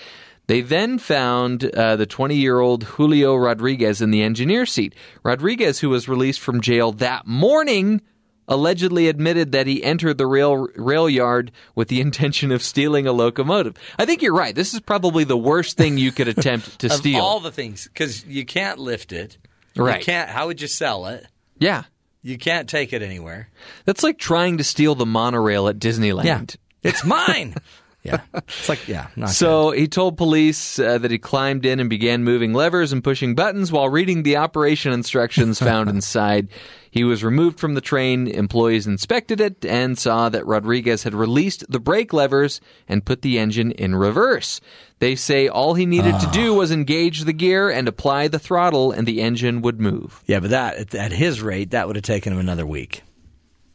Speaker 4: They then found uh, the 20 year old Julio Rodriguez in the engineer seat. Rodriguez, who was released from jail that morning, allegedly admitted that he entered the rail rail yard with the intention of stealing a locomotive. I think you're right. This is probably the worst thing you could attempt to
Speaker 3: of
Speaker 4: steal.
Speaker 3: all the things, because you can't lift it.
Speaker 4: Right.
Speaker 3: You can't. How would you sell it?
Speaker 4: yeah.
Speaker 3: You can't take it anywhere.
Speaker 4: That's like trying to steal the monorail at Disneyland.
Speaker 3: Yeah. It's mine. yeah. It's like yeah. Not
Speaker 4: So he told police uh, that he climbed in and began moving levers and pushing buttons while reading the operation instructions found inside. He was removed from the train. Employees inspected it and saw that Rodriguez had released the brake levers and put the engine in reverse. They say all he needed to do was engage the gear and apply the throttle, and the engine would move.
Speaker 3: Yeah, but that at- his rate, that would have taken him another week.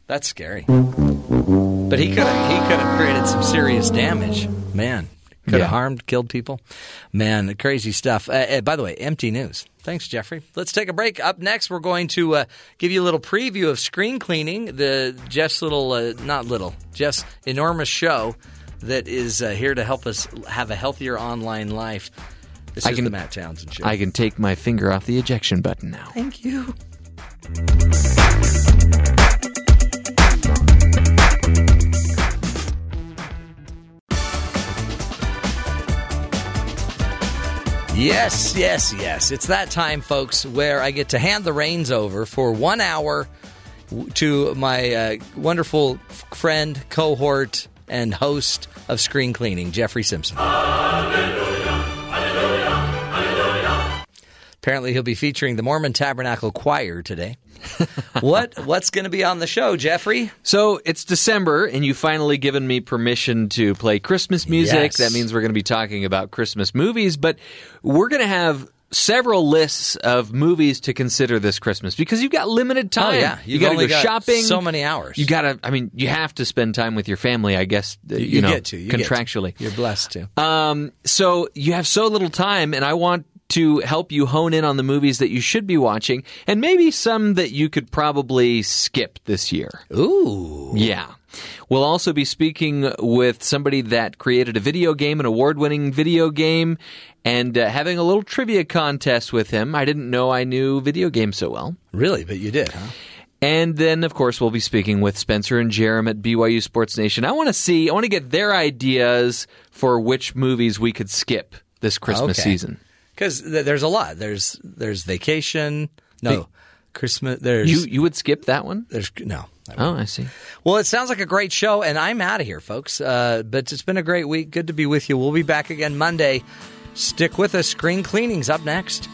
Speaker 3: That's scary. But he could have he could have created some serious damage. Man, could have
Speaker 4: Yeah.
Speaker 3: harmed, killed people. Man, crazy stuff. Uh, uh, by the way, empty news. Thanks, Jeffrey. Let's take a break. Up next, we're going to uh, give you a little preview of screen cleaning. The Jeff's little, uh, not little, Jeff's enormous show that is uh, here to help us have a healthier online life. This
Speaker 4: I
Speaker 3: is
Speaker 4: can-
Speaker 3: the Matt Townsend show.
Speaker 4: I can take my finger off the ejection button now.
Speaker 3: Thank you. Yes, yes, yes. It's that time, folks, where I get to hand the reins over for one hour to my uh, wonderful friend, cohort, and host of Screen Cleaning, Jeffrey Simpson. Apparently, he'll be featuring the Mormon Tabernacle Choir today. what What's going to be on the show, Jeffrey?
Speaker 4: So it's December, and you've finally given me permission to play Christmas music.
Speaker 3: Yes.
Speaker 4: That means we're going to be talking about Christmas movies, but we're going to have several lists of movies to consider this Christmas because you've got limited time.
Speaker 3: Oh, yeah.
Speaker 4: you
Speaker 3: You've
Speaker 4: got to go
Speaker 3: got
Speaker 4: shopping.
Speaker 3: so many hours.
Speaker 4: You got to. I mean, you have to spend time with your family. I guess uh, you,
Speaker 3: You
Speaker 4: know
Speaker 3: get to. You get to.
Speaker 4: contractually.
Speaker 3: You're blessed to.
Speaker 4: Um, so you have so little time, and I want to help you hone in on the movies that you should be watching, and maybe some that you could probably skip this year.
Speaker 3: Ooh.
Speaker 4: Yeah. We'll also be speaking with somebody that created a video game, an award winning video game, and uh, having a little trivia contest with him. I didn't know I knew video games so well.
Speaker 3: Really? But you did, huh?
Speaker 4: And then, of course, we'll be speaking with Spencer and Jarom at BYU Sports Nation. I want to see, I want to get their ideas for which movies we could skip this Christmas
Speaker 3: Okay.
Speaker 4: season.
Speaker 3: Because th- there's a lot. There's there's vacation. No, Christmas. There's
Speaker 4: You you would skip that one?
Speaker 3: there's no.
Speaker 4: Oh, I see.
Speaker 3: Well, it sounds like a great show, and I'm out of here, folks. Uh, but it's been a great week. Good to be with you. We'll be back again Monday. Stick with us. Screen cleaning's up next.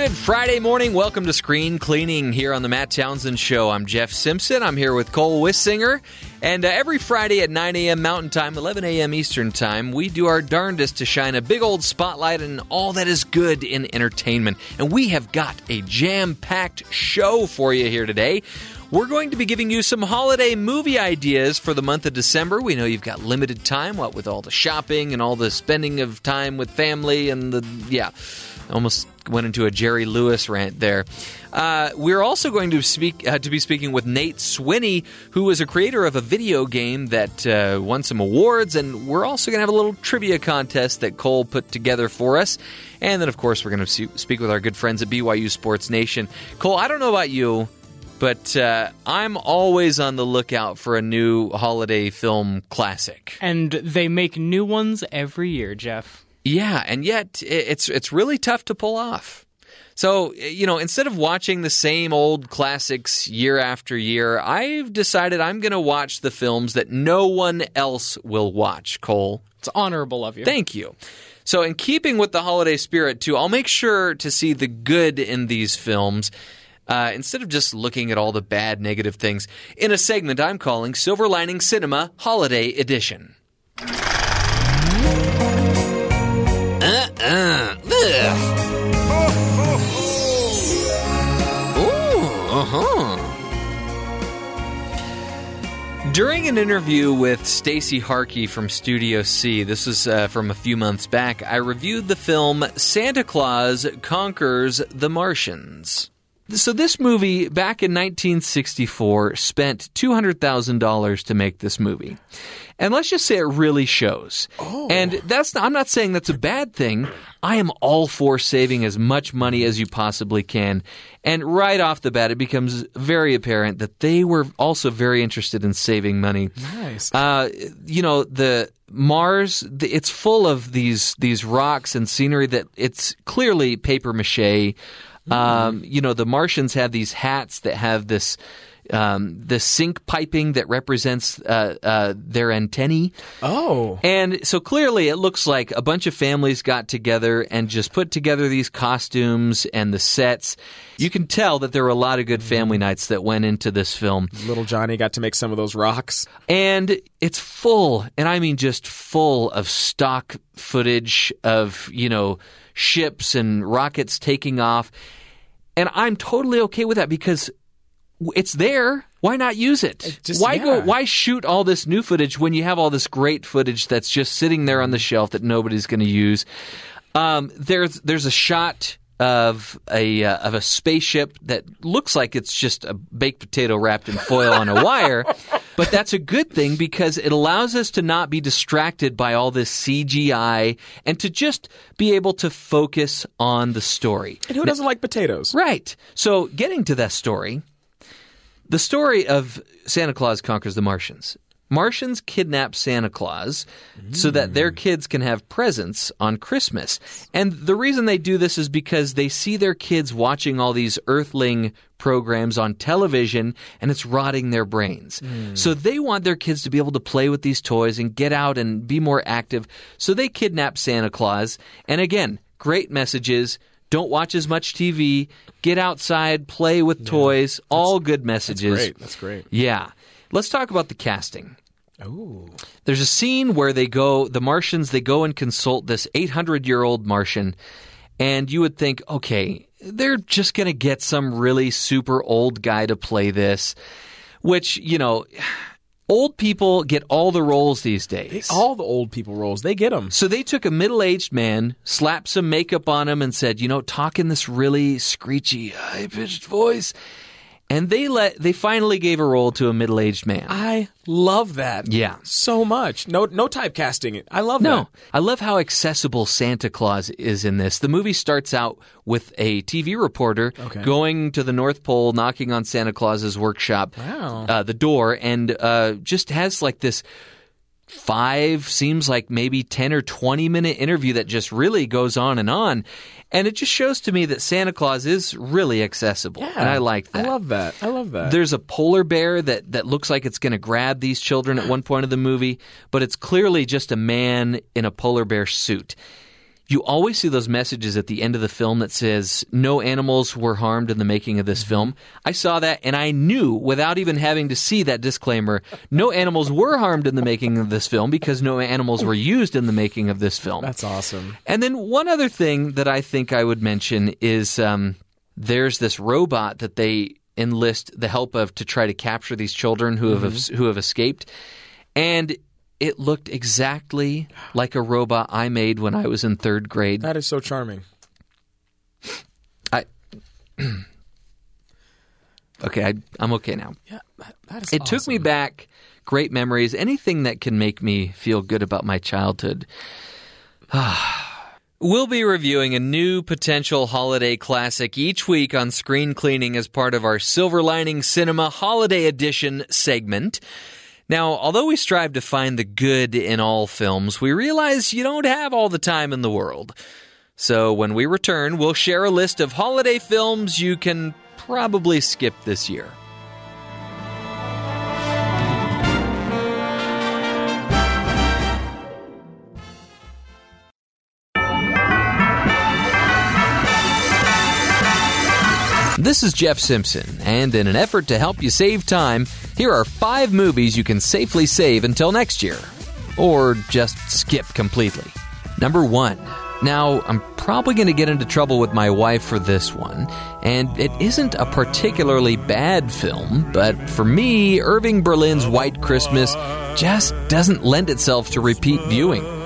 Speaker 4: Good Friday morning. Welcome to Screen Cleaning here on the Matt Townsend Show. I'm Jeff Simpson. I'm here with Cole Wissinger. And uh, every Friday at 9 a.m. Mountain Time, 11 a.m. Eastern Time, we do our darndest to shine a big old spotlight on all that is good in entertainment. And we have got a jam packed show for you here today. We're going to be giving you some holiday movie ideas for the month of December. We know you've got limited time, what with all the shopping and all the spending of time with family and the, yeah, almost went into a Jerry Lewis rant there. Uh, we're also going to speak uh, to be speaking with Nate Swinney, who is a creator of a video game that uh, won some awards, and we're also going to have a little trivia contest that Cole put together for us. And then, of course, we're going to speak with our good friends at BYU Sports Nation. Cole, I don't know about you, but uh, I'm always on the lookout for a new holiday film classic.
Speaker 12: And they make new ones every year, Jeff.
Speaker 4: Yeah, and yet it's it's really tough to pull off. So, you know, instead of watching the same old classics year after year, I've decided I'm going to watch the films that no one else will watch, Cole.
Speaker 12: It's honorable of you.
Speaker 4: Thank you. So, in keeping with the holiday spirit, too, I'll make sure to see the good in these films uh, instead of just looking at all the bad, negative things in a segment I'm calling Silver Lining Cinema Holiday Edition.
Speaker 2: Uh, uh-huh.
Speaker 4: During an interview with Stacy Harkey from Studio C, this is uh, from a few months back, I reviewed the film Santa Claus Conquers the Martians. So this movie back in 1964 spent $200,000 to make this movie. And let's just say it really shows. And that's I'm not saying that's a bad thing. I am all for saving as much money as you possibly can. And right off the bat it becomes very apparent that they were also very interested in saving money.
Speaker 13: Nice.
Speaker 4: Uh, you know, the Mars, the, it's full of these these rocks and scenery that it's clearly paper mache. Um, you know, the Martians have these hats that have this um, the sink piping that represents uh, uh, their antennae.
Speaker 13: Oh.
Speaker 4: And so clearly it looks like a bunch of families got together and just put together these costumes and the sets. You can tell that there were a lot of good family nights that went into this film.
Speaker 13: Little Johnny got to make some of those rocks.
Speaker 4: And it's full, and I mean just full of stock footage of, you know, ships and rockets taking off. And I'm totally okay with that because it's there. Why not use it?
Speaker 13: just-
Speaker 4: why go why shoot all this new footage when you have all this great footage that's just sitting there on the shelf that nobody's going to use? Um, there's there's a shot of a uh, of a spaceship that looks like it's just a baked potato wrapped in foil on a wire, but that's a good thing because it allows us to not be distracted by all this CGI and to just be able to focus on the story.
Speaker 13: And who doesn't like potatoes?
Speaker 4: Right. So, getting to that story, the story of Santa Claus conquers the Martians. Martians kidnap Santa Claus so that their mm. kids can have presents on Christmas. And the reason they do this is because they see their kids watching all these earthling programs on television and it's rotting their brains. Mm. So they want their kids to be able to play with these toys and get out and be more active. So they kidnap Santa Claus. And again, great messages. Don't watch as much TV. Get outside, play with toys. All good messages.
Speaker 13: That's great. That's great.
Speaker 4: Yeah. Let's talk about the casting.
Speaker 13: Ooh.
Speaker 4: There's a scene where they go, the Martians, they go and consult this 800 year old Martian, and you would think, okay, they're just going to get some really super old guy to play this, which, you know, old people get all the roles these days.
Speaker 13: All the old people roles, they get them.
Speaker 4: So they took a middle aged man, slapped some makeup on him, and said, you know, talk in this really screechy, high pitched voice. And they let they finally gave a role to a middle aged man.
Speaker 13: I love that.
Speaker 4: Yeah.
Speaker 13: So much. No no typecasting. I love
Speaker 4: No,
Speaker 13: that.
Speaker 4: I love how accessible Santa Claus is in this. The movie starts out with a TV reporter
Speaker 13: Okay.
Speaker 4: going to the North Pole, knocking on Santa Claus's workshop,
Speaker 13: Wow.
Speaker 4: uh, the door, and uh, just has like this five, seems like maybe 10 or 20 minute interview that just really goes on and on. And it just shows to me that Santa Claus is really accessible. And I like that.
Speaker 13: I love that. I love that.
Speaker 4: There's a polar bear that, that looks like it's going to grab these children at one point of the movie, but it's clearly just a man in a polar bear suit. You always see those messages at the end of the film that says no animals were harmed in the making of this film. I saw that and I knew without even having to see that disclaimer, no animals were harmed in the making of this film because no animals were used in the making of this film.
Speaker 13: That's awesome.
Speaker 4: And then one other thing that I think I would mention is um, there's this robot that they enlist the help of to try to capture these children who have who have escaped, and it looked exactly like a robot I made when I was in third grade.
Speaker 13: That is so charming.
Speaker 4: I okay, I, I'm okay now.
Speaker 13: Yeah, that, that is
Speaker 4: It took me back great memories. Anything that can make me feel good about my childhood. We'll be reviewing a new potential holiday classic each week on Screen Cleaning as part of our Silver Lining Cinema Holiday Edition segment. Now, although we strive to find the good in all films, we realize you don't have all the time in the world. So when we return, we'll share a list of holiday films you can probably skip this year. This is Jeff Simpson, and in an effort to help you save time, here are five movies you can safely save until next year. Or just skip completely. Number one Now, I'm probably going to get into trouble with my wife for this one, and it isn't a particularly bad film, but for me, Irving Berlin's White Christmas just doesn't lend itself to repeat viewing.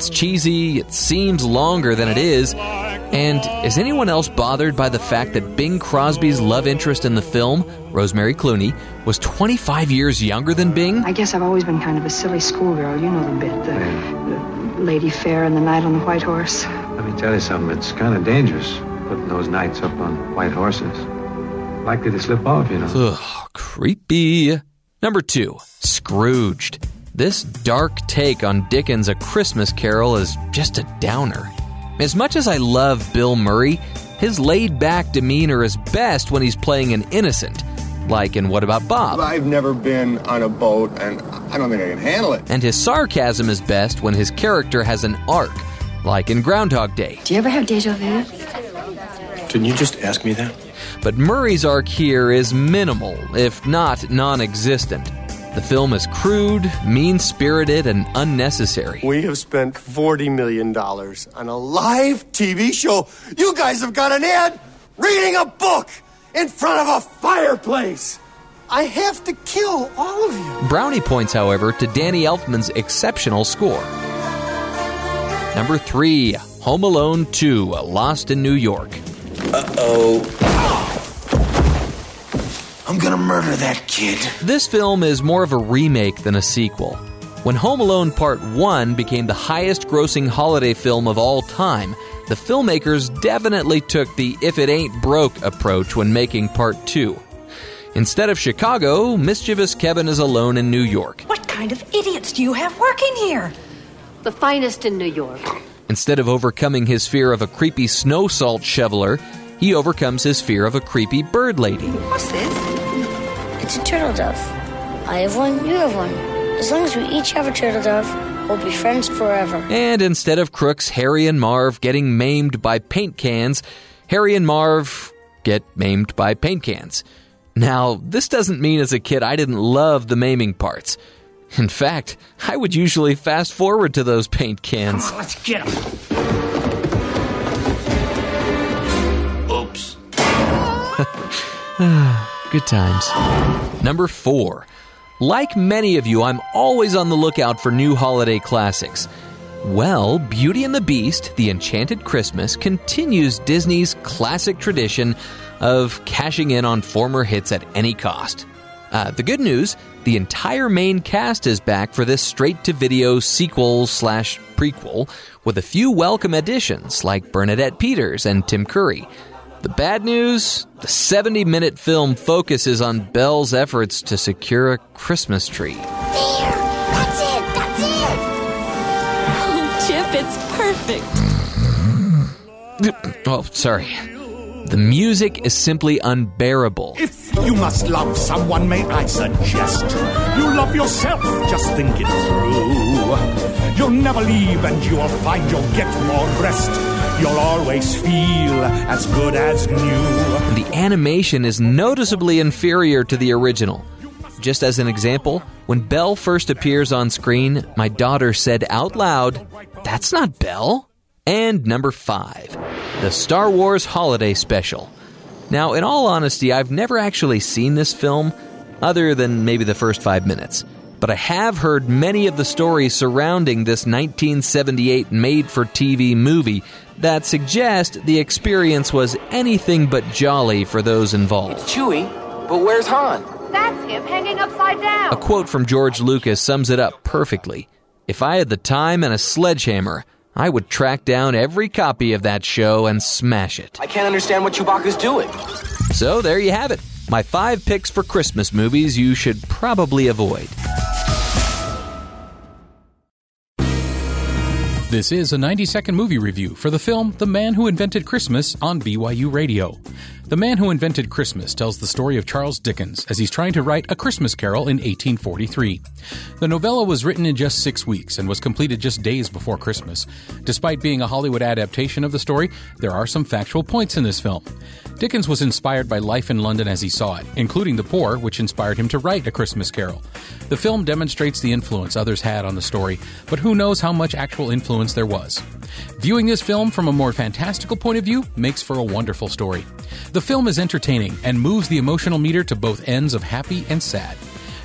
Speaker 4: It's cheesy, it seems longer than it is, and is anyone else bothered by the fact that Bing Crosby's love interest in the film, Rosemary Clooney, was 25 years younger than Bing?
Speaker 14: I guess I've always been kind of a silly schoolgirl. You know the bit. The, the Lady Fair and the Knight on the White Horse.
Speaker 15: Let me tell you something. It's kind of dangerous putting those knights up on white horses. Likely to slip off, you know.
Speaker 4: Ugh, creepy. Number two, Scrooged. This dark take on Dickens' A Christmas Carol is just a downer. As much as I love Bill Murray, his laid back demeanor is best when he's playing an innocent, like in What About Bob?
Speaker 16: I've never been on a boat, and I don't think I can handle it.
Speaker 4: And his sarcasm is best when his character has an arc, like in Groundhog Day.
Speaker 14: Do you ever have deja vu?
Speaker 15: Didn't you just ask me that?
Speaker 4: But Murray's arc here is minimal, if not non existent. The film is crude, mean spirited, and unnecessary.
Speaker 16: We have spent $40 million on a live TV show. You guys have got an ad reading a book in front of a fireplace. I have to kill all of you.
Speaker 4: Brownie points, however, to Danny Elfman's exceptional score. Number three, Home Alone 2 Lost in New York.
Speaker 16: Uh oh. I'm gonna murder that kid.
Speaker 4: This film is more of a remake than a sequel. When Home Alone Part 1 became the highest grossing holiday film of all time, the filmmakers definitely took the if it ain't broke approach when making Part 2. Instead of Chicago, mischievous Kevin is alone in New York.
Speaker 17: What kind of idiots do you have working here?
Speaker 18: The finest in New York.
Speaker 4: Instead of overcoming his fear of a creepy snow salt shoveler, he overcomes his fear of a creepy bird lady.
Speaker 17: What's this?
Speaker 19: It's a turtle dove. I have one, you have one. As long as we each have a turtle dove, we'll be friends forever.
Speaker 4: And instead of crooks Harry and Marv getting maimed by paint cans, Harry and Marv get maimed by paint cans. Now, this doesn't mean as a kid I didn't love the maiming parts. In fact, I would usually fast forward to those paint cans.
Speaker 6: Come on, let's get him.
Speaker 16: Oops. Ah.
Speaker 4: Good times. Number four. Like many of you, I'm always on the lookout for new holiday classics. Well, Beauty and the Beast, The Enchanted Christmas, continues Disney's classic tradition of cashing in on former hits at any cost. Uh, the good news the entire main cast is back for this straight to video sequel slash prequel, with a few welcome additions like Bernadette Peters and Tim Curry. The bad news the 70 minute film focuses on Belle's efforts to secure a Christmas tree.
Speaker 19: There! That's it! That's it!
Speaker 18: Oh, Chip, it's perfect.
Speaker 4: Oh, sorry. The music is simply unbearable.
Speaker 20: If you must love someone, may I suggest you love yourself, just think it through. You'll never leave and you'll find you'll get more rest. You'll always feel as good as new.
Speaker 4: The animation is noticeably inferior to the original. Just as an example, when Belle first appears on screen, my daughter said out loud, That's not Belle. And number five, the Star Wars Holiday Special. Now, in all honesty, I've never actually seen this film, other than maybe the first five minutes. But I have heard many of the stories surrounding this 1978 made for TV movie that suggest the experience was anything but jolly for those involved.
Speaker 21: It's Chewie, but where's Han?
Speaker 18: That's him hanging upside down.
Speaker 4: A quote from George Lucas sums it up perfectly. If I had the time and a sledgehammer, I would track down every copy of that show and smash it.
Speaker 21: I can't understand what Chewbacca's doing.
Speaker 4: So there you have it. My five picks for Christmas movies you should probably avoid.
Speaker 9: This is a 90 second movie review for the film The Man Who Invented Christmas on BYU Radio. The Man Who Invented Christmas tells the story of Charles Dickens as he's trying to write A Christmas Carol in 1843. The novella was written in just six weeks and was completed just days before Christmas. Despite being a Hollywood adaptation of the story, there are some factual points in this film. Dickens was inspired by life in London as he saw it, including the poor, which inspired him to write A Christmas Carol. The film demonstrates the influence others had on the story, but who knows how much actual influence there was. Viewing this film from a more fantastical point of view makes for a wonderful story. The film is entertaining and moves the emotional meter to both ends of happy and sad.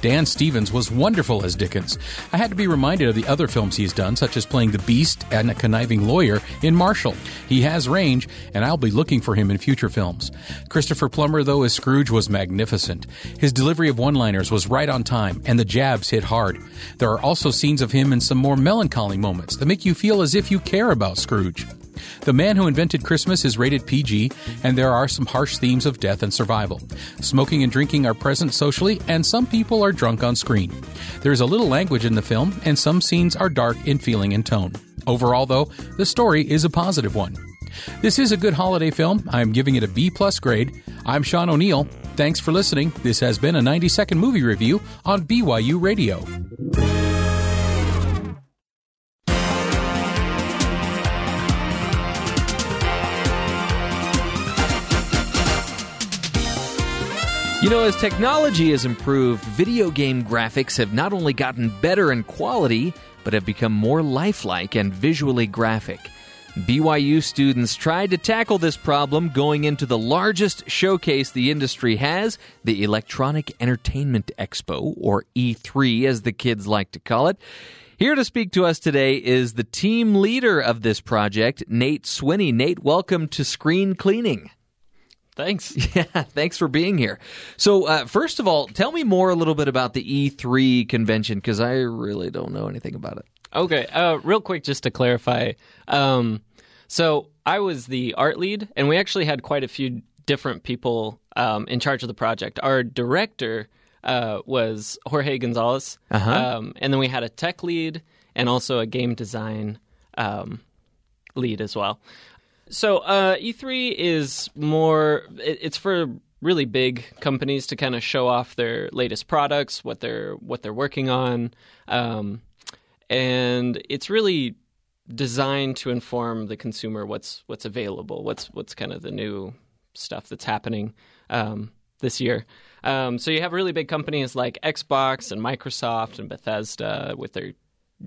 Speaker 9: Dan Stevens was wonderful as Dickens. I had to be reminded of the other films he's done, such as playing the Beast and a conniving lawyer in Marshall. He has range, and I'll be looking for him in future films. Christopher Plummer, though, as Scrooge was magnificent. His delivery of one liners was right on time, and the jabs hit hard. There are also scenes of him in some more melancholy moments that make you feel as if you care about Scrooge. The Man Who Invented Christmas is rated PG, and there are some harsh themes of death and survival. Smoking and drinking are present socially, and some people are drunk on screen. There is a little language in the film, and some scenes are dark in feeling and tone. Overall, though, the story is a positive one. This is a good holiday film. I'm giving it a B plus grade. I'm Sean O'Neill. Thanks for listening. This has been a 90 second movie review on BYU Radio.
Speaker 4: You know, as technology has improved, video game graphics have not only gotten better in quality, but have become more lifelike and visually graphic. BYU students tried to tackle this problem going into the largest showcase the industry has, the Electronic Entertainment Expo, or E3 as the kids like to call it. Here to speak to us today is the team leader of this project, Nate Swinney. Nate, welcome to Screen Cleaning.
Speaker 12: Thanks.
Speaker 4: Yeah, thanks for being here. So, uh, first of all, tell me more a little bit about the E3 convention because I really don't know anything about it.
Speaker 12: Okay, uh, real quick, just to clarify. Um, so I was the art lead, and we actually had quite a few different people um, in charge of the project. Our director uh, was Jorge Gonzalez,
Speaker 4: Uh-huh.
Speaker 12: um, and then we had a tech lead and also a game design um, lead as well. So uh, E3 is more. It, it's for really big companies to kind of show off their latest products, what they're what they're working on, um, and it's really designed to inform the consumer what's what's available, what's what's kind of the new stuff that's happening um, this year. Um, so you have really big companies like Xbox and Microsoft and Bethesda with their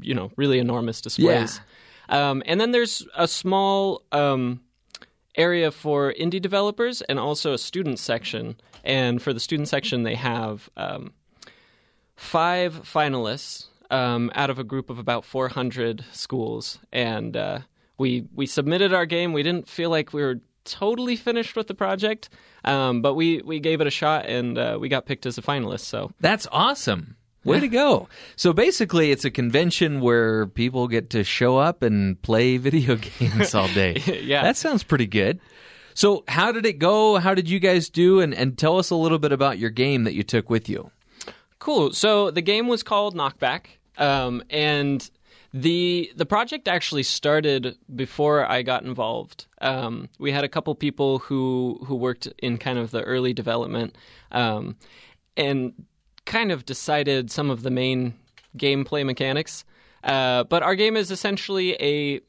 Speaker 12: you know really enormous displays. Um, and then there's a small um, area for indie developers and also a student section. And for the student section, they have um, five finalists um, out of a group of about 400 schools. And uh, we we submitted our game. We didn't feel like we were totally finished with the project, um, but we we gave it a shot and uh, we got picked as a finalist. So
Speaker 4: That's awesome. Way to go. So basically, it's a convention where people get to show up and play video games all day.
Speaker 12: Yeah.
Speaker 4: That sounds pretty good. So, how did it go? How did you guys do? And, and tell us a little bit about your game that you took with you.
Speaker 12: Cool. So the game was called Knockback, um, and the the project actually started before I got involved. Um, we had a couple people who who worked in kind of the early development, um, and kind of decided some of the main gameplay mechanics. Uh, but our game is essentially a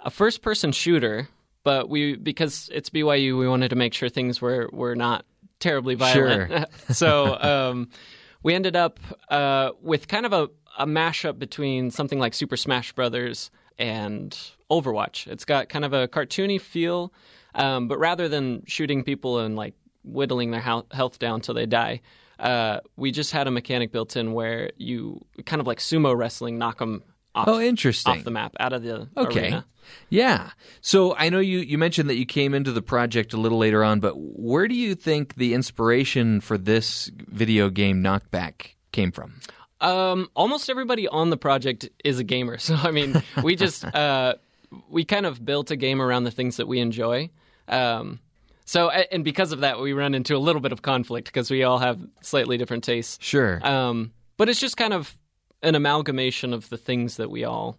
Speaker 12: a first person shooter. But we because it's BYU, we wanted to make sure things were were not terribly violent.
Speaker 4: Sure.
Speaker 12: so um, we ended up uh, with kind of a, a mashup between something like Super Smash Brothers and Overwatch. It's got kind of a cartoony feel, um, but rather than shooting people and like whittling their health down till they die, uh, we just had a mechanic built in where you kind of like sumo wrestling, knock them off,
Speaker 4: Oh, interesting.
Speaker 12: off the map, out of the
Speaker 4: Okay.
Speaker 12: arena.
Speaker 4: Yeah. So I know you, you mentioned that you came into the project a little later on, but where do you think the inspiration for this video game Knockback came from?
Speaker 12: Um, almost everybody on the project is a gamer. So I mean, we just uh, we kind of built a game around the things that we enjoy. Um, so and because of that, we run into a little bit of conflict because we all have slightly different tastes.
Speaker 4: Sure.
Speaker 12: Um, but it's just kind of an amalgamation of the things that we all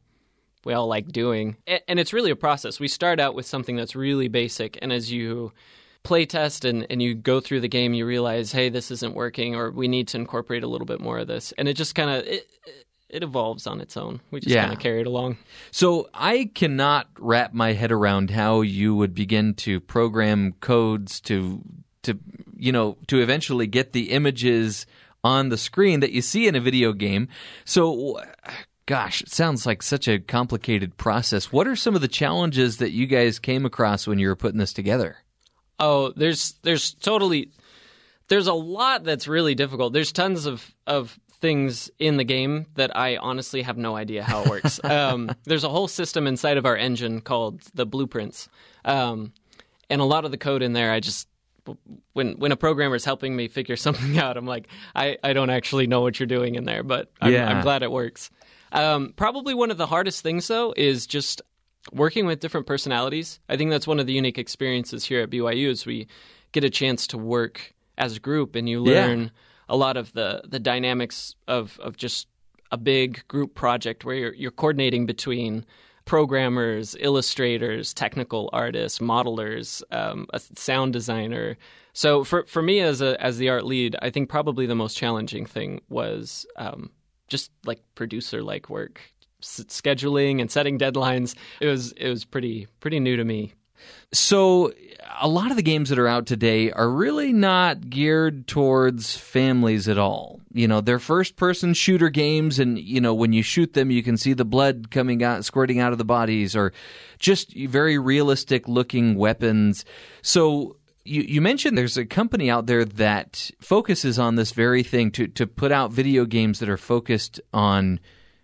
Speaker 12: we all like doing, and it's really a process. We start out with something that's really basic, and as you play test and, and you go through the game, you realize, hey, this isn't working, or we need to incorporate a little bit more of this, and it just kind of it, it evolves on its own. We just
Speaker 4: Yeah.
Speaker 12: kind of carry it along.
Speaker 4: So I cannot wrap my head around how you would begin to program codes to to you know to eventually get the images on the screen that you see in a video game. So gosh, it sounds like such a complicated process. What are some of the challenges that you guys came across when you were putting this together?
Speaker 12: Oh, there's there's totally there's a lot that's really difficult. There's tons of of things in the game that I honestly have no idea how it works. um, there's a whole system inside of our engine called the blueprints, um, and a lot of the code in there, I just when when a programmer is helping me figure something out, I'm like, I, I don't actually know what you're doing in there, but I'm,
Speaker 4: Yeah.
Speaker 12: I'm glad it works. Um, probably one of the hardest things though is just working with different personalities. I think that's one of the unique experiences here at BYU is we get a chance to work as a group and you
Speaker 4: Yeah.
Speaker 12: A lot of the the dynamics of of just a big group project where you're you're coordinating between programmers, illustrators, technical artists, modelers, um, a sound designer. So for for me as a as the art lead, I think probably the most challenging thing was um, just like producer like work, S- scheduling and setting deadlines. It was it was pretty pretty new to me.
Speaker 4: So, a lot of the games that are out today are really not geared towards families at all. You know, they're first person shooter games, and, you know, when you shoot them, you can see the blood coming out, squirting out of the bodies, or just very realistic looking weapons. So, you, you mentioned there's a company out there that focuses on this very thing to, to put out video games that are focused on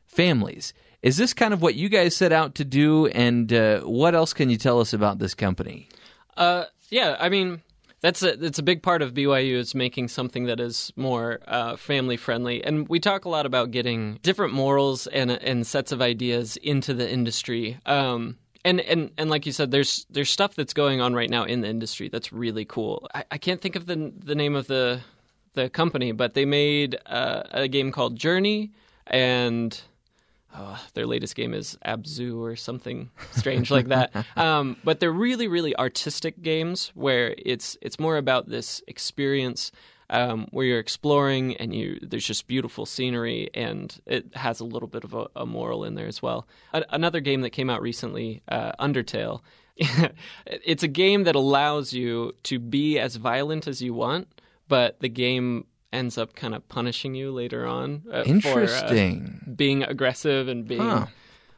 Speaker 4: families. Is this kind of what you guys set out to do? And uh, what else can you tell us about this company?
Speaker 12: Uh, yeah, I mean that's a a big part of BYU is making something that is more uh, family friendly, and we talk a lot about getting different morals and and sets of ideas into the industry. Um, and, and and like you said, there's there's stuff that's going on right now in the industry that's really cool. I, I can't think of the the name of the the company, but they made uh, a game called Journey, and oh, their latest game is Abzu or something strange like that. Um, but they're really, really artistic games where it's it's more about this experience um, where you're exploring and you there's just beautiful scenery and it has a little bit of a, a moral in there as well. A- another game that came out recently, uh, Undertale. it's a game that allows you to be as violent as you want, but the game ends up kind of punishing you later on uh, for
Speaker 4: Interesting.
Speaker 12: uh, being aggressive and being
Speaker 4: Huh.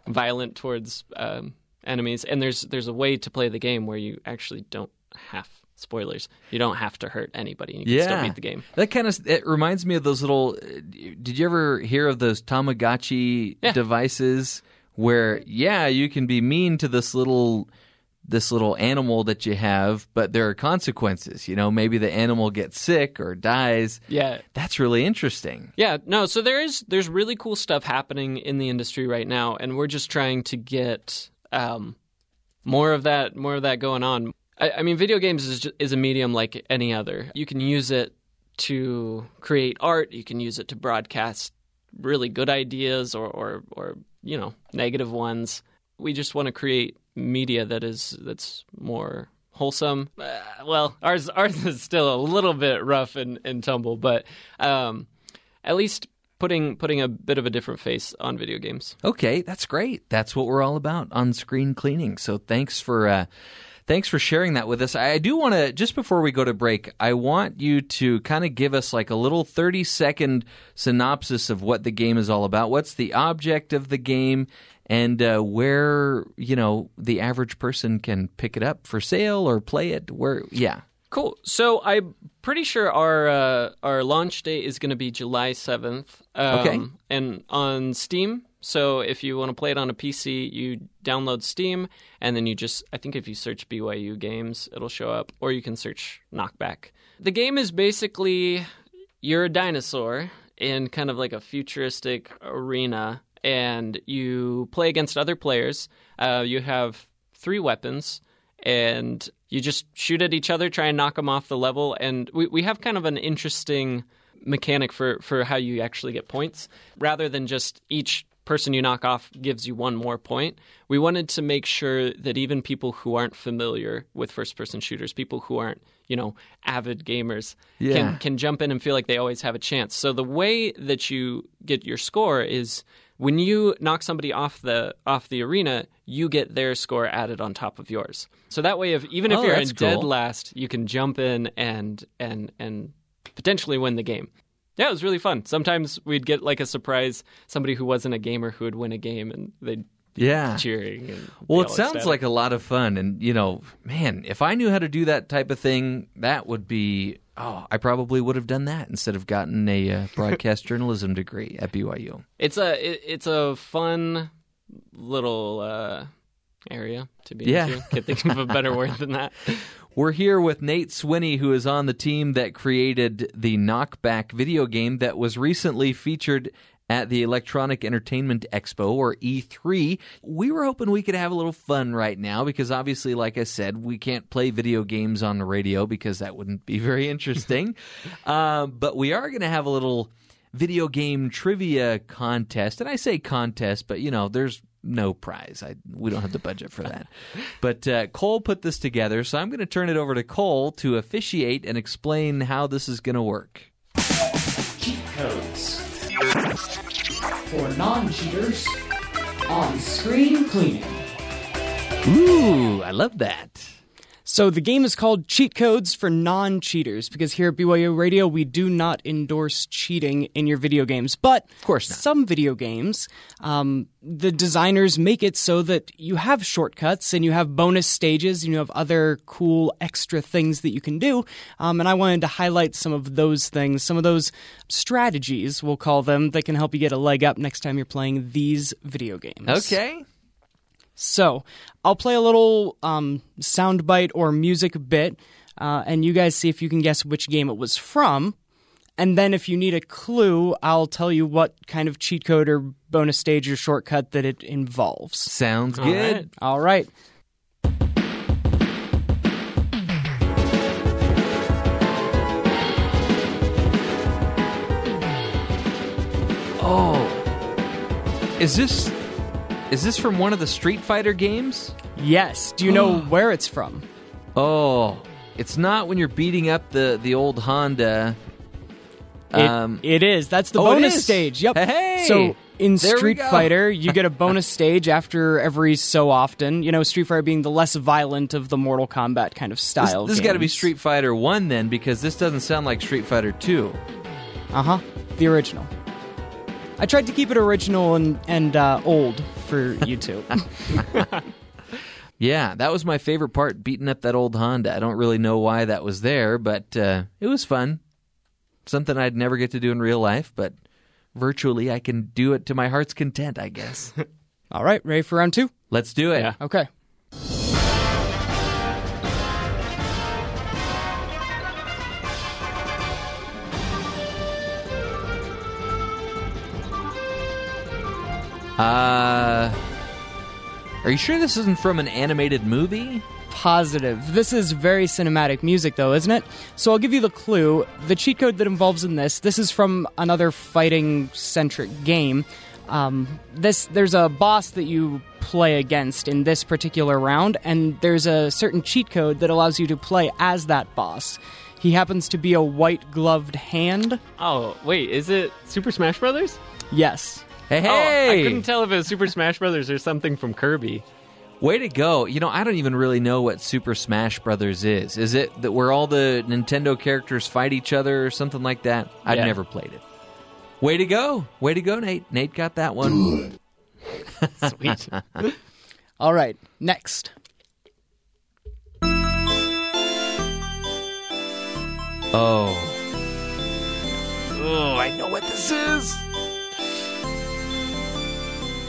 Speaker 12: violent towards um, enemies. And there's there's a way to play the game where you actually don't have spoilers. You don't have to hurt anybody. You can still beat the game.
Speaker 4: That kind of it reminds me of those little. uh, Did you ever hear of those Tamagotchi devices where yeah, you can be mean to this little this little animal that you have, but there are consequences. You know, maybe the animal gets sick or dies.
Speaker 12: Yeah.
Speaker 4: That's really interesting.
Speaker 12: Yeah, no, so there is there's really cool stuff happening in the industry right now and we're just trying to get um, more of that more of that going on. I, I mean, video games is ju- is a medium like any other. You can use it to create art, you can use it to broadcast really good ideas or or, or you know, negative ones. We just want to create media that is that's more wholesome. Uh, well, ours ours is still a little bit rough and, and tumble, but um, at least putting putting a bit of a different face on video games.
Speaker 4: Okay, that's great. That's what we're all about on screen cleaning. So thanks for uh, thanks for sharing that with us. I do want to just before we go to break, I want you to kind of give us like a little thirty second synopsis of what the game is all about. What's the object of the game? And uh, where you know the average person can pick it up for sale or play it? Where, yeah,
Speaker 12: Cool. So I'm pretty sure our uh, our launch date is going to be July seventh. Um,
Speaker 4: Okay.
Speaker 12: And on Steam. So if you want to play it on a PC, you download Steam, and then you just I think if you search BYU games, it'll show up, or you can search Knockback. The game is basically you're a dinosaur in kind of like a futuristic arena, and you play against other players. Uh, you have three weapons, and you just shoot at each other, try and knock them off the level. And we, we have kind of an interesting mechanic for, for how you actually get points. Rather than just each person you knock off gives you one more point. We wanted to make sure that even people who aren't familiar with first person shooters, people who aren't, you know, avid gamers,
Speaker 4: Yeah.
Speaker 12: can can jump in and feel like they always have a chance. So the way that you get your score is when you knock somebody off the off the arena, you get their score added on top of yours. So that way if even if
Speaker 4: Oh,
Speaker 12: you're in
Speaker 4: that's
Speaker 12: dead last, you can jump in and and and potentially win the game. Yeah, it was really fun. Sometimes we'd get like a surprise somebody who wasn't a gamer who would win a game and they'd
Speaker 4: Yeah.
Speaker 12: cheering
Speaker 4: Well, it sounds
Speaker 12: ecstatic.
Speaker 4: like a lot of fun, and you know, man, if I knew how to do that type of thing, that would be. Oh, I probably would have done that instead of gotten a uh, broadcast journalism degree at BYU.
Speaker 12: It's a it, it's a fun little uh, area to be
Speaker 4: Yeah.
Speaker 12: into. Can't think of a better word than that.
Speaker 4: We're here with Nate Swinney, who is on the team that created the Knockback video game that was recently featured at the Electronic Entertainment Expo, or E3. We were hoping we could have a little fun right now because, obviously, like I said, we can't play video games on the radio because that wouldn't be very interesting. uh, but we are going to have a little video game trivia contest. And I say contest, but, you know, there's no prize. I, we don't have the budget for that. But uh, Cole put this together, so I'm going to turn it over to Cole to officiate and explain how this is going to work.
Speaker 22: cheat codes for non-cheaters on screen cleaning.
Speaker 4: Ooh, I love that.
Speaker 23: So the game is called Cheat Codes for Non-Cheaters because here at BYU Radio we do not endorse cheating in your video games, but of
Speaker 4: course not.
Speaker 23: some video games, um, the designers make it so that you have shortcuts and you have bonus stages and you have other cool extra things that you can do. Um, and I wanted to highlight some of those things, some of those strategies, we'll call them, that can help you get a leg up next time you're playing these video games.
Speaker 4: Okay.
Speaker 23: So I'll play a little um, soundbite or music bit, uh, and you guys see if you can guess which game it was from. And then if you need a clue, I'll tell you what kind of cheat code or bonus stage or shortcut that it involves.
Speaker 4: Sounds
Speaker 23: All
Speaker 4: good.
Speaker 23: right. All right.
Speaker 4: Oh, is this is this from one of the Street Fighter games?
Speaker 23: Yes. Do you know where it's from?
Speaker 4: Oh, it's not when you're beating up the the old Honda.
Speaker 23: It,
Speaker 4: Um,
Speaker 23: it is. That's the
Speaker 4: oh, it
Speaker 23: bonus
Speaker 4: is?
Speaker 23: stage. Yep.
Speaker 4: Hey!
Speaker 23: so in
Speaker 4: There we
Speaker 23: Street
Speaker 4: go.
Speaker 23: Fighter, you get a bonus stage after every so often. You know, Street Fighter being the less violent of the Mortal Kombat kind of
Speaker 4: this
Speaker 23: style.
Speaker 4: this has got to be. Street Fighter One then, because this doesn't sound like Street Fighter Two.
Speaker 23: Uh huh. The original. I tried to keep it original and and uh, old for YouTube.
Speaker 4: Yeah, that was my favorite part, beating up that old Honda. I don't really know why that was there, but uh, it was fun. Something I'd never get to do in real life, but virtually I can do it to my heart's content, I guess.
Speaker 23: All right, ready for round two?
Speaker 4: Let's do it.
Speaker 23: Okay.
Speaker 4: Uh, are you sure this isn't from an animated movie?
Speaker 23: Positive. This is very cinematic music, though, isn't it? So I'll give you the clue. The cheat code that involves in this. This is from another fighting-centric game. Um, this there's a boss that you play against in this particular round, and there's a certain cheat code that allows you to play as that boss. He happens to be a white-gloved hand.
Speaker 12: Oh, wait, is it Super Smash Brothers?
Speaker 23: Yes.
Speaker 4: Hey,
Speaker 12: Oh, I couldn't tell if it was Super Smash Brothers or something from Kirby.
Speaker 4: Way to go. You know, I don't even really know what Super Smash Brothers is. Is it that where all the Nintendo characters fight each other or something like that? I've
Speaker 12: Yeah.
Speaker 4: never played it. Way to go. Way to go, Nate. Nate got that one.
Speaker 12: Sweet.
Speaker 23: All right, next.
Speaker 4: Oh. Oh, I know what this is.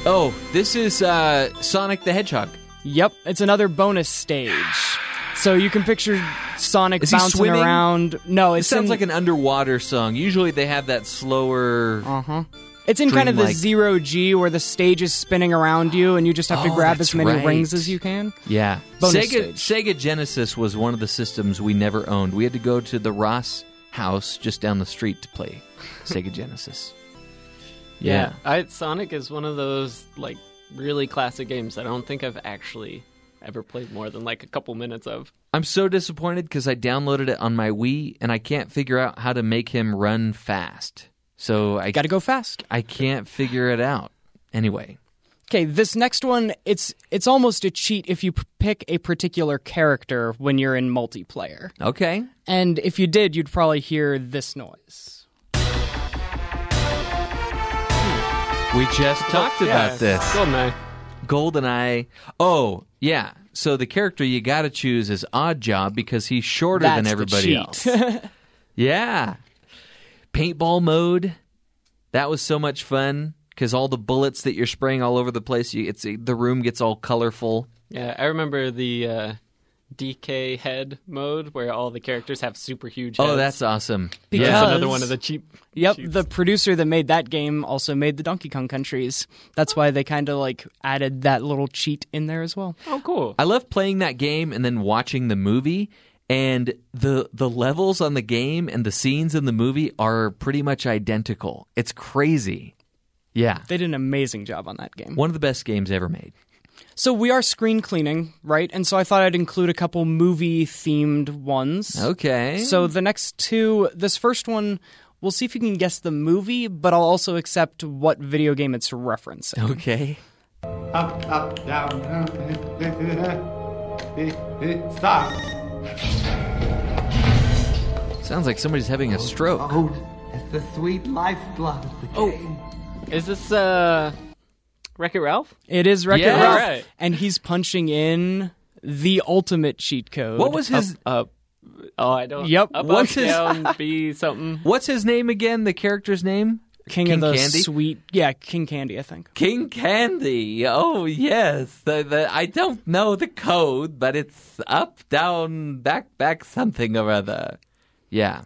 Speaker 4: Oh, this is uh, Sonic the Hedgehog.
Speaker 23: Yep, it's another bonus stage. So you can picture Sonic
Speaker 4: Is he
Speaker 23: bouncing
Speaker 4: swimming?
Speaker 23: around. No,
Speaker 4: It
Speaker 23: it's
Speaker 4: sounds
Speaker 23: in,
Speaker 4: like an underwater song. Usually they have that slower.
Speaker 23: Uh huh. It's in kind of the
Speaker 4: dreamlike-
Speaker 23: zero G where the stage is spinning around you, and you just have to
Speaker 4: Oh,
Speaker 23: grab
Speaker 4: that's
Speaker 23: as many
Speaker 4: right.
Speaker 23: rings as you can.
Speaker 4: Yeah.
Speaker 23: Bonus
Speaker 4: Sega, Sega Genesis was one of the systems we never owned. We had to go to the Ross house just down the street to play Sega Genesis.
Speaker 12: Yeah. I, Sonic is one of those like really classic games that I don't think I've actually ever played more than like a couple minutes of.
Speaker 4: I'm so disappointed because I downloaded it on my Wii and I can't figure out how to make him run fast. So I
Speaker 23: got to go fast.
Speaker 4: I can't figure it out. Anyway,
Speaker 23: Okay, this next one it's it's almost a cheat if you p- pick a particular character when you're in multiplayer.
Speaker 4: okay.
Speaker 23: And if you did, you'd probably hear this noise.
Speaker 4: We just talked
Speaker 12: yeah,
Speaker 4: about this.
Speaker 12: GoldenEye.
Speaker 4: GoldenEye. Oh, yeah. So the character you got to choose is Oddjob because he's shorter than
Speaker 23: That's the
Speaker 4: everybody
Speaker 23: cheat.
Speaker 4: else. Yeah. Paintball mode. That was so much fun because all the bullets that you're spraying all over the place, you, it's the room gets all colorful.
Speaker 12: Yeah, I remember the uh, DK head mode where all the characters have super huge oh, heads.
Speaker 4: Oh, that's awesome.
Speaker 23: Because
Speaker 12: That's another one of the cheap.
Speaker 23: Yep, the producer that made that game also made the Donkey Kong Countries. That's why they kind of like added that little cheat in there as well.
Speaker 12: Oh, cool.
Speaker 4: I love playing that game and then watching the movie. And the the levels on the game and the scenes in the movie are pretty much identical. It's crazy. Yeah.
Speaker 23: They did an amazing job on that game.
Speaker 4: One of the best games ever made.
Speaker 23: So we are screen cleaning, right? And so I thought I'd include a couple movie themed ones.
Speaker 4: Okay.
Speaker 23: So the next two, this first one, we'll see if you can guess the movie, but I'll also accept what video game it's referencing.
Speaker 4: Okay.
Speaker 24: Up, up, down, Stop.
Speaker 4: Sounds like somebody's having a stroke.
Speaker 24: Oh, it's the sweet lifeblood of the game.
Speaker 12: Is this uh, Wreck It Ralph?
Speaker 23: It is Wreck-It
Speaker 12: Yeah.
Speaker 23: Ralph,
Speaker 12: Right.
Speaker 23: and he's punching in the ultimate cheat code.
Speaker 4: What was his
Speaker 12: Up. Oh, I don't.
Speaker 23: Yep.
Speaker 12: Up,
Speaker 4: What's
Speaker 12: up,
Speaker 4: his-
Speaker 12: down, B something.
Speaker 4: What's his name again? The character's name?
Speaker 23: King,
Speaker 4: King
Speaker 23: of the
Speaker 4: Candy?
Speaker 23: Sweet? Yeah, King Candy, I think.
Speaker 4: King Candy. Oh yes. The, the, I don't know the code, but it's up, down, back, back, something or other. Yeah.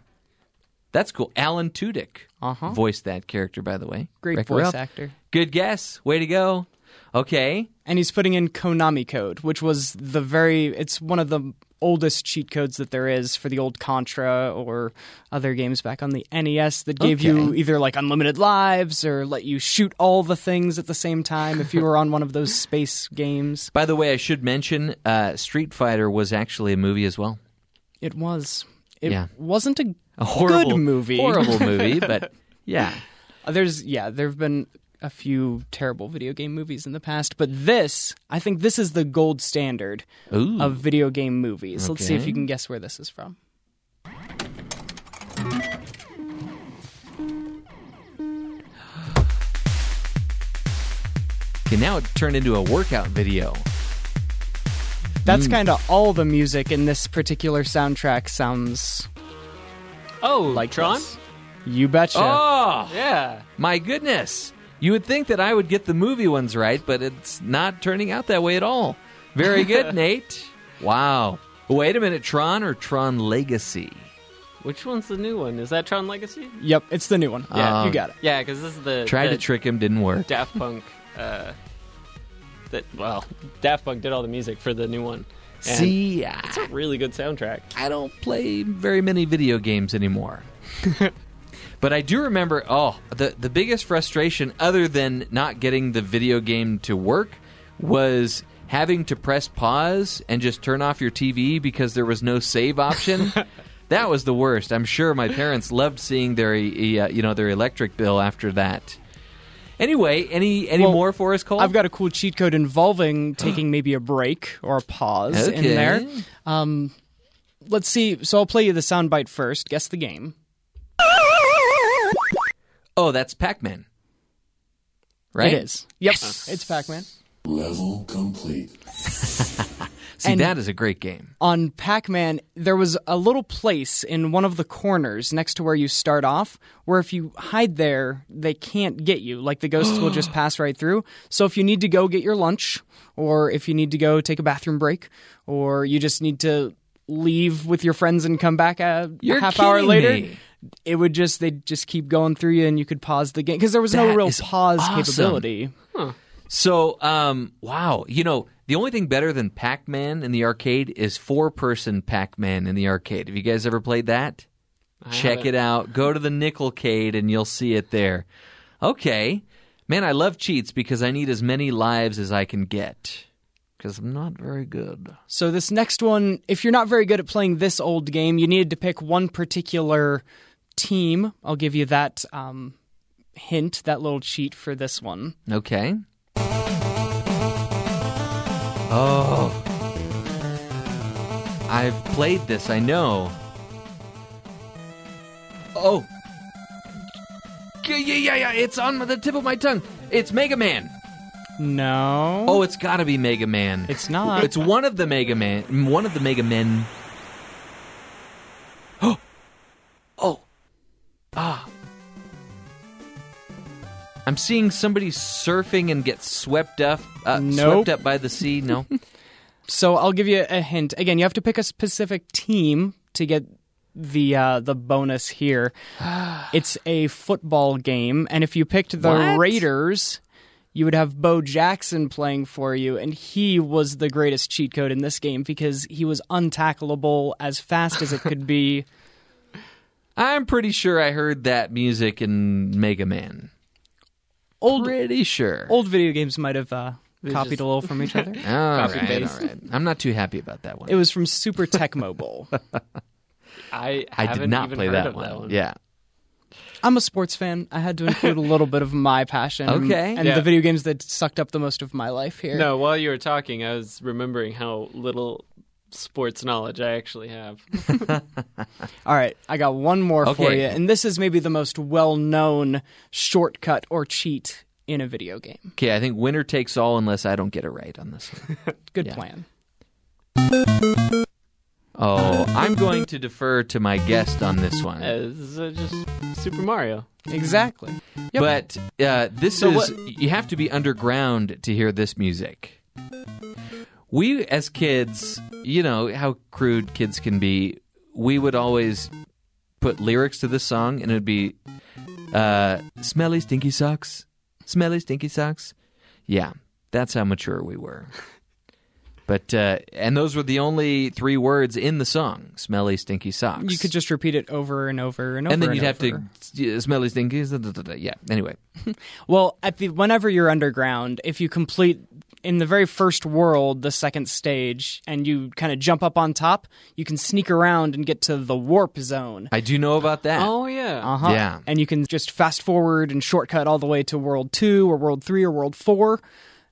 Speaker 4: That's cool. Alan Tudyk
Speaker 23: Uh-huh.
Speaker 4: voiced that character, by the way.
Speaker 23: Great voice
Speaker 4: Ralph.
Speaker 23: actor.
Speaker 4: Good guess. Way to go. Okay.
Speaker 23: And he's putting in Konami code, which was the very it's one of the oldest cheat codes that there is for the old Contra or other games back on the NES that gave you either like unlimited lives or let you shoot all the things at the same time if you were on one of those space games.
Speaker 4: By the way, I should mention uh, Street Fighter was actually a movie as well.
Speaker 23: It was it
Speaker 4: Yeah.
Speaker 23: wasn't a,
Speaker 4: A horrible
Speaker 23: good movie.
Speaker 4: Horrible movie, but yeah.
Speaker 23: Uh, There's yeah, there've been a few terrible video game movies in the past, but this, I think this is the gold standard
Speaker 4: Ooh.
Speaker 23: of video game movies. Let's see if you can guess where this is from.
Speaker 4: Okay, now it turned into a workout video.
Speaker 23: That's
Speaker 4: Mm.
Speaker 23: kind of all the music in this particular soundtrack sounds
Speaker 12: Oh,
Speaker 23: like
Speaker 12: Tron?
Speaker 23: this. You betcha.
Speaker 4: Oh,
Speaker 12: Yeah.
Speaker 4: my goodness. You would think that I would get the movie ones right, but it's not turning out that way at all. Very good, Nate. Wow. Wait a minute, Tron or Tron Legacy?
Speaker 12: Which one's the new one? Is that Tron Legacy?
Speaker 23: Yep, it's the new one. Yeah,
Speaker 4: Um,
Speaker 23: you got it.
Speaker 12: Yeah, because this is the
Speaker 4: Tried
Speaker 12: the
Speaker 4: to trick him, didn't work.
Speaker 12: Daft Punk. Uh, that well, Daft Punk did all the music for the new one. And
Speaker 4: See,
Speaker 12: it's a really good soundtrack.
Speaker 4: I don't play very many video games anymore. but I do remember oh, the the biggest frustration other than not getting the video game to work was having to press pause and just turn off your TV because there was no save option. that was the worst. I'm sure my parents loved seeing their uh, you know their electric bill after that. Anyway, any any
Speaker 23: Well,
Speaker 4: more for us, Cole?
Speaker 23: I've got a cool cheat code involving taking maybe a break or a pause in there. Um, let's see. So I'll play you the soundbite first. Guess the game.
Speaker 4: Oh, that's Pac-Man. Right?
Speaker 23: It is. Yep, it's Pac-Man.
Speaker 25: Level complete.
Speaker 4: See,
Speaker 23: And-
Speaker 4: that is a great game.
Speaker 23: on Pac-Man, there was a little place in one of the corners next to where you start off, where if you hide there, they can't get you. Like the ghosts will just pass right through. So if you need to go get your lunch, or if you need to go take a bathroom break, or you just need to leave with your friends and come back a
Speaker 4: You're
Speaker 23: half hour later.
Speaker 4: me.
Speaker 23: It would just they'd just keep going through you, and you could pause the game because there was no real pause
Speaker 4: awesome.
Speaker 23: capability.
Speaker 4: So, um, wow, you know, the only thing better than Pac-Man in the arcade is four-person Pac-Man in the arcade. Have you guys ever played that?
Speaker 12: I
Speaker 4: Check
Speaker 12: haven't.
Speaker 4: it out. Go to the Nickelcade and you'll see it there. Okay. Man, I love cheats because I need as many lives as I can get. Because I'm not very good.
Speaker 23: So this next one, if you're not very good at playing this old game, you needed to pick one particular team. I'll give you that um, hint, that little cheat for this one.
Speaker 4: Okay. Oh. I've played this, I know. Oh. Yeah, yeah, yeah, it's on the tip of my tongue. It's Mega Man.
Speaker 23: No.
Speaker 4: Oh, it's got to be Mega Man.
Speaker 23: It's not.
Speaker 4: It's one of the Mega Man, one of the Mega Men. Oh. I'm seeing somebody surfing and get swept up, uh,
Speaker 23: Nope.
Speaker 4: swept up by the sea. No.
Speaker 23: So I'll give you a hint. Again, you have to pick a specific team to get the uh, the bonus here. it's a football game, and if you picked the
Speaker 4: What?
Speaker 23: Raiders, you would have Bo Jackson playing for you, and he was the greatest cheat code in this game because he was untackleable as fast as it could be.
Speaker 4: I'm pretty sure I heard that music in Mega Man.
Speaker 23: Old,
Speaker 4: pretty sure.
Speaker 23: Old video games might have uh, copied
Speaker 12: just-
Speaker 23: a little from each other.
Speaker 4: All
Speaker 12: Copy
Speaker 4: right,
Speaker 12: paste.
Speaker 4: all right. I'm not too happy about that one.
Speaker 23: It was from Super Tecmo Bowl.
Speaker 12: I
Speaker 4: I did not
Speaker 12: even
Speaker 4: play that one.
Speaker 12: that one.
Speaker 4: Yeah.
Speaker 23: I'm a sports fan. I had to include a little bit of my passion.
Speaker 4: Okay.
Speaker 23: And
Speaker 12: Yeah.
Speaker 23: the video games that sucked up the most of my life here.
Speaker 12: No, while you were talking, I was remembering how little sports knowledge I actually have.
Speaker 23: All right, I got one more for you. And this is maybe the most well known shortcut or cheat in a video game.
Speaker 4: Okay, I think winner takes all unless I don't get it right on this one.
Speaker 23: Good
Speaker 4: Yeah.
Speaker 23: plan.
Speaker 4: Oh, I'm going to defer to my guest on this one.
Speaker 12: Uh, this is uh, just Super Mario.
Speaker 23: Exactly.
Speaker 4: But uh, this
Speaker 12: So
Speaker 4: is
Speaker 12: what-
Speaker 4: you have to be underground to hear this music. We as kids, you know how crude kids can be. We would always put lyrics to this song, and it'd be uh, "Smelly stinky socks, smelly stinky socks." Yeah, that's how mature we were. But uh, and those were the only three words in the song: "Smelly stinky socks."
Speaker 23: You could just repeat it over and over and over.
Speaker 4: and then you'd have
Speaker 23: over.
Speaker 4: to yeah, smelly stinky. da, da, da, da. Yeah. Anyway,
Speaker 23: Well, at the whenever you're underground, if you complete in the very first world, the second stage, and you kind of jump up on top, you can sneak around and get to the warp zone.
Speaker 4: I do know about that.
Speaker 12: Oh yeah.
Speaker 23: Uh-huh.
Speaker 4: Yeah.
Speaker 23: And you can just fast forward and shortcut all the way to world two or world three or world four.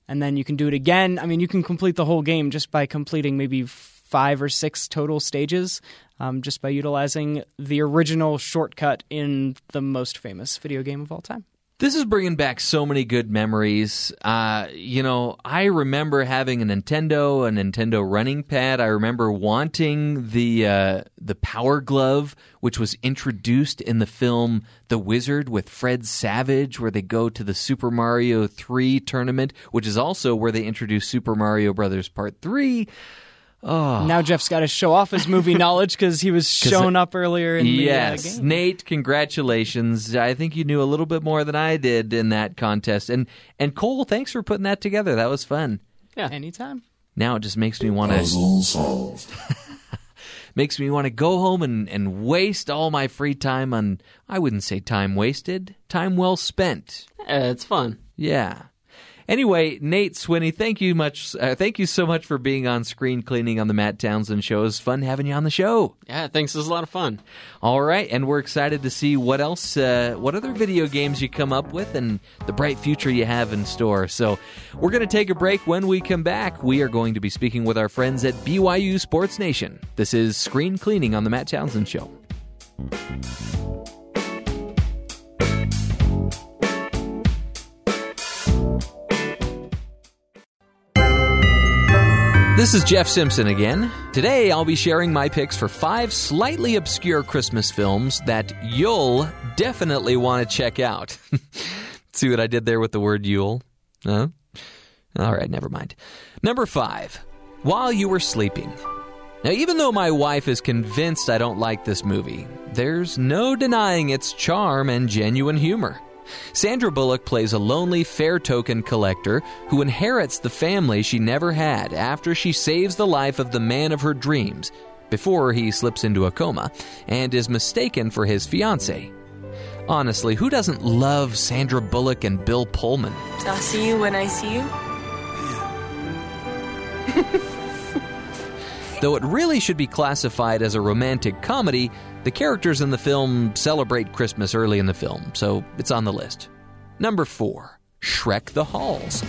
Speaker 23: And then you can do it again. I mean, you can complete the whole game just by completing maybe five or six total stages, um, just by utilizing the original shortcut in the most famous video game of all time.
Speaker 4: This is bringing back so many good memories. Uh, you know, I remember having a Nintendo, a Nintendo running pad. I remember wanting the uh, the Power Glove, which was introduced in the film The Wizard with Fred Savage, where they go to the Super Mario Three tournament, which is also where they introduce Super Mario Brothers Part Three. Oh,
Speaker 23: Now Jeff's got to show off his movie knowledge because he was shown up earlier in
Speaker 4: yes,
Speaker 23: uh, game.
Speaker 4: Nate, congratulations. I think you knew a little bit more than I did in that contest. And and Cole, thanks for putting that together. That was fun.
Speaker 12: Yeah.
Speaker 23: Anytime.
Speaker 4: Now it just makes me want to
Speaker 25: Puzzle solved.
Speaker 4: makes me want to go home and, and waste all my free time on I wouldn't say time wasted, time well spent.
Speaker 12: Uh, it's fun.
Speaker 4: Yeah. Anyway, Nate Swinney, thank you much. Uh, thank you so much for being on screen cleaning on the Matt Townsend show. It was fun having you on the show.
Speaker 12: Yeah, thanks. This is a lot of fun.
Speaker 4: All right, and we're excited to see what else, uh, what other video games you come up with, and the bright future you have in store. So, we're going to take a break. When we come back, we are going to be speaking with our friends at BYU Sports Nation. This is Screen Cleaning on the Matt Townsend Show. This is Jeff Simpson again. Today I'll be sharing my picks for five slightly obscure Christmas films that you'll definitely want to check out. See what I did there with the word you'll? Huh? All right, never mind. Number five, While You Were Sleeping. Now, even though my wife is convinced I don't like this movie, there's no denying its charm and genuine humor. Sandra Bullock plays a lonely fare token collector who inherits the family she never had after she saves the life of the man of her dreams before he slips into a coma and is mistaken for his fiancee. Honestly, who doesn't love Sandra Bullock and Bill Pullman?
Speaker 26: I'll see you when I see you.
Speaker 4: Though it really should be classified as a romantic comedy, the characters in the film celebrate Christmas early in the film, so it's on the list. Number 4. Shrek the Halls.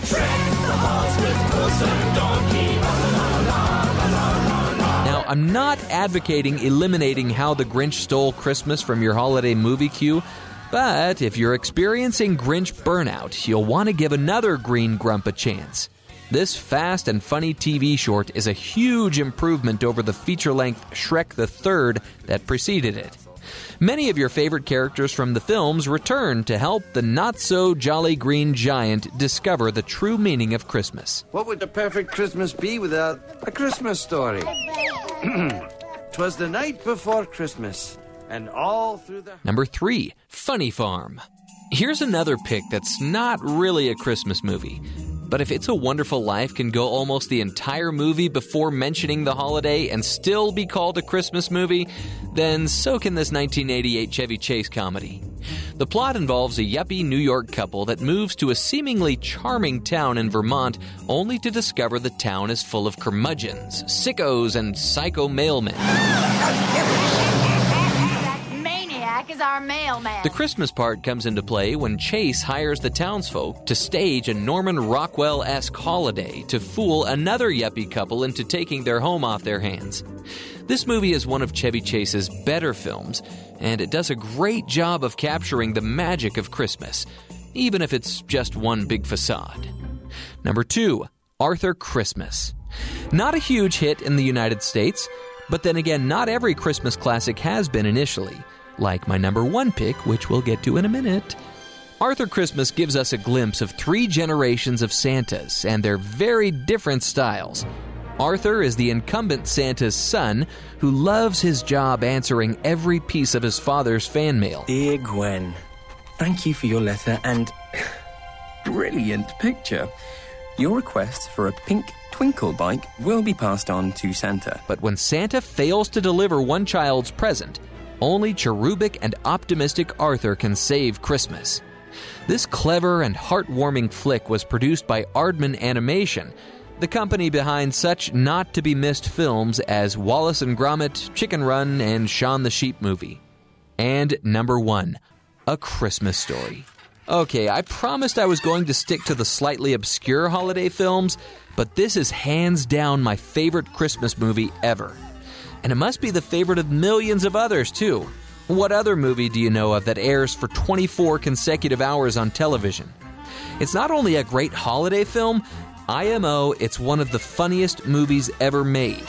Speaker 4: Now, I'm not advocating eliminating How the Grinch Stole Christmas from your holiday movie queue, but if you're experiencing Grinch burnout, you'll want to give another Green Grump a chance. This fast and funny TV short is a huge improvement over the feature length Shrek the Third that preceded it. Many of your favorite characters from the films return to help the not so jolly green giant discover the true meaning of Christmas.
Speaker 27: What would the perfect Christmas be without a Christmas story? Twas the night before Christmas, and all through the.
Speaker 4: Number 3, Funny Farm. Here's another pick that's not really a Christmas movie. But if It's a Wonderful Life can go almost the entire movie before mentioning the holiday and still be called a Christmas movie, then so can this 1988 Chevy Chase comedy. The plot involves a yuppie New York couple that moves to a seemingly charming town in Vermont only to discover the town is full of curmudgeons, sickos, and psycho mailmen.
Speaker 28: Maniac is our mailman.
Speaker 4: The Christmas part comes into play when Chase hires the townsfolk to stage a Norman Rockwell esque holiday to fool another yuppie couple into taking their home off their hands. This movie is one of Chevy Chase's better films, and it does a great job of capturing the magic of Christmas, even if it's just one big facade. Number two, Arthur Christmas. Not a huge hit in the United States, but then again, not every Christmas classic has been initially like my number one pick, which we'll get to in a minute. Arthur Christmas gives us a glimpse of three generations of Santas and their very different styles. Arthur is the incumbent Santa's son who loves his job answering every piece of his father's fan mail.
Speaker 29: Dear Gwen, thank you for your letter and brilliant picture. Your request for a pink twinkle bike will be passed on to Santa.
Speaker 4: But when Santa fails to deliver one child's present, only cherubic and optimistic Arthur can save Christmas. This clever and heartwarming flick was produced by Aardman Animation, the company behind such not to be missed films as Wallace and Gromit, Chicken Run, and Shaun the Sheep movie. And number one, A Christmas Story. Okay, I promised I was going to stick to the slightly obscure holiday films, but this is hands down my favorite Christmas movie ever and it must be the favorite of millions of others, too. What other movie do you know of that airs for 24 consecutive hours on television? It's not only a great holiday film, IMO, it's one of the funniest movies ever made.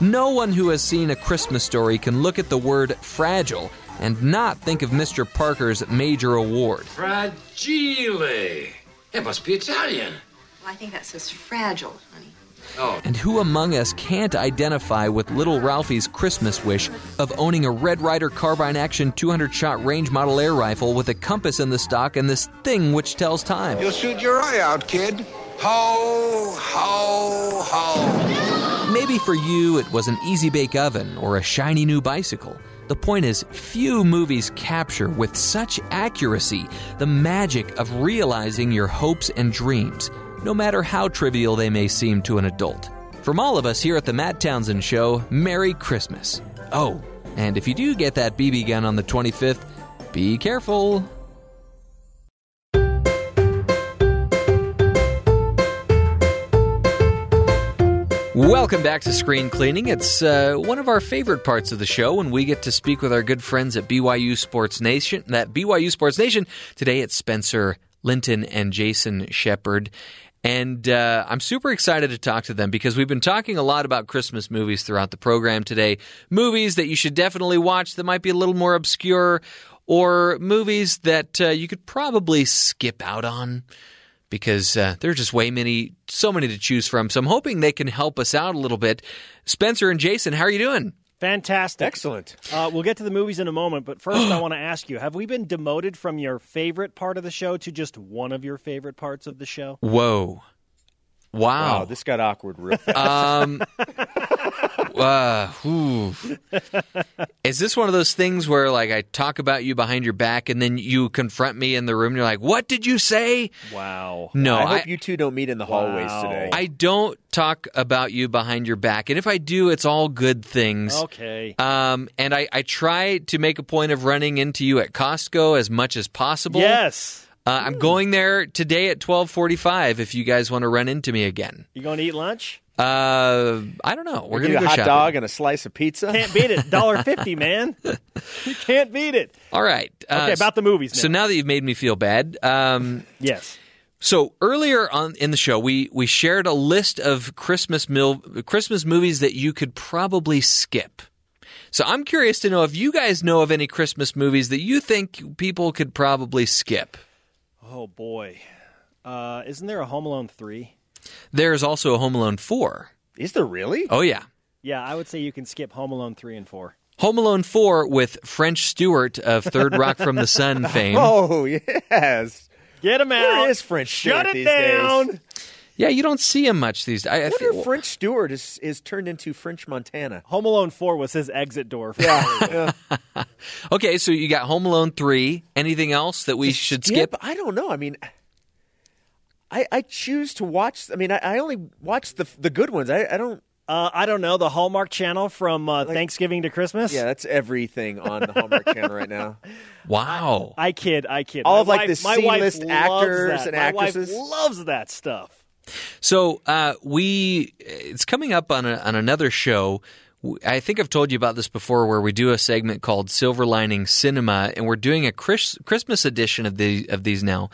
Speaker 4: No one who has seen a Christmas story can look at the word fragile and not think of Mr. Parker's major award.
Speaker 30: Fragile. It must be Italian.
Speaker 17: Well, I think that says fragile, honey.
Speaker 30: Oh.
Speaker 4: And who among us can't identify with little Ralphie's Christmas wish of owning a Red Ryder carbine action 200 shot range model air rifle with a compass in the stock and this thing which tells time?
Speaker 31: You'll shoot your eye out, kid. Ho, ho, ho.
Speaker 4: Maybe for you it was an easy bake oven or a shiny new bicycle. The point is, few movies capture with such accuracy the magic of realizing your hopes and dreams no matter how trivial they may seem to an adult. From all of us here at the Matt Townsend Show, Merry Christmas. Oh, and if you do get that BB gun on the 25th, be careful. Welcome back to Screen Cleaning. It's uh, one of our favorite parts of the show when we get to speak with our good friends at BYU Sports Nation. That BYU Sports Nation today it's Spencer Linton and Jason Shepard. And uh, I'm super excited to talk to them because we've been talking a lot about Christmas movies throughout the program today. Movies that you should definitely watch that might be a little more obscure, or movies that uh, you could probably skip out on because uh, there are just way many, so many to choose from. So I'm hoping they can help us out a little bit. Spencer and Jason, how are you doing?
Speaker 32: Fantastic.
Speaker 33: Excellent.
Speaker 32: Uh, we'll get to the movies in a moment, but first I want to ask you have we been demoted from your favorite part of the show to just one of your favorite parts of the show?
Speaker 4: Whoa. Wow.
Speaker 34: Wow, this got awkward real fast.
Speaker 4: Um, uh, whew. Is this one of those things where, like, I talk about you behind your back, and then you confront me in the room, and you're like, "What did you say?"
Speaker 32: Wow.
Speaker 4: No,
Speaker 34: I
Speaker 4: I,
Speaker 34: hope you two don't meet in the hallways today.
Speaker 4: I don't talk about you behind your back, and if I do, it's all good things.
Speaker 32: Okay.
Speaker 4: Um, and I, I try to make a point of running into you at Costco as much as possible.
Speaker 32: Yes.
Speaker 4: Uh, I'm going there today at 12:45. If you guys want to run into me again,
Speaker 32: You going to eat lunch?
Speaker 4: uh, I don't know. We're
Speaker 34: Give
Speaker 4: gonna
Speaker 34: you
Speaker 4: go
Speaker 34: a hot
Speaker 4: shopping.
Speaker 34: dog and a slice of pizza.
Speaker 32: Can't beat it. Dollar fifty, man. You can't beat it.
Speaker 4: All right. Uh,
Speaker 32: Okay, about the movies
Speaker 4: So
Speaker 32: now.
Speaker 4: now that you've made me feel bad, um,
Speaker 32: Yes.
Speaker 4: So earlier on in the show, we we shared a list of Christmas mil- Christmas movies that you could probably skip. So I'm curious to know if you guys know of any Christmas movies that you think people could probably skip.
Speaker 32: Oh boy. Uh, isn't there a Home Alone three?
Speaker 4: There's also a Home Alone 4.
Speaker 34: Is there really?
Speaker 4: Oh yeah.
Speaker 32: Yeah, I would say you can skip Home Alone three and four.
Speaker 4: Home Alone 4 with French Stewart of Third Rock from the Sun fame.
Speaker 34: Oh yes.
Speaker 32: Get him out.
Speaker 34: Where is French
Speaker 32: Shut it down.
Speaker 34: days?
Speaker 4: Yeah, you don't see him much these days. I, I
Speaker 34: I wonder
Speaker 4: feel-
Speaker 34: if French Stewart is, is turned into French Montana.
Speaker 32: Home Alone four was his exit door. For
Speaker 34: Yeah. yeah.
Speaker 4: okay, so you got Home Alone 3. Anything else that we should skip?
Speaker 34: I don't know. I mean, I I choose to watch. I mean, I, I only watch the the good ones. I, I don't.
Speaker 32: Uh, I don't know the Hallmark Channel from uh, Thanksgiving to Christmas.
Speaker 34: Yeah, that's everything on the Hallmark Channel right now.
Speaker 4: Wow.
Speaker 32: I kid, I kid.
Speaker 34: All
Speaker 32: My
Speaker 34: of, like,
Speaker 32: wife-
Speaker 34: the
Speaker 32: my wife
Speaker 34: C-list actors
Speaker 32: that.
Speaker 34: and
Speaker 32: My wife
Speaker 34: actresses.
Speaker 32: loves that stuff.
Speaker 4: So uh, we, it's coming up on a, on another show. I think I've told you about this before, where we do a segment called Silver Lining Cinema, and we're doing a Chris, Christmas edition of the of these now.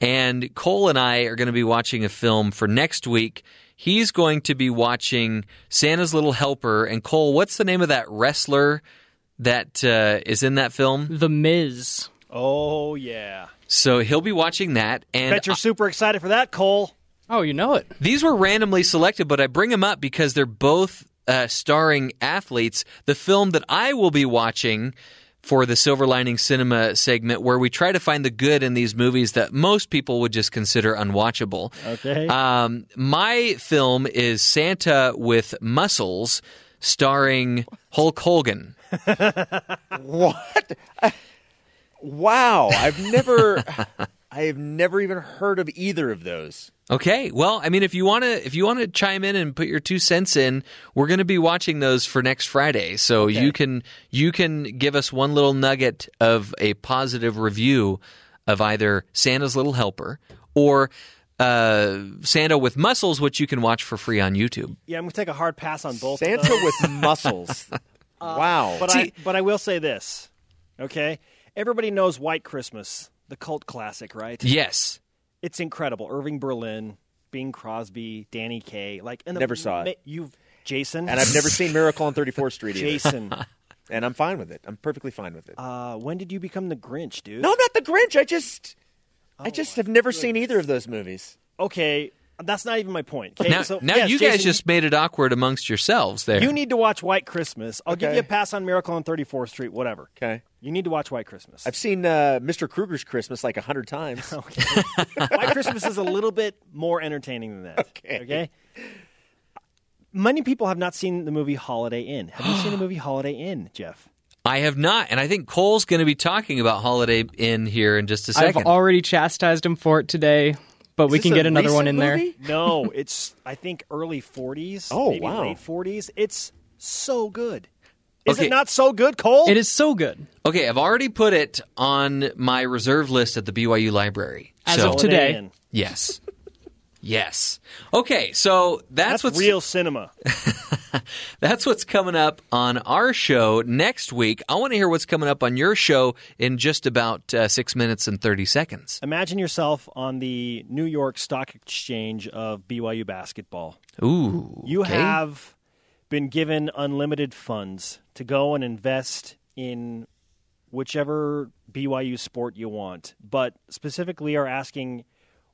Speaker 4: And Cole and I are going to be watching a film for next week. He's going to be watching Santa's Little Helper. And Cole, what's the name of that wrestler that uh, is in that film?
Speaker 23: The Miz.
Speaker 32: Oh yeah.
Speaker 4: So he'll be watching that. And
Speaker 32: Bet you're super excited for that, Cole.
Speaker 23: Oh, you know it.
Speaker 4: These were randomly selected, but I bring them up because they're both uh, starring athletes. The film that I will be watching for the Silver Lining Cinema segment, where we try to find the good in these movies that most people would just consider unwatchable.
Speaker 32: Okay.
Speaker 4: Um, my film is Santa with Muscles, starring Hulk Hogan.
Speaker 34: what? Wow, I've never, I have never even heard of either of those.
Speaker 4: Okay, well, I mean, if you want to, if you want to chime in and put your two cents in, we're going to be watching those for next Friday. So you can you can give us one little nugget of a positive review of either Santa's Little Helper or uh, Santa with Muscles, which you can watch for free on YouTube.
Speaker 32: Yeah, I'm gonna take a hard pass on both.
Speaker 34: Santa
Speaker 32: of those.
Speaker 34: with muscles. wow.
Speaker 32: But
Speaker 4: See-
Speaker 32: I but I will say this. Okay, everybody knows White Christmas, the cult classic, right?
Speaker 4: Yes.
Speaker 32: It's incredible. Irving Berlin, Bing Crosby, Danny Kaye, like and the
Speaker 34: Never saw it.
Speaker 32: You've Jason,
Speaker 34: and I've never seen Miracle on 34th Street either.
Speaker 32: Jason.
Speaker 34: and I'm fine with it. I'm perfectly fine with it.
Speaker 32: Uh, when did you become the Grinch, dude?
Speaker 34: no, I'm not the Grinch. I just, I just have never seen either of those movies.
Speaker 32: Okay, that's not even my point. Okay,
Speaker 4: Now,
Speaker 32: so,
Speaker 4: now
Speaker 32: yes,
Speaker 4: you guys just made it awkward amongst yourselves there.
Speaker 32: You need to watch White Christmas. I'll give you a pass on Miracle on 34th Street, whatever.
Speaker 34: Okay.
Speaker 32: You need to watch White Christmas.
Speaker 34: I've seen uh, Mr. Krueger's Christmas like a hundred times.
Speaker 32: White Christmas is a little bit more entertaining than that. Okay. Many people have not seen the movie Holiday Inn. Have you seen the movie Holiday Inn, Jeff?
Speaker 4: I have not, and I think Cole's going to be talking about Holiday Inn here in just a second.
Speaker 23: I've already chastised him for it today, but we can get another one
Speaker 32: recent
Speaker 23: in there.
Speaker 32: No, it's I think early 40s.
Speaker 34: Oh,
Speaker 32: maybe
Speaker 34: wow.
Speaker 32: late 40s. It's so good. Is
Speaker 4: Okay.
Speaker 32: it not so good, Cole?
Speaker 23: It is so good.
Speaker 4: Okay, I've already put it on my reserve list at the BYU library.
Speaker 23: As
Speaker 4: So-
Speaker 23: of today.
Speaker 4: Yes. Yes. Okay, so that's,
Speaker 32: That's,
Speaker 4: what's
Speaker 32: real cinema.
Speaker 4: that's what's coming up on our show next week. I want to hear what's coming up on your show in just about uh, six minutes and thirty seconds.
Speaker 32: Imagine yourself on the New York Stock Exchange of BYU basketball.
Speaker 4: Ooh,
Speaker 32: You
Speaker 4: okay.
Speaker 32: have been given unlimited funds to go and invest in whichever BYU sport you want, but specifically are asking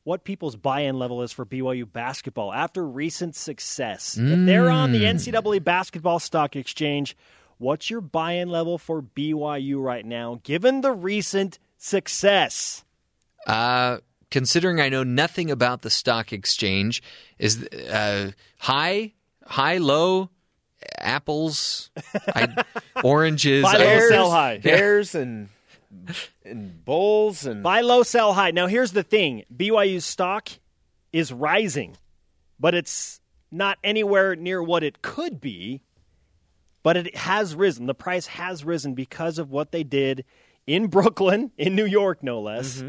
Speaker 32: what people's buy-in level is for BYU basketball after recent success. If they're on the NCAA basketball stock exchange, what's your buy-in level for BYU right now given the recent success?
Speaker 4: Uh, considering I know nothing about the stock exchange, is uh, high, high, low, apples, I, oranges,
Speaker 32: Buy
Speaker 4: I-
Speaker 32: low, sell high.
Speaker 34: Bears and and bulls and
Speaker 32: Buy low, sell high. Now, here's the thing BYU's stock is rising, but it's not anywhere near what it could be. But it has risen. The price has risen because of what they did in Brooklyn, in New York, no less,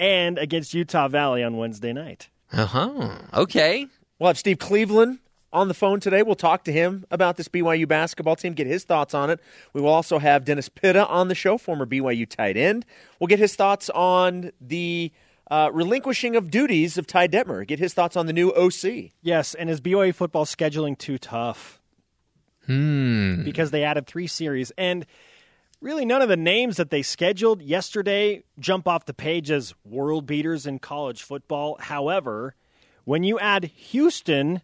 Speaker 32: and against Utah Valley on Wednesday night.
Speaker 4: Uh huh. Okay.
Speaker 34: We'll have Steve Cleveland on the phone today. We'll talk to him about this BYU basketball team, get his thoughts on it. We will also have Dennis Pitta on the show, former BYU tight end. We'll get his thoughts on the uh, relinquishing of duties of Ty Detmer, get his thoughts on the new OC.
Speaker 32: Yes, and is BYU football scheduling too tough?
Speaker 4: Hmm.
Speaker 32: because they added three series and really none of the names that they scheduled yesterday jump off the page as world beaters in college football. However, when you add Houston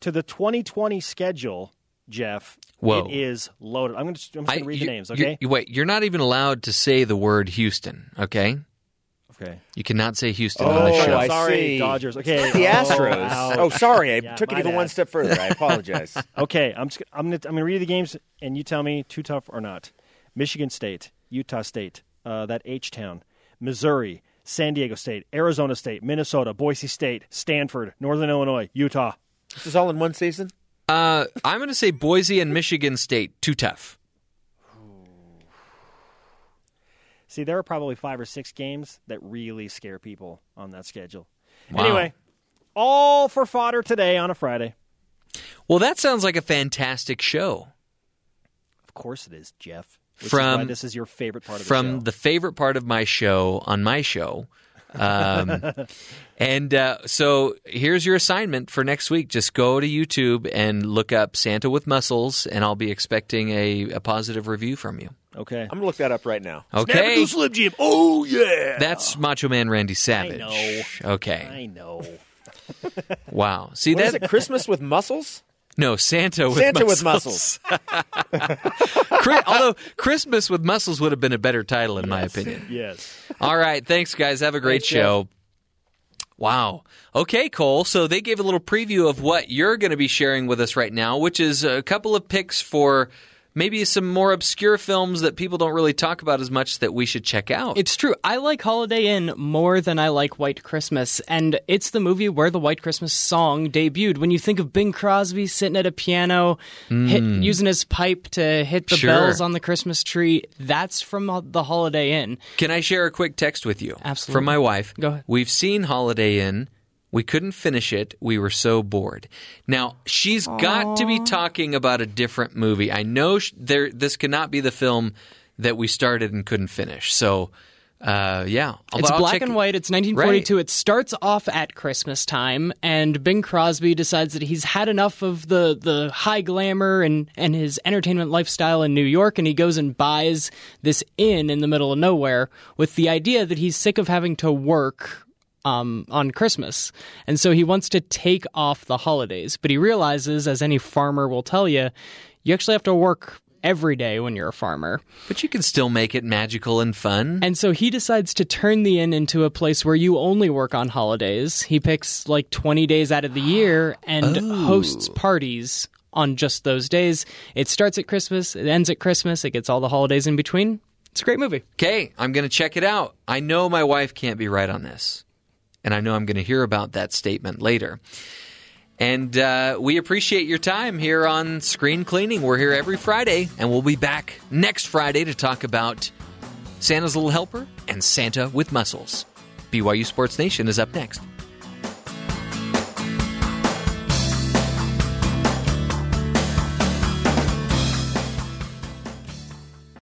Speaker 32: to the 2020 schedule, Jeff,
Speaker 4: Whoa.
Speaker 32: it is loaded. I'm going to I'm just going to read the names, okay?
Speaker 4: you- wait, you're not even allowed to say the word Houston, okay?
Speaker 32: Okay.
Speaker 4: You cannot say Houston on the
Speaker 34: Oh,
Speaker 4: show.
Speaker 34: I
Speaker 32: Sorry,
Speaker 34: see.
Speaker 32: Dodgers. Okay.
Speaker 34: The
Speaker 32: Oh,
Speaker 34: Astros.
Speaker 32: wow.
Speaker 34: Oh, sorry. I
Speaker 32: Yeah,
Speaker 34: took it even
Speaker 32: bad.
Speaker 34: one step further. I apologize.
Speaker 32: okay, I'm just, I'm going to I'm going to read the games and you tell me too tough or not. Michigan State, Utah State, uh, that H town, Missouri, San Diego State, Arizona State, Minnesota, Boise State, Stanford, Northern Illinois, Utah.
Speaker 34: This is all in one season?
Speaker 4: Uh, I'm going to say Boise and Michigan State. Too tough.
Speaker 32: See, there are probably five or six games that really scare people on that schedule.
Speaker 4: Wow.
Speaker 32: Anyway, all for fodder today on a Friday.
Speaker 4: Well, that sounds like a fantastic show.
Speaker 32: Of course it is, Jeff. Which is
Speaker 4: From-
Speaker 32: why this is your favorite part of the
Speaker 4: From
Speaker 32: show.
Speaker 4: the favorite part of my show on my show. Um, and uh, so here's your assignment for next week. Just go to YouTube and look up Santa with Muscles, and I'll be expecting a, a positive review from you.
Speaker 32: Okay.
Speaker 34: I'm going to look that up right now.
Speaker 4: Okay.
Speaker 32: Slim Jim. Oh yeah.
Speaker 4: That's Macho Man Randy
Speaker 32: I
Speaker 4: Savage.
Speaker 32: know.
Speaker 4: Okay.
Speaker 32: I know.
Speaker 4: Wow. See
Speaker 34: What is
Speaker 4: that?
Speaker 34: it? Christmas with muscles?
Speaker 4: No, Santa with
Speaker 34: Santa
Speaker 4: muscles.
Speaker 34: with muscles.
Speaker 4: Chri- Although Christmas with Muscles would have been a better title, in my opinion.
Speaker 32: Yes.
Speaker 4: All right. Thanks, guys. Have a great
Speaker 32: Thanks, Jeff.
Speaker 4: show. Wow. Okay, Cole. So they gave a little preview of what you're going to be sharing with us right now, which is a couple of picks for maybe some more obscure films that people don't really talk about as much that we should check out.
Speaker 23: It's true. I like Holiday Inn more than I like White Christmas, and it's the movie where the White Christmas song debuted. When you think of Bing Crosby sitting at a piano, hit,
Speaker 4: Mm.
Speaker 23: using his pipe to hit the
Speaker 4: Sure.
Speaker 23: bells on the Christmas tree, that's from the Holiday Inn.
Speaker 4: Can I share a quick text with you?
Speaker 23: Absolutely.
Speaker 4: From my wife.
Speaker 23: Go ahead.
Speaker 4: We've seen Holiday Inn. We couldn't finish it. We were so bored. Now, she's got to be talking about a different movie. I know sh- there this cannot be the film that we started and couldn't finish. So, uh, yeah. I'll-
Speaker 23: It's
Speaker 4: I'll
Speaker 23: black and white. It's 1942. It starts off at Christmas time, and Bing Crosby decides that he's had enough of the, the high glamour and, and his entertainment lifestyle in New York, and he goes and buys this inn in the middle of nowhere with the idea that he's sick of having to work um, on Christmas. And so he wants to take off the holidays. But he realizes, as any farmer will tell you, you actually have to work every day when you're a farmer.
Speaker 4: But you can still make it magical and fun.
Speaker 23: And so he decides to turn the inn into a place where you only work on holidays. He picks like 20 days out of the year and hosts parties on just those days. It starts at Christmas, it ends at Christmas, it gets all the holidays in between. It's a great movie.
Speaker 4: Okay, I'm going to check it out. I know my wife can't be right on this. And I know I'm going to hear about that statement later. And uh, we appreciate your time here on Screen Cleaning. We're here every Friday, and we'll be back next Friday to talk about Santa's Little Helper and Santa with Muscles. BYU Sports Nation is up next.